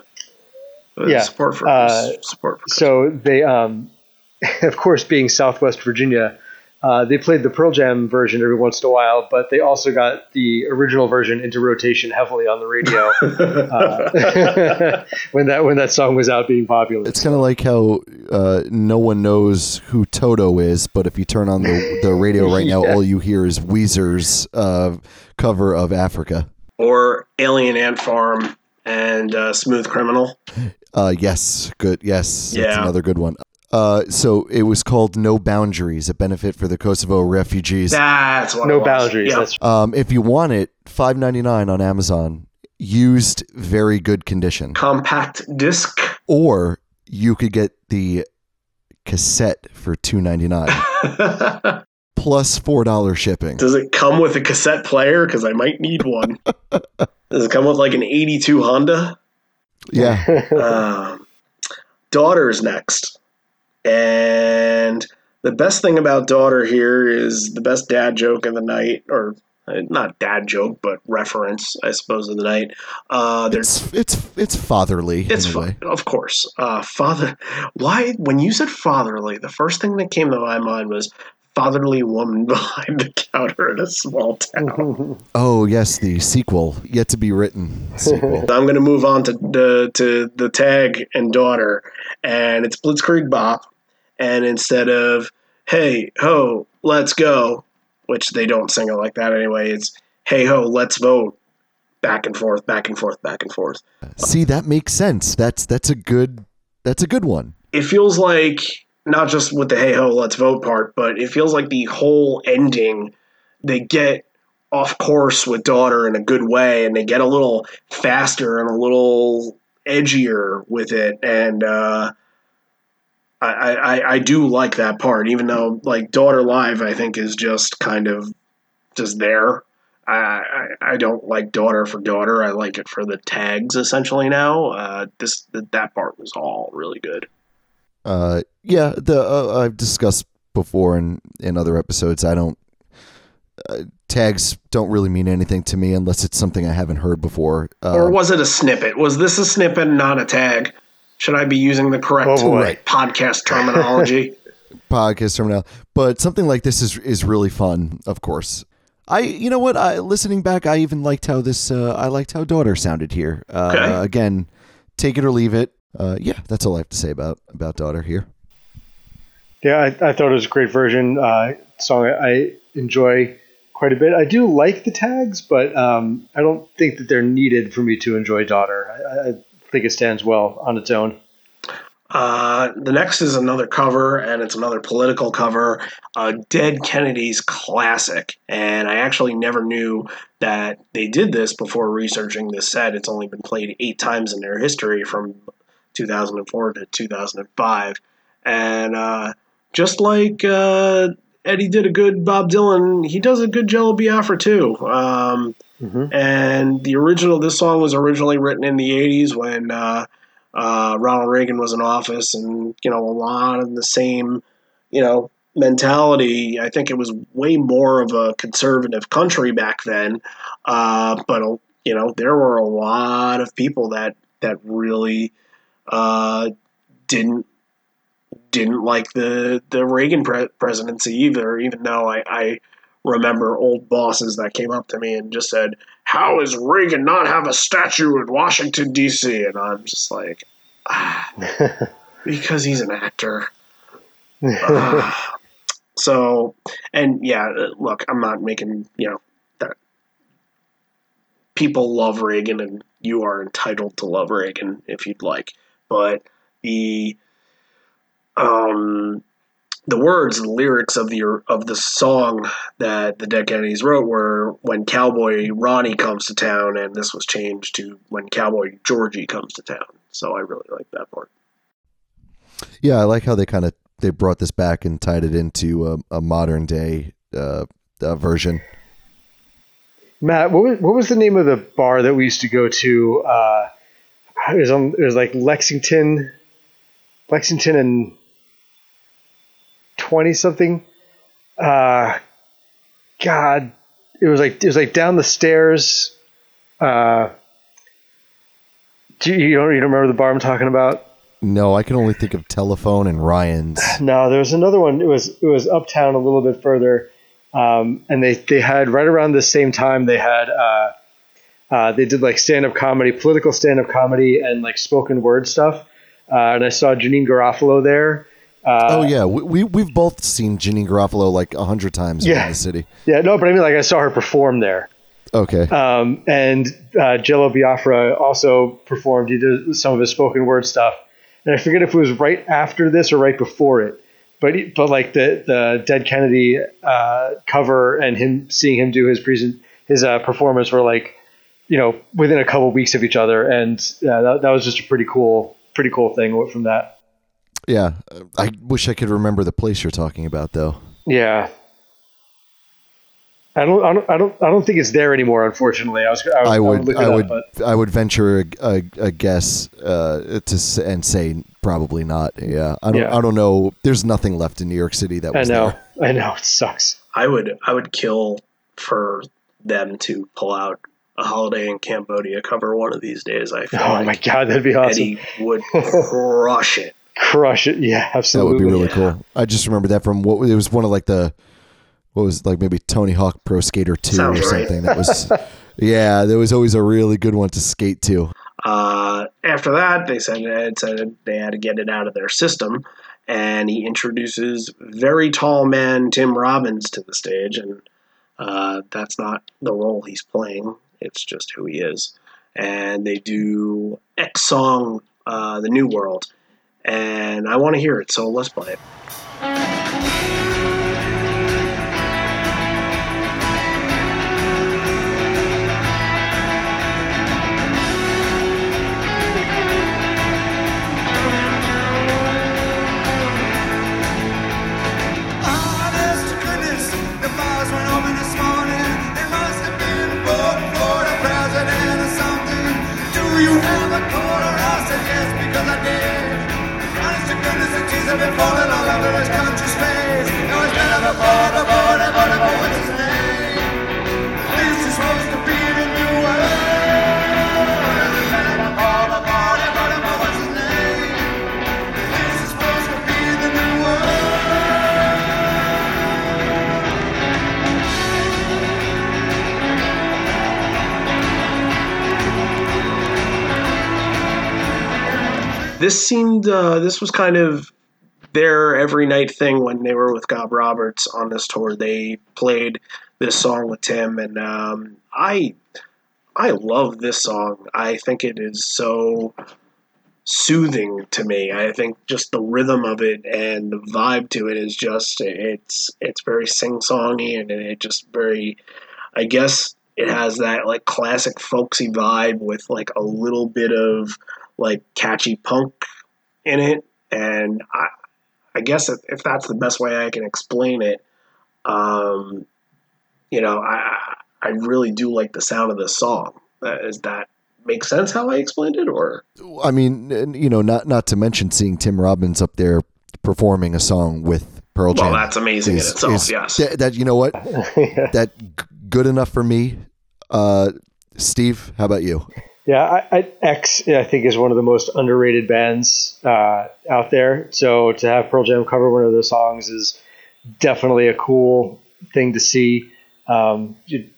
Uh, yeah, Support for uh, support for So they, um, of course, being Southwest Virginia, uh, they played the Pearl Jam version every once in a while, but they also got the original version into rotation heavily on the radio uh, when that when that song was out being popular. It's kind of like how uh, no one knows who Toto is, but if you turn on the, the radio right now, Yeah. all you hear is Weezer's uh, cover of Africa. or Alien Ant Farm and uh, Smooth Criminal. Uh, yes, good. Yes, that's Yeah. another good one. Uh, so it was called No Boundaries, a benefit for the Kosovo refugees. That's what. it no was. boundaries. Yeah. Um, if you want it, five ninety nine on Amazon, used, very good condition. compact disc. Or you could get the cassette for two ninety nine plus four dollar shipping. Does it come with a cassette player? Because I might need one. Does it come with like an 82 Honda? Yeah, um, daughter's next. And the best thing about daughter here is the best dad joke of the night, or uh, not dad joke, but reference, I suppose, of the night. Uh, there's it's it's it's fatherly it's in a of course uh, father. Why when you said fatherly, the first thing that came to my mind was fatherly woman behind the counter in a small town. Oh yes, the sequel yet to be written. Sequel. I'm going to move on to the to the tag and daughter, and it's Blitzkrieg Bop. And instead of "Hey ho, let's go," which they don't sing it like that anyway, it's "Hey ho, let's vote." Back and forth, back and forth, back and forth. See, that makes sense. That's that's a good that's a good one. It feels like not just with the "Hey ho, let's vote" part, but it feels like the whole ending. They get off course with daughter in a good way, and they get a little faster and a little edgier with it, and uh, I, I I do like that part, even though like daughter live, I think is just kind of just there. I, I, don't like daughter for daughter. I like it for the tags essentially now. Uh, this that part was all really good. Uh, yeah, the uh, I've discussed before in in other episodes. I don't uh, tags don't really mean anything to me unless it's something I haven't heard before. Uh, Or was it a snippet? Was this a snippet, and not a tag? Should I be using the correct Oh. Right. podcast terminology? podcast terminology, But something like this is is really fun, of course. I you know what? I listening back, I even liked how this uh, I liked how daughter sounded here. Uh, Okay. Again, take it or leave it. Uh, yeah, that's all I have to say about about daughter here. Yeah, I, I thought it was a great version. Uh, song I, I enjoy quite a bit. I do like the tags, but um, I don't think that they're needed for me to enjoy Daughter. I, I think it stands well on its own. Uh, the next is another cover, and it's another political cover, uh, Dead Kennedys classic. And I actually never knew that they did this before researching this set. It's only been played eight times in their history from 2004 to 2005. And uh, just like uh, Eddie did a good Bob Dylan, he does a good Jello Biafra too. Um, Mhm. And the original, this song was originally written in the 80s when uh, uh, Ronald Reagan was in office, and you know a lot of the same, you know, mentality. I think it was way more of a conservative country back then, uh, but you know there were a lot of people that that really uh, didn't didn't like the the Reagan pre- presidency either. Even though I, I remember old bosses that came up to me and just said, "How is Reagan not have a statue in Washington D.C.?" And I'm just like, ah, because he's an actor. Ah. so, and yeah, look, I'm not making you know that people love Reagan and you are entitled to love Reagan if you'd like, but the um the words and lyrics of the of the song that the Dead Kennedys wrote were when Cowboy Ronnie comes to town, and this was changed to when Cowboy Georgie comes to town. So I really like that part. Yeah, I like how they kind of they brought this back and tied it into a, a modern day uh, uh, version. Matt, what was, what was the name of the bar that we used to go to? Uh, it was on. It was like Lexington, Lexington and twenty something. Uh, God, it was like it was like down the stairs. Uh, do you, you don't you don't remember the bar I'm talking about? No, I can only think of telephone and Ryan's. No, there was another one. It was it was uptown a little bit further, um, and they they had right around the same time they had uh, uh, they did like stand up comedy, political stand up comedy, and like spoken word stuff. Uh, and I saw Janeane Garofalo there. Uh, oh yeah, we, we we've both seen Janeane Garofalo like a hundred times Yeah. in the city. yeah, no, but I mean like I saw her perform there. Okay, Um, and uh, Jello Biafra also performed. He did some of his spoken word stuff, and I forget if it was right after this or right before it. But but like the the Dead Kennedy uh, cover and him seeing him do his present his uh, performance were like you know within a couple weeks of each other, and uh, that, that was just a pretty cool pretty cool thing from that. yeah. I wish I could remember the place you're talking about though. Yeah. I don't, I don't, I don't, I don't think it's there anymore. Unfortunately, I was, I, I would, look it I up, would, but- I would venture a, a, a guess uh, to s- and say probably not. Yeah, I don't, Yeah. I don't know. There's nothing left in New York City that I know, there. I know, it sucks. I would I would kill for them to pull out a holiday in Cambodia cover one of these days. I feel Oh like my god, that'd be awesome. Eddie would crush it. Crush it, yeah, absolutely. That would be really cool. I just remember that from what it was one of like the what was like maybe Tony Hawk Pro Skater Two Sounds or right. something. That was yeah. There was always a really good one to skate to. Uh, after that, they said Ed said they had to get it out of their system, and he introduces very tall man Tim Robbins to the stage, and uh, that's not the role he's playing; it's just who he is. And they do X song, uh, "The New World," and I want to hear it, so let's play it. You have a quarter? I said yes because I did. Honest to goodness, the tears have been falling all over this country's face. Now it's better before and voting for what's his name. This seemed uh, this was kind of their every night thing when they were with Bob Roberts on this tour. They played this song with Tim, and um, I I love this song. I think it is so soothing to me. I think just the rhythm of it and the vibe to it is just it's it's very sing songy and it just very I guess it has that like classic folksy vibe with like a little bit of like catchy punk in it and I I guess if, if that's the best way I can explain it um you know I I really do like the sound of this song. Uh, Is that make sense how I explained it or I mean, you know, not not to mention seeing Tim Robbins up there performing a song with Pearl Jam. well Jam. that's amazing is- in itself is- yes That, that- you know what? that g- good enough for me. Uh, Steve, how about you? Yeah, I, I, X I think is one of the most underrated bands uh, out there. So to have Pearl Jam cover one of their songs is definitely a cool thing to see. Um, you-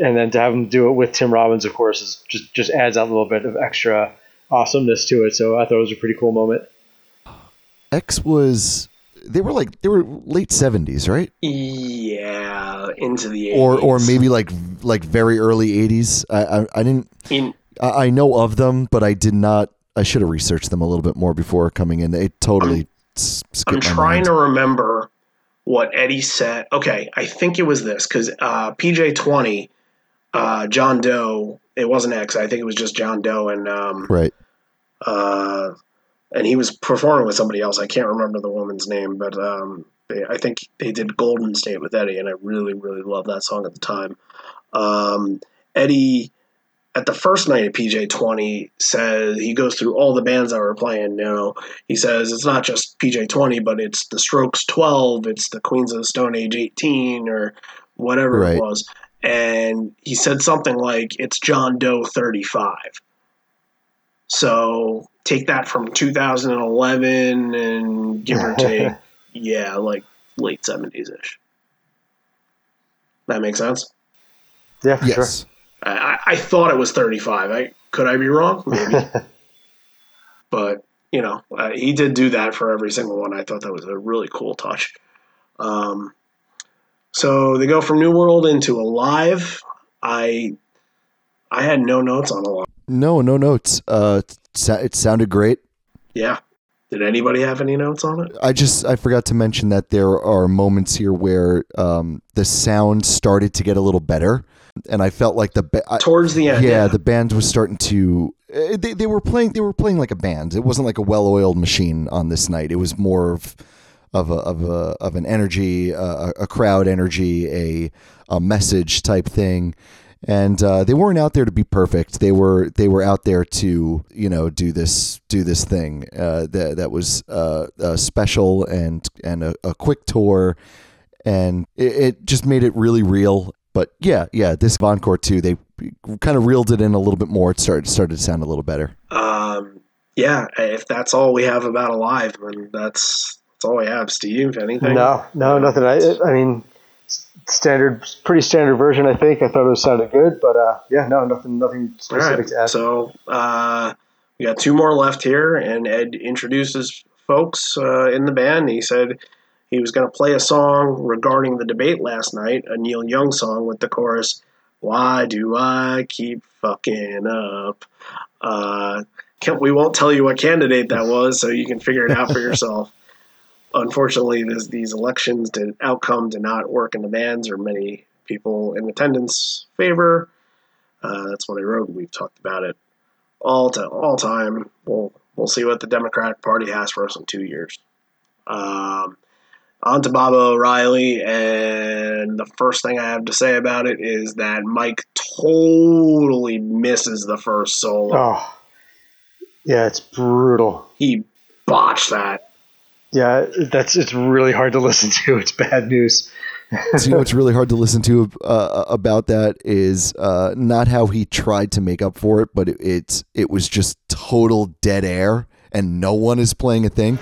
and then to have them do it with Tim Robbins, of course, is just just adds that little bit of extra awesomeness to it. So I thought it was a pretty cool moment. X was they were like they were late seventies, right? yeah into the 80s. Or or maybe like like very early eighties. I, I I didn't in I, I know of them, but I did not. I should have researched them a little bit more before coming in. It totally I'm my trying mind. to remember what Eddie said. Okay, I think it was this because uh, PJ Twenty, uh, John Doe. It wasn't X. I think it was just John Doe and um, Right. uh, and he was performing with somebody else. I can't remember the woman's name, but um, they, I think they did Golden State with Eddie, and I really, really loved that song at the time. Um, Eddie, at the first night at PJ Twenty, says he goes through all the bands that were playing. You know, he says it's not just PJ Twenty, but it's the Strokes Twelve, it's the Queens of the Stone Age eighteen, or whatever Right. it was. And he said something like, "It's John Doe thirty five. So take that from 2011 and give or take, yeah, like late 70s ish. That makes sense. Yeah, for Yes. sure. I, I, thought it was 35. I could I be wrong? Maybe. but you know, uh, he did do that for every single one. I thought that was a really cool touch. Um, so they go from New World into Alive. I I had no notes on Alive. No, no notes. Uh, it it sounded great. Yeah. Did anybody have any notes on it? I just I forgot to mention that there are moments here where um, the sound started to get a little better, and I felt like the ba- Towards the end. yeah, the band was starting to eh, they, they were playing they were playing like a band. It wasn't like a well-oiled machine on this night. It was more of of a of a of an energy, uh, a crowd energy, a a message type thing. And uh, they weren't out there to be perfect. They were they were out there to you know do this do this thing uh, that that was uh, uh, special and and a, a quick tour, and it, it just made it really real. But yeah, yeah, this encore too, they kind of reeled it in a little bit more. It started started to sound a little better. Um, yeah, if that's all we have about Alive, then that's that's all we have. Steve, anything? No, no, nothing. I, I mean, standard, pretty standard version. I think I thought it sounded good, but uh, yeah, no, nothing, nothing specific right. to add. So uh, we got two more left here, and Ed introduces folks uh, in the band. He said he was going to play a song regarding the debate last night, a Neil Young song with the chorus, "Why do I keep fucking up?" Uh, we won't tell you what candidate that was, so you can figure it out for yourself. Unfortunately, this, these elections did outcome did not work in the band's or many people in attendance favor. Uh, that's what I wrote. We've talked about it all to all time. We'll we'll see what the Democratic Party has for us in two years. Um, on to Baba O'Riley, and the first thing I have to say about it is that Mike totally misses the first solo. Oh, yeah, it's brutal. He botched that. Yeah, that's it's really hard to listen to. It's bad news. so you know what's really hard to listen to uh, about that is uh, not how he tried to make up for it, but it, it's it was just total dead air, and no one is playing a thing.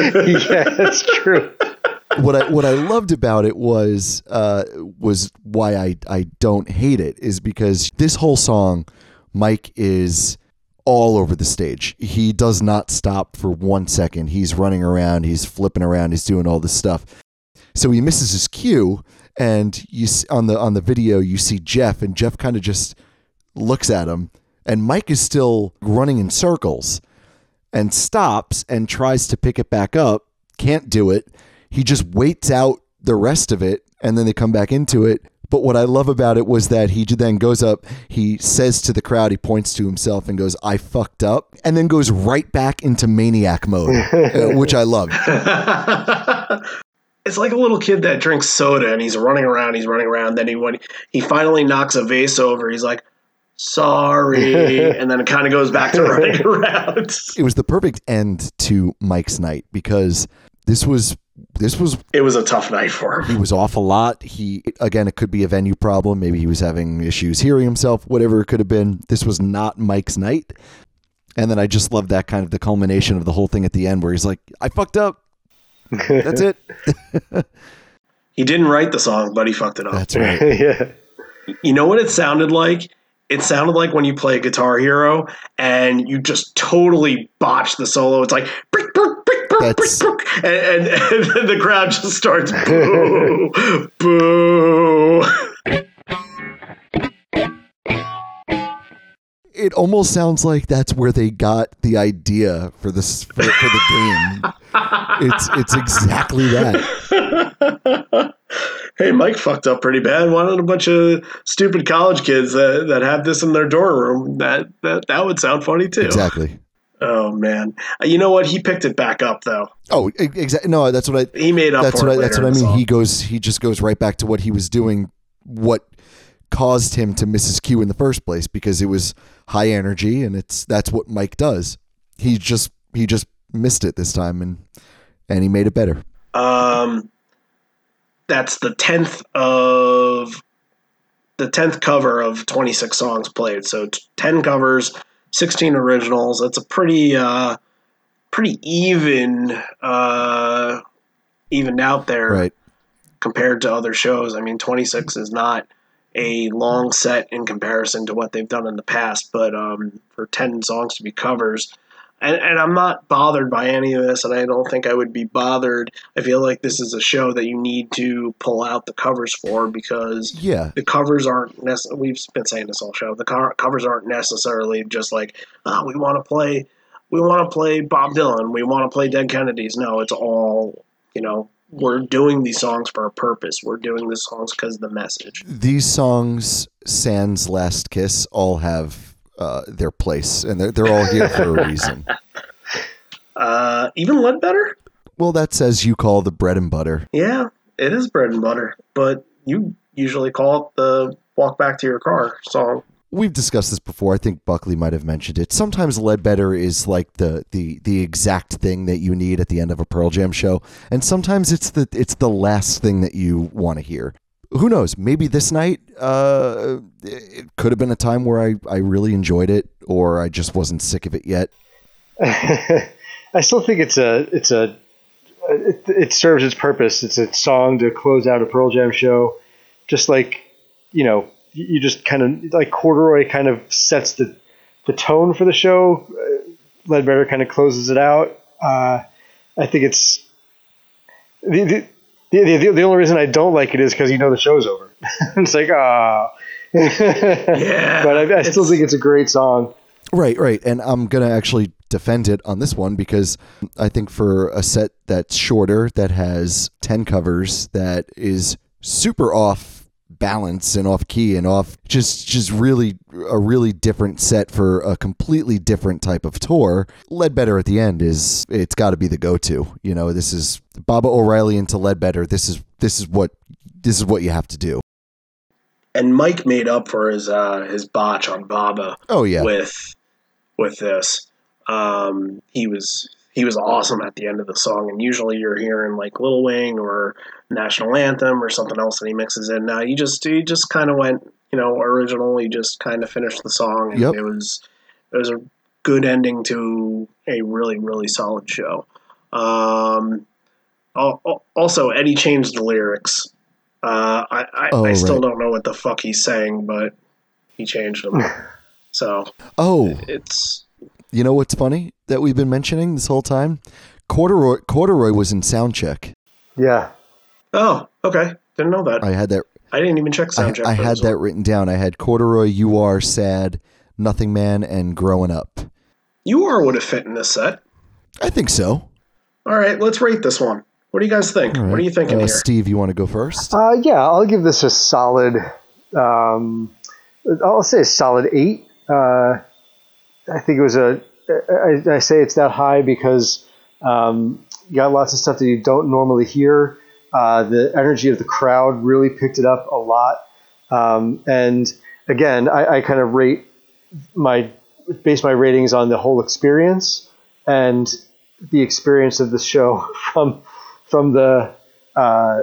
yeah, that's true. what I what I loved about it was uh, was why I I don't hate it is because this whole song, Mike is all over the stage. He does not stop for one second. He's running around. He's flipping around. He's doing all this stuff. So he misses his cue, and you on the on the video you see Jeff, and Jeff kind of just looks at him, and Mike is still running in circles, and stops and tries to pick it back up. Can't do it. He just waits out the rest of it, and then they come back into it. But what I love about it was that he then goes up, he says to the crowd, he points to himself and goes, I fucked up, and then goes right back into maniac mode, uh, which I love. it's like a little kid that drinks soda and he's running around, he's running around. Then he when he finally knocks a vase over, he's like, "Sorry," and then it kind of goes back to running around. It was the perfect end to Mike's night because this was this was It was a tough night for him. he was off a lot. He again, it could be a venue problem. Maybe he was having issues hearing himself. Whatever it could have been. This was not Mike's night. And then I just love that kind of the culmination of the whole thing at the end, where he's like, "I fucked up. That's it. He didn't write the song, but he fucked it up. That's right." yeah. You know what it sounded like? It sounded like when you play Guitar Hero and you just totally botch the solo. It's like brick, brick, brick, brick, brick, brick, and, and, and then the crowd just starts boo, boo. It almost sounds like that's where they got the idea for this for, for the game. It's it's exactly that. hey, Mike fucked up pretty bad. Why don't a bunch of stupid college kids that, that have this in their dorm room? That that that would sound funny too. Exactly. Oh man, you know what? He picked it back up though. Oh, exactly. No, that's what I. He made up That's what I, that's what I mean. He goes. He just goes right back to what he was doing. What caused him to miss his cue in the first place because it was high energy, and it's that's what Mike does. He just he just missed it this time, and and he made it better. Um, that's the tenth of the tenth cover of twenty six songs played. So t- ten covers, sixteen originals. That's a pretty uh, pretty even uh, evened out there Right. compared to other shows. I mean, twenty six is not a long set in comparison to what they've done in the past, but um, for ten songs to be covers. And, and I'm not bothered by any of this, and I don't think I would be bothered. I feel like this is a show that you need to pull out the covers for because Yeah. the covers aren't necessarily. We've been saying this all show. The co- covers aren't necessarily just like, oh, we want to play, we want to play Bob Dylan, we want to play Dead Kennedys. No, it's all you know. We're doing these songs for a purpose. We're doing these songs because of the message. These songs, Sans Last Kiss, all have uh, their place, and they're they're all here for a reason. Uh, even Ledbetter, Well, that's as you call the bread and butter. yeah, it is bread and butter, but you usually call it the "Walk Back to Your Car" song. We've discussed this before. I think Buckley might have mentioned it. Sometimes Ledbetter is like the the the exact thing that you need at the end of a Pearl Jam show, and sometimes it's the it's the last thing that you want to hear. Who knows? Maybe this night, uh, it could have been a time where I I really enjoyed it, or I just wasn't sick of it yet. I still think it's a it's a it, it serves its purpose. It's a song to close out a Pearl Jam show, just like you know you just kind of like Corduroy kind of sets the the tone for the show. Ledbetter kind of closes it out. Uh, I think it's the, the the, the the only reason I don't like it is because you know the show's over. it's like ah, Yeah, but I, I still think it's a great song. Right, right. And I'm going to actually defend it on this one because I think for a set that's shorter, that has 10 covers, that is super off balance and off key and off just just really a really different set for a completely different type of tour ledbetter at the end is it's got to be the go-to you know this is baba o'riley into ledbetter this is this is what this is what you have to do and Mike made up for his uh, his botch on Baba. oh yeah with with this. Um, he was he was awesome at the end of the song, and usually you're hearing like Lil Wayne or National Anthem or something else that he mixes in. Now he just he just kind of went you know original. He just kind of finished the song, and Yep. it was it was a good ending to a really really solid show. Um, Al- al- Also, Eddie changed the lyrics. Uh, I I, Oh, I still right. don't know what the fuck he's saying, but he changed them. so Oh, it's you know what's funny that we've been mentioning this whole time? Corduroy, Corduroy was in Soundcheck. Yeah. Oh okay. Didn't know that. I had that. I didn't even check I. I had that one. written down. I had Corduroy, You Are Sad, Nothing Man, and Growing Up. You are would have fit in this set. I think so. All right, let's rate this one. What do you guys think? All What are you thinking uh, here? Steve, you want to go first? Uh, yeah, I'll give this a solid. Um, I'll say a solid eight. Uh, I think it was a. I, I say it's that high because um, you got lots of stuff that you don't normally hear. Uh, the energy of the crowd really picked it up a lot. Um, and again, I, I kind of rate my base my ratings on the whole experience and the experience of the show from from the uh,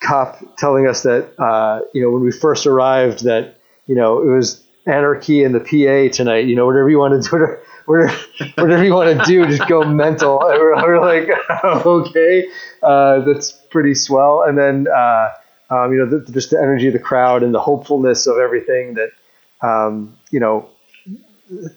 cop telling us that uh, you know when we first arrived that you know it was anarchy in the PA tonight. You know whatever you want to do, whatever, whatever, you want to do, just go mental. And we're, we're like, okay, uh, that's pretty swell. And then uh, um, you know the, just the energy of the crowd and the hopefulness of everything that um, you know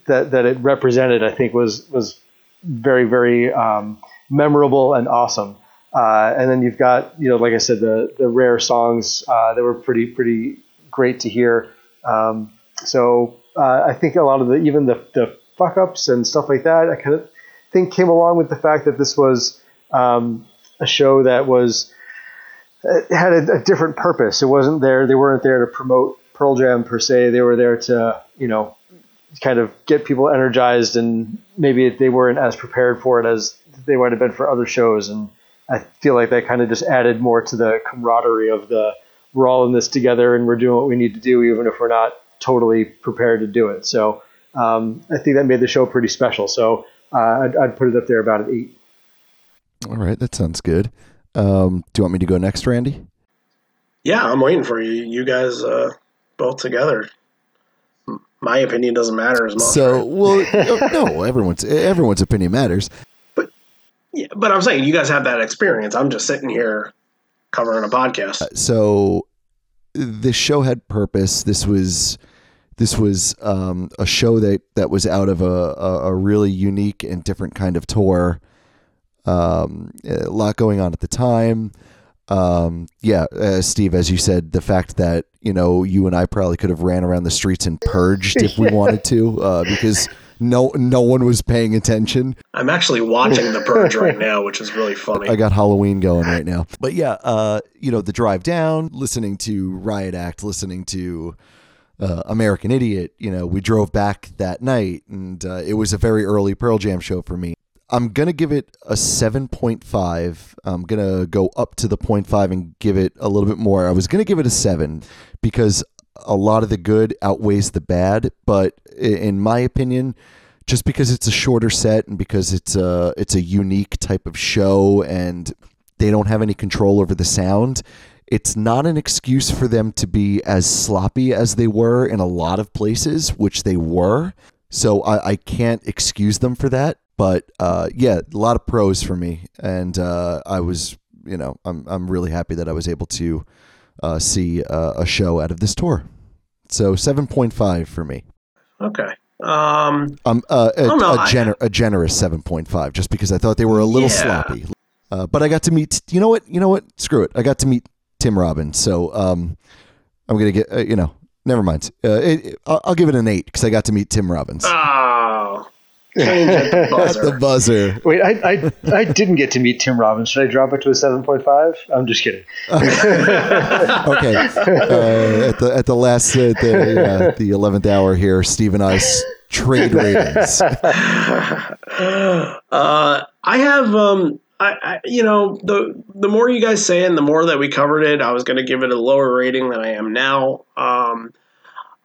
that that it represented. I think was was very very um, memorable and awesome. Uh, and then you've got you know like I said the the rare songs uh, that were pretty pretty great to hear. Um, so uh, I think a lot of the even the the fuck ups and stuff like that I kind of think came along with the fact that this was um, a show that was it had a, a different purpose. It wasn't there. They weren't there to promote Pearl Jam per se. They were there to you know kind of get people energized and maybe they weren't as prepared for it as they might have been for other shows and I feel like that kind of just added more to the camaraderie of the we're all in this together and we're doing what we need to do even if we're not totally prepared to do it so um, I think that made the show pretty special so uh, I'd, I'd put it up there about an eight All right, that sounds good. Um, do you want me to go next, Randy? Yeah, I'm waiting for you. You guys uh, both together. My opinion doesn't matter as much. So, right? well, uh, no, everyone's everyone's opinion matters. But yeah, but I'm saying you guys have that experience. I'm just sitting here covering a podcast. so this show had purpose. This was this was um, a show that that was out of a, a, a really unique and different kind of tour. Um, a lot going on at the time. Um, yeah, uh, Steve, as you said, the fact that you know you and I probably could have ran around the streets and purged if we wanted to, uh, because no no one was paying attention. I'm actually watching The Purge right now, which is really funny. I got Halloween going right now. But yeah, uh, you know, the drive down, listening to Riot Act, listening to uh, American Idiot. You know, we drove back that night, and uh, it was a very early Pearl Jam show for me. I'm gonna give it a 7.5. I'm gonna go up to the 0.5 and give it a little bit more. I was gonna give it a seven because a lot of the good outweighs the bad, but in my opinion, just because it's a shorter set and because it's a it's a unique type of show and they don't have any control over the sound, it's not an excuse for them to be as sloppy as they were in a lot of places, which they were. So I, I can't excuse them for that. But uh, yeah, a lot of pros for me, and uh, I was, you know, I'm I'm really happy that I was able to uh, see uh, a show out of this tour. So seven point five for me. okay. Um, Um, uh, a, no, gener- a generous seven point five, just because I thought they were a little Yeah. sloppy. Uh, but I got to meet. You know what? You know what? Screw it. I got to meet Tim Robbins. So um, I'm gonna get. Uh, you know, never mind. Uh, it, it- I'll, I'll give it an eight because I got to meet Tim Robbins oh, at the at buzzer. the buzzer. wait I, I, I didn't get to meet Tim Robbins should I drop it to a 7.5 I'm just kidding Okay. Uh, at the at the last uh, the uh, the eleventh hour here, Steve and I s- trade ratings. uh, I have, um, I, I, you know, the the more you guys say and the more that we covered it, I was going to give it a lower rating than I am now. Um,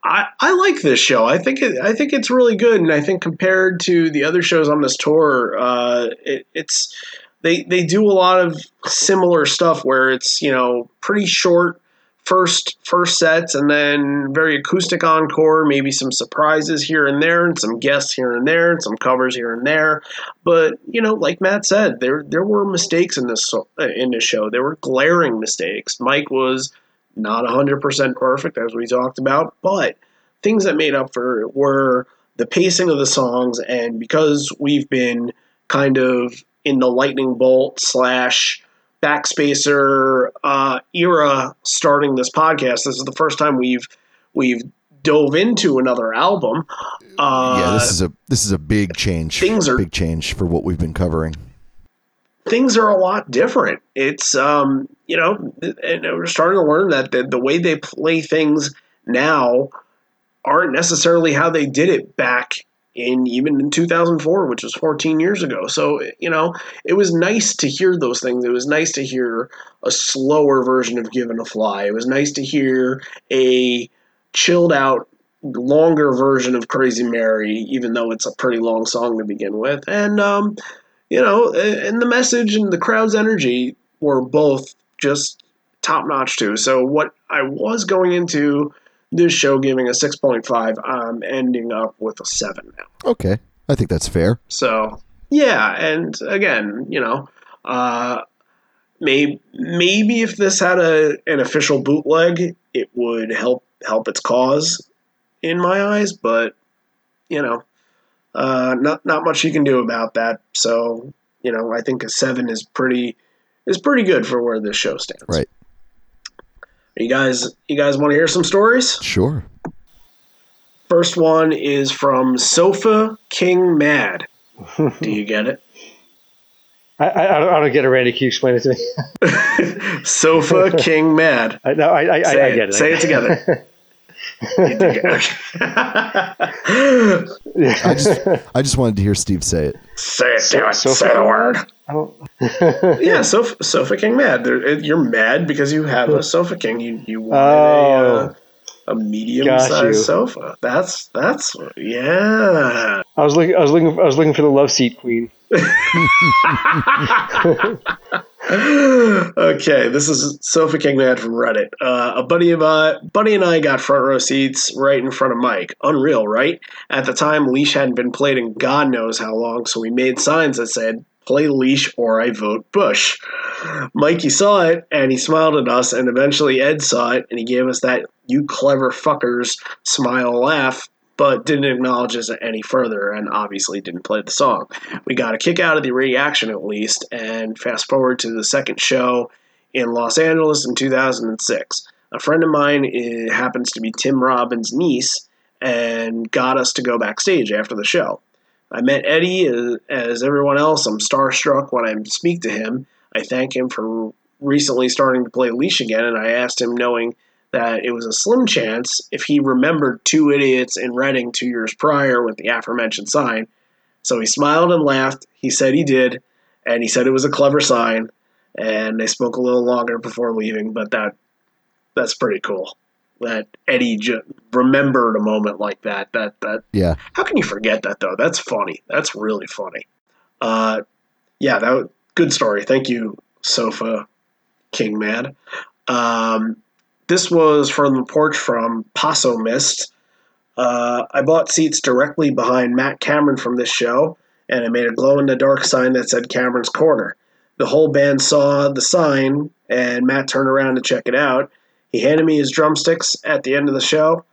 I, I like this show. I think it, I think it's really good, and I think compared to the other shows on this tour, uh, it, it's they they do a lot of similar stuff where it's you know pretty short, first first sets and then very acoustic encore maybe some surprises here and there and some guests here and there and some covers here and there. But you know like matt said there there were mistakes in this uh, in this show. There were glaring mistakes. Mike was not 100% perfect as we talked about but things that made up for it were the pacing of the songs and because we've been kind of in the lightning bolt slash backspacer uh, era starting this podcast. This is the first time we've we've dove into another album. Uh, yeah, this is a this is a big change. things are- big change for what we've been covering. things are a lot different. It's um, you know, and we're starting to learn that the, the way they play things now aren't necessarily how they did it back in even in 2004, which was 14 years ago. So you know, it was nice to hear those things. It was nice to hear a slower version of "Given a Fly." It was nice to hear a chilled out longer version of Crazy Mary, even though it's a pretty long song to begin with. And um, you know, and the message and the crowd's energy were both just top notch too. So what I was going into this show giving a 6.5, I'm ending up with a 7 now. Okay, I think that's fair. So yeah, and again, you know, uh, maybe maybe if this had a an official bootleg, it would help help its cause in my eyes. But you know, uh, not not much you can do about that. So you know, I think a seven is pretty is pretty good for where this show stands. Right. You guys, you guys want to hear some stories? Sure. First one is from Sofa King Mad. Do you get it? I, I, I don't- get it, Randy. Can you explain it to me? Sofa King Mad. I, no, I, I, Say I, I get it. Say it together. You do get it. I just I just wanted to hear Steve say it. say it. Do it. Sofa Say the word. I don't. Yeah, Sofa, Sofa King Mad. There- You're mad because you have a Sofa King. You you wanted Oh. a, uh, a medium Got you. sized sofa. That's that's yeah. I was looking. I was looking. I was looking for the love seat queen. okay, this is Sofa King Mad from Reddit. Uh, a buddy of uh, buddy and I got front row seats right in front of Mike. Unreal, right? At the time, Leash hadn't been played in God knows how long, so we made signs that said "Play Leash or I vote Bush." Mikey saw it and he smiled at us, and eventually Ed saw it and he gave us that "You clever fuckers" smile laugh. But didn't acknowledge us any further, and obviously didn't play the song. We got a kick out of the reaction at least, and fast forward to the second show in Los Angeles in 2006. A friend of mine eh, happens to be Tim Robbins' niece and got us to go backstage after the show. I met Eddie as, as everyone else. I'm starstruck when I speak to him. I thank him for recently starting to play Leash again, and I asked him, knowing that it was a slim chance if he remembered two idiots in Reading two years prior with the aforementioned sign. So he smiled and laughed. He said he did, and he said it was a clever sign. And they spoke a little longer before leaving, but that that's pretty cool. That Eddie remembered a moment like that. That that Yeah. how can you forget that though? That's funny. That's really funny. Uh, yeah, that was, good story. Thank you, Sofa King Mad. Um, this was from the porch from Paso Mist. Uh, I bought seats directly behind Matt Cameron from this show, and I made a glow in the dark sign that said Cameron's Corner. The whole band saw the sign, and Matt turned around to check it out. He handed me his drumsticks at the end of the show,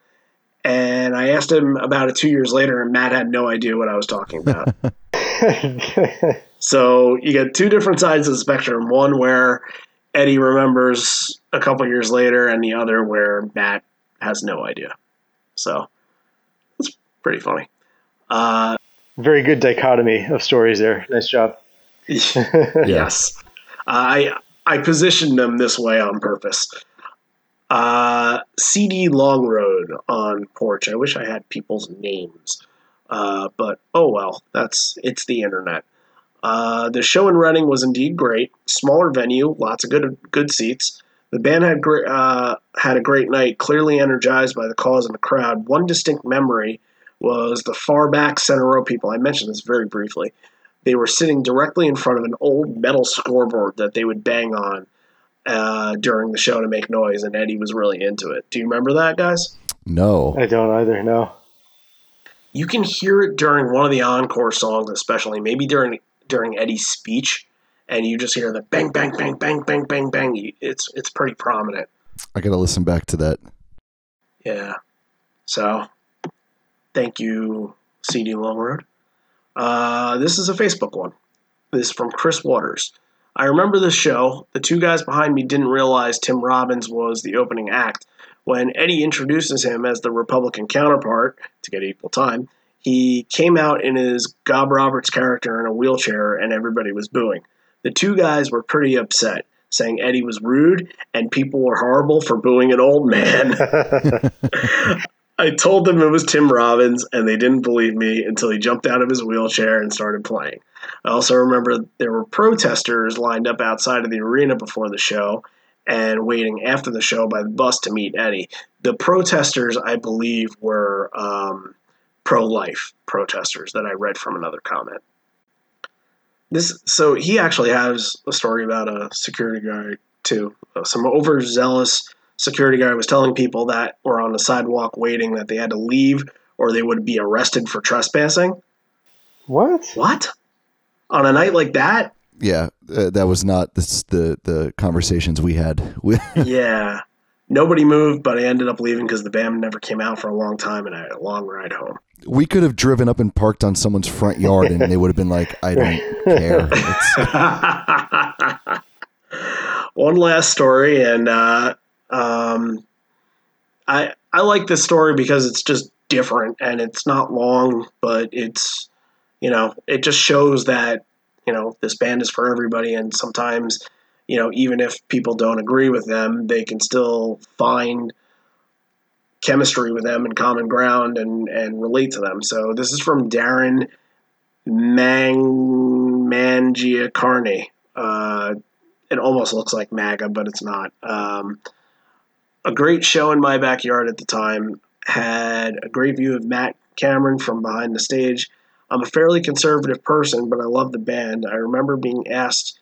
and I asked him about it two years later, and Matt had no idea what I was talking about. so you get two different sides of the spectrum one where Eddie remembers a couple years later, and the other where Matt has no idea. So it's pretty funny. Uh, Very good dichotomy of stories there. Nice job. Yes, I I positioned them this way on purpose. Uh, CD Long Road on porch. I wish I had people's names, uh, but oh well. That's it's the internet. Uh, the show in Reading was indeed great. Smaller venue, lots of good good seats. The band had great uh, had a great night. Clearly energized by the cause and the crowd. One distinct memory was the far back center row people. I mentioned this very briefly they were sitting directly in front of an old metal scoreboard that they would bang on uh, during the show to make noise, and Eddie was really into it. Do you remember that, guys? No. I don't either. No. You can hear it during one of the encore songs, especially maybe during during Eddie's speech, and you just hear the bang, bang, bang, bang, bang, bang, bang. It's it's pretty prominent. I got to listen back to that. Yeah. So, thank you, CD Long Road. Uh, this is a Facebook one. This is from Chris Waters. I remember this show. The two guys behind me didn't realize Tim Robbins was the opening act. When Eddie introduces him as the Republican counterpart to get equal time, he came out in his Bob Roberts character in a wheelchair and everybody was booing. The two guys were pretty upset, saying Eddie was rude and people were horrible for booing an old man. I told them it was Tim Robbins, and they didn't believe me until he jumped out of his wheelchair and started playing. I also remember there were protesters lined up outside of the arena before the show and waiting after the show by the bus to meet Eddie. The protesters, I believe, were um, pro life protesters that I read from another comment. This so he actually has a story about a security guard too. Some overzealous security guard was telling people that were on the sidewalk waiting that they had to leave or they would be arrested for trespassing. What? What? On a night like that? Yeah, uh, that was not the the, the conversations we had. with yeah. Nobody moved, but I ended up leaving because the band never came out for a long time and I had a long ride home. we could have driven up and parked on someone's front yard, and they would have been like, "I don't care." One last story, and uh, um, I I like this story because it's just different and it's not long, but it's you know it just shows that you know this band is for everybody, and sometimes you know even if people don't agree with them, they can still find chemistry with them and common ground and and relate to them. So this is from Darren Mang Mangiacarne. Uh, it almost looks like MAGA, but it's not. Um, a great show in my backyard at the time had a great view of Matt Cameron from behind the stage. I'm a fairly conservative person, but I love the band. I remember being asked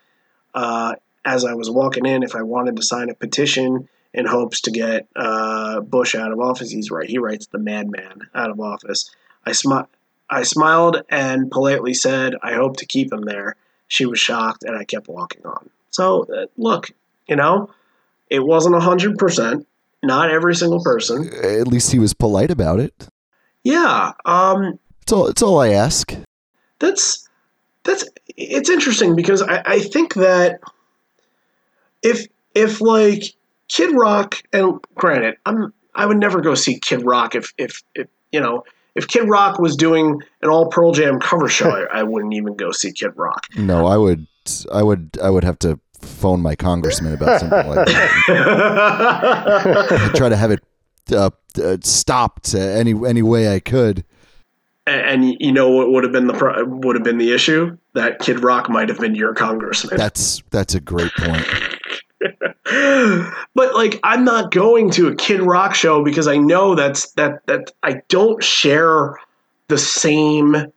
uh, as I was walking in if I wanted to sign a petition in hopes to get uh, Bush out of office. He's right. He writes the madman out of office. I, smi- I smiled and politely said, I hope to keep him there. She was shocked, and I kept walking on. So, uh, look, you know, it wasn't 100%. Not every single person. at least he was polite about it. Yeah, um, It's all. It's all I ask. that's that's it's interesting because I, I think that if if like Kid Rock and granted, I'm I would never go see Kid Rock if if, if you know if Kid Rock was doing an all Pearl Jam cover show, I, I wouldn't even go see Kid Rock. No, I would. I would. I would have to phone my congressman about something like that. Try to have it uh, uh, stopped any any way I could. And, and you know what would have been the pro- would have been the issue that Kid Rock might have been your congressman. That's that's a great point. but like I'm not going to a Kid Rock show because I know that's that that I don't share the same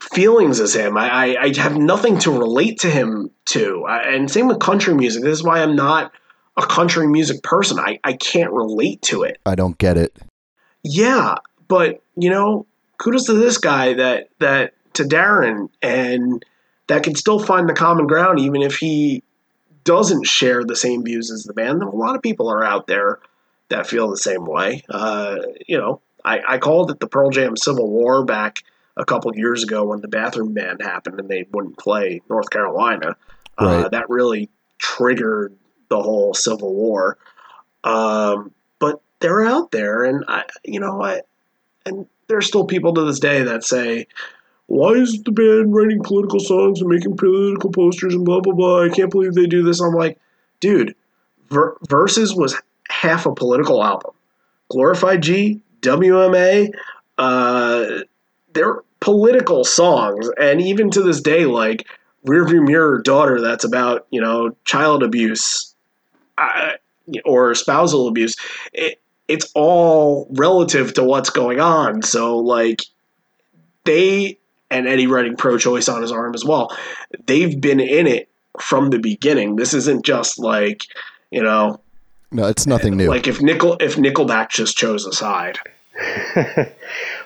feelings as him. I, I, I have nothing to relate to him to. I, and same with country music. This is why I'm not a country music person. I, I can't relate to it. I don't get it. Yeah, but you know, kudos to this guy that that to Darren and that can still find the common ground even if he doesn't share the same views as the band. A lot of people are out there that feel the same way. Uh, you know, I, I called it the Pearl Jam Civil War back a couple years ago when the bathroom band happened and they wouldn't play North Carolina. Uh, Right. that really triggered the whole Civil War. Um, but they're out there, and I, you know, I, and there's still people to this day that say, "Why is the band writing political songs and making political posters and blah blah blah?" I can't believe they do this. I'm like, dude, Ver- Versus was half a political album. Glorified G, WMA, uh, they're political songs, and even to this day, like Rearview Mirror Daughter, that's about you know child abuse uh, or spousal abuse. It, it's all relative to what's going on. So like they and Eddie writing pro-choice on his arm as well. They've been in it from the beginning. This isn't just like you know, No, it's nothing new. like if Nickel if Nickelback just chose a side.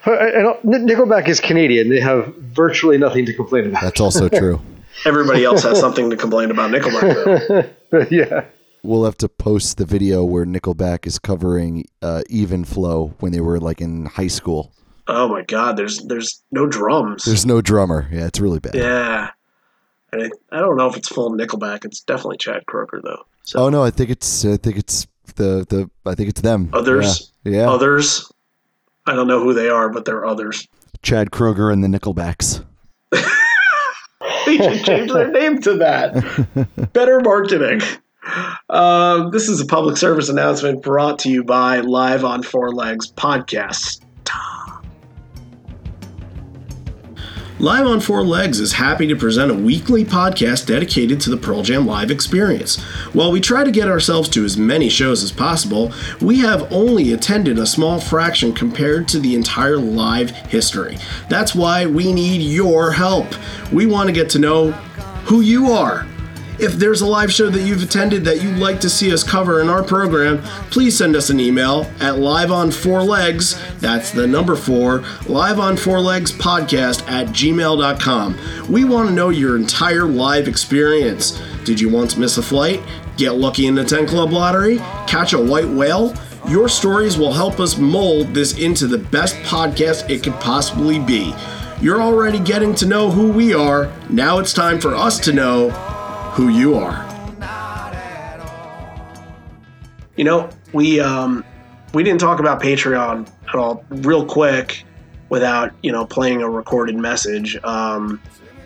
And uh, N- Nickelback is Canadian. They have virtually nothing to complain about. That's also true. Everybody else has something to complain about Nickelback though. yeah. We'll have to post the video where Nickelback is covering uh, Even Flow when they were like in high school. Oh my god, there's there's no drums. There's no drummer. Yeah, it's really bad. yeah. And I, I don't know if it's full Nickelback. It's definitely Chad Kroeger though. So Oh no, I think it's I think it's the the I think it's them. others, Yeah. yeah. others. I don't know who they are, but they're others. Chad Kroeger and the Nickelbacks. They should change their name to that. Better marketing. Um, this is a public service announcement brought to you by Live on Four Legs Podcasts. Live on Four Legs is happy to present a weekly podcast dedicated to the Pearl Jam live experience. While we try to get ourselves to as many shows as possible, we have only attended a small fraction compared to the entire live history. That's why we need your help. We want to get to know who you are. If there's a live show that you've attended that you'd like to see us cover in our program, please send us an email at live on four legs, that's the number four, live on four legs podcast at gmail.com. We want to know your entire live experience. Did you once miss a flight? Get lucky in the 10 Club lottery? Catch a white whale? Your stories will help us mold this into the best podcast it could possibly be. You're already getting to know who we are. Now it's time for us to know who you are. You know, we um, we didn't talk about Patreon at all. Real quick, without you know playing a recorded message. Um,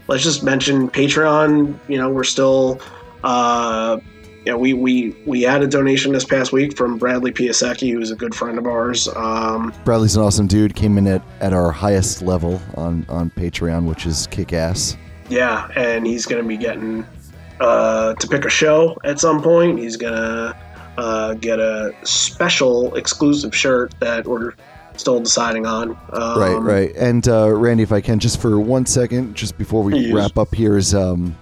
let's just mention Patreon. You know, we're still. Uh, yeah, we, we we had a donation this past week from Bradley Piasecki, who's a good friend of ours. Um, Bradley's an awesome dude. Came in at, at our highest level on, on Patreon, which is kick ass. Yeah, and he's going to be getting uh, to pick a show at some point. He's going to uh, get a special exclusive shirt that we're still deciding on. Um, right, right. And uh, Randy, if I can, just for one second, just before we wrap up here, is um,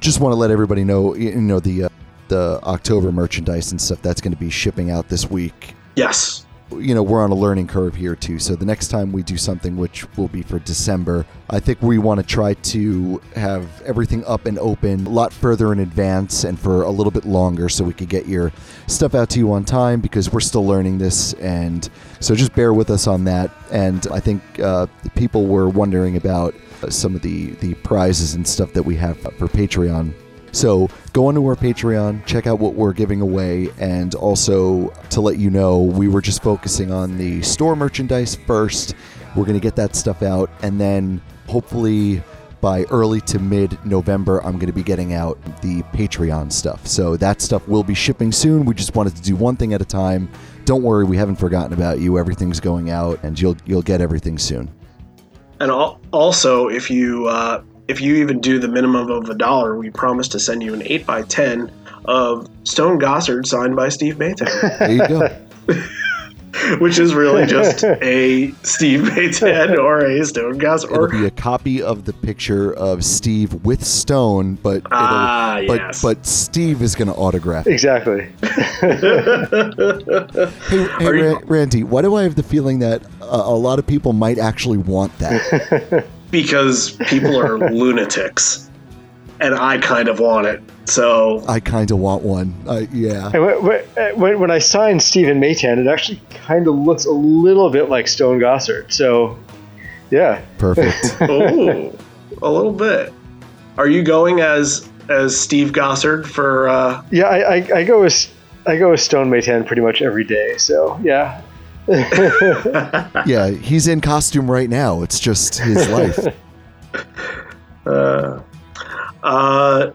just want to let everybody know, you know, the uh, the October merchandise and stuff that's going to be shipping out this week. Yes. You know we're on a learning curve here too. So the next time we do something which will be for december i think we want to try to have everything up and open a lot further in advance and for a little bit longer so we could get your stuff out to you on time because we're still learning this. And so just bear with us on that. And i think uh, people were wondering about some of the the prizes and stuff that we have for patreon so go onto our Patreon, check out what we're giving away, and also to let you know, we were just focusing on the store merchandise first. We're going to get that stuff out, and then hopefully by early to mid November, I'm going to be getting out the Patreon stuff. So that stuff will be shipping soon. We just wanted to do one thing at a time. Don't worry, we haven't forgotten about you. Everything's going out, and you'll you'll get everything soon. And also, if you uh, if you even do the minimum of a dollar, we promise to send you an eight by ten of Stone Gossard signed by Steve Maytan, There you go. which is really just a Steve Maytan or a Stone Gossard. It'll Or, be a copy of the picture of Steve with Stone, but Ah, yes. but Steve is going to autograph. it. Exactly. Hey, hey you- Ra- Randy, why do I have the feeling that uh, a lot of people might actually want that? because people are lunatics, and I kind of want it. So I kind of want one. Uh, yeah. When- when- uh, when, when I signed Stephen Maytan, it actually kind of looks a little bit like Stone Gossard. So, yeah. Perfect. oh, a little bit. Are you going as as Steve Gossard for? Uh, Yeah, I, I, I go with I go with Stone Maytan pretty much every day. So, yeah. yeah, he's in costume right now. It's just his life. uh, uh,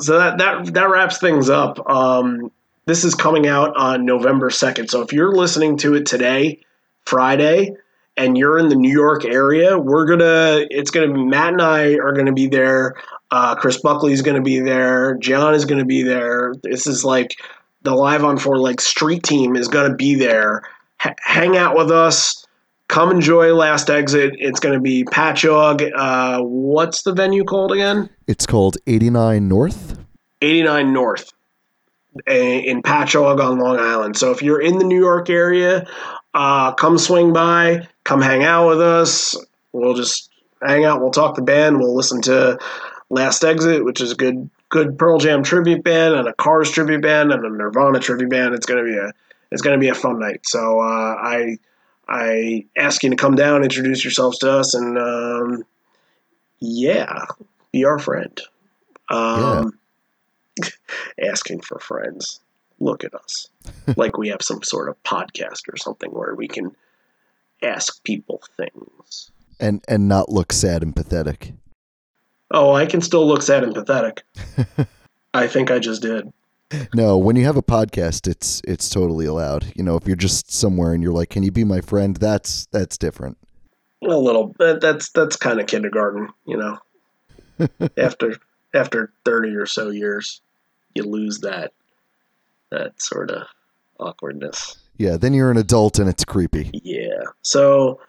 so that that that wraps things up. Um, this is coming out on November second. So if you're listening to it today, Friday, and you're in the New York area, we're gonna. It's gonna be Matt and I are gonna be there. Uh, Chris Buckley is gonna be there. John is gonna be there. This is like the live on four like street team is gonna be there. H- hang out with us. come enjoy Last Exit. It's going to be Patchogue. Uh, what's the venue called again? It's called 89 North. 89 North in Patchogue on Long Island. So if you're in the New York area, uh, come swing by, come hang out with us. We'll just hang out. We'll talk the band. We'll listen to Last Exit, which is a good good Pearl Jam tribute band and a Cars tribute band and a Nirvana tribute band. It's gonna be a it's gonna be a fun night. So uh, I I ask you to come down, introduce yourselves to us, and um, yeah, be our friend. Um, yeah. asking for friends. Look at us, like we have some sort of podcast or something where we can ask people things and and not look sad and pathetic. Oh, I can still look sad and pathetic. I think I just did. No, when you have a podcast, it's it's totally allowed. You know, if you're just somewhere and you're like, "Can you be my friend?" That's that's different. A little. Bit. That's that's kind of kindergarten. You know, after after thirty or so years, you lose that that sort of awkwardness. Yeah, then you're an adult and it's creepy. Yeah. So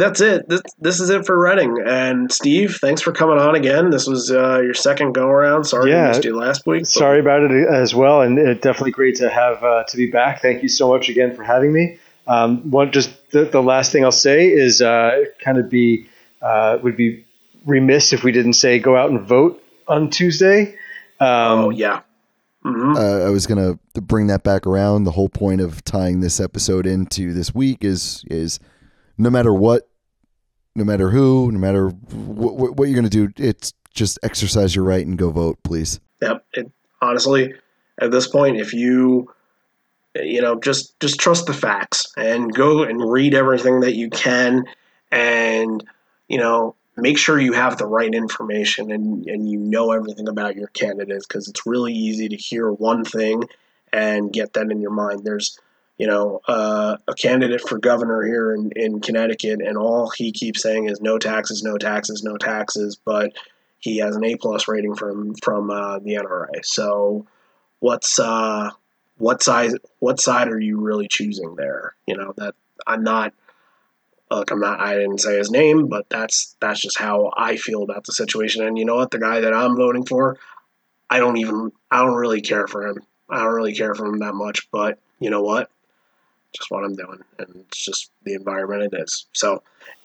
that's it. This, this is it for Reading. And Steve, thanks for coming on again. This was uh, your second go around. Sorry yeah, I missed you last week. Sorry about it as well, and it definitely great to have uh, to be back. Thank you so much again for having me. Um, one just the, the, last thing I'll say is uh, kind of be uh, would be remiss if we didn't say go out and vote on Tuesday. Um, oh yeah. Mm-hmm. Uh, I was gonna bring that back around. The whole point of tying this episode into this week is is no matter what, no matter who, no matter what, what you're going to do, it's just exercise your right and go vote, please. Yep. It, honestly, at this point, if you, you know, just just trust the facts and go and read everything that you can, and you know, make sure you have the right information and and you know everything about your candidates because it's really easy to hear one thing and get that in your mind. There's you know, uh, a candidate for governor here in, in Connecticut, and all he keeps saying is no taxes, no taxes, no taxes. But he has an A plus rating from from uh, the NRA. So, what's uh, what side what side are you really choosing there? You know that I'm not. Look, I'm not. I didn't say his name, but that's that's just how I feel about the situation. And you know what? The guy that I'm voting for, I don't even. I don't really care for him. I don't really care for him that much. But you know what? Just what I'm doing, and it's just the environment it is. So,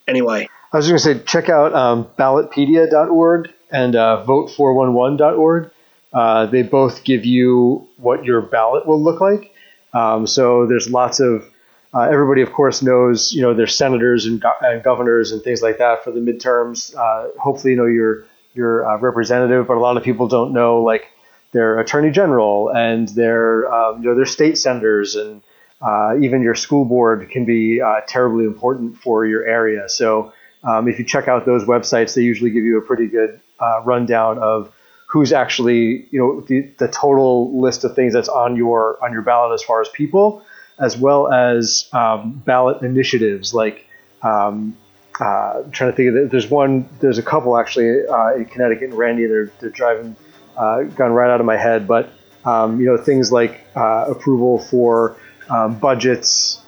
anyway, I was going to say check out um, ballotpedia.org and uh, vote411.org. Uh, they both give you what your ballot will look like. Um, so there's lots of uh, everybody, of course, knows you know their senators and, go- and, governors and things like that for the midterms. Uh, hopefully, you know your your uh, representative, but a lot of people don't know like their attorney general and their um, you know their state senators and uh, even your school board can be uh, terribly important for your area. So um, if you check out those websites, they usually give you a pretty good uh, rundown of who's actually, you know, the, the total list of things that's on your on your ballot as far as people, as well as um, ballot initiatives like. Um, uh, I'm trying to think of it. There's one. There's a couple actually uh, in Connecticut and Randy. They're they're driving, uh, gone right out of my head. But um, you know things like approval for um, budgets.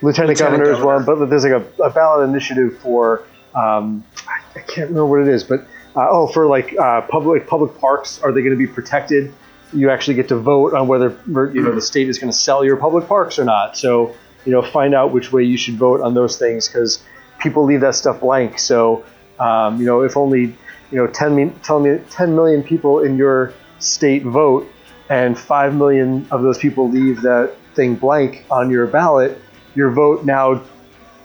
Lieutenant, Lieutenant governor, governor well, but there's like a, a ballot initiative for um, I, can't remember what it is, but uh, oh, for like uh, public public parks, are they going to be protected? You actually get to vote on whether you know the state is going to sell your public parks or not. So you know, find out which way you should vote on those things because people leave that stuff blank. So um, you know, if only you know 10, tell me 10 million people in your state vote, and 5 million of those people leave that thing blank on your ballot, your vote now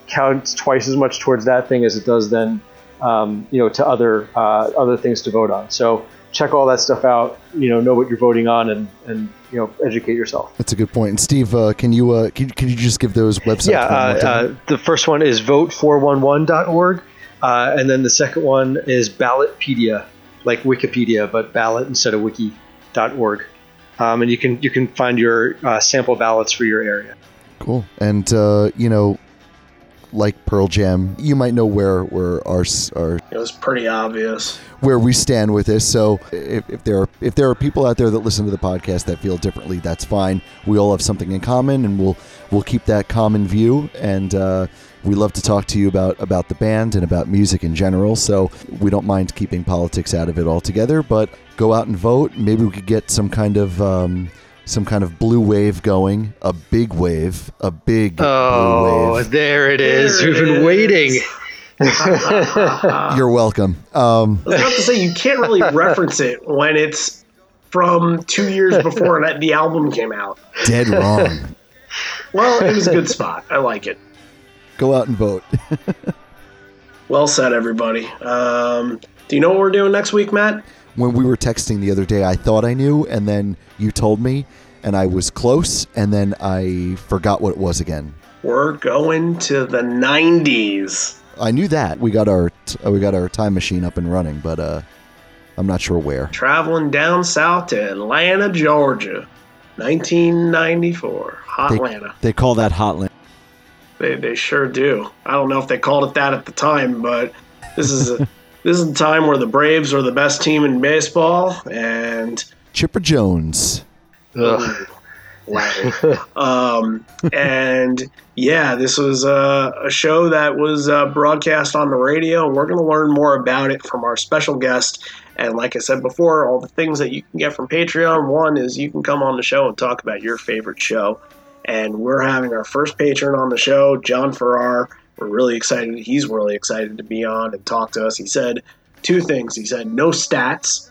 counts twice as much towards that thing as it does then, um, you know, to other uh, other things to vote on. So check all that stuff out. You know, know what you're voting on, and and you know, educate yourself. That's a good point. And Steve, uh, can you uh, can, can you just give those websites? Yeah, uh, uh, the first one is vote411.org, uh, and then the second one is Ballotpedia, like Wikipedia, but ballot instead of wiki.org um, and you can you can find your uh, sample ballots for your area. Cool. And uh, you know, like Pearl Jam, you might know where where our our it was pretty obvious where we stand with this. So if, if there are if there are people out there that listen to the podcast that feel differently, that's fine. We all have something in common, and we'll we'll keep that common view and uh, We love to talk to you about about the band and about music in general. So we don't mind keeping politics out of it altogether. But go out and vote. Maybe we could get some kind of um, some kind of blue wave going. A big wave. A big blue Oh, wave. there it is. There We've it been is. waiting. You're welcome. Um, I was about to say you can't really reference it when it's from two years before that the album came out. dead wrong. Well, it was a good spot. I like it. Go out and vote. Well said, everybody. Um, do you know what we're doing next week, Matt? when we were texting the other day, I thought I knew, and then you told me, and I was close, and then I forgot what it was again. We're going to the 90s. I knew that we got our uh, we got our time machine up and running, but uh, I'm not sure where. Traveling down south to Atlanta, Georgia. 1994. Hot They, Atlanta. they call that Hotland. They, they sure do. I don't know if they called it that at the time, but this is a, this is the time where the Braves are the best team in baseball, and Chipper Jones. Ugh. Larry. um, and yeah, this was a, a show that was uh, broadcast on the radio, we're going to learn more about it from our special guest. And like I said before, all the things that you can get from Patreon. One is you can come on the show and talk about your favorite show. And we're having our first patron on the show, John Farrar. We're really excited. He's really excited to be on and talk to us. He said two things. He said no stats,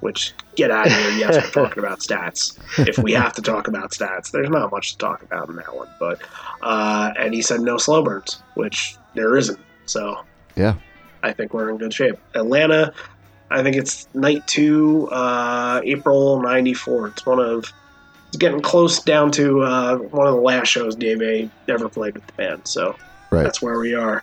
which get out of here. Yes, we're talking about stats. If we have to talk about stats, there's not much to talk about in that one. But uh, and he said no slow burns, which there isn't. So Yeah, I think we're in good shape. Atlanta, I think it's night two, uh, April '94. It's one of it's getting close down to uh, one of the last shows Dave A ever played with the band. So right. that's where we are.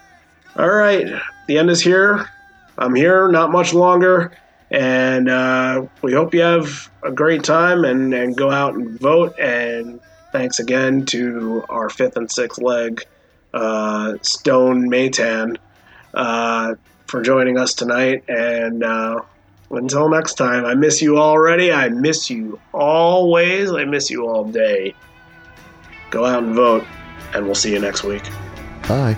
All right, the end is here. I'm here, not much longer, and uh, we hope you have a great time and, and go out and vote. And thanks again to our fifth and sixth leg, uh, Stone Maytan, uh, for joining us tonight. And uh, until next time, I miss you already. I miss you always. I miss you all day. Go out and vote, and we'll see you next week. Bye.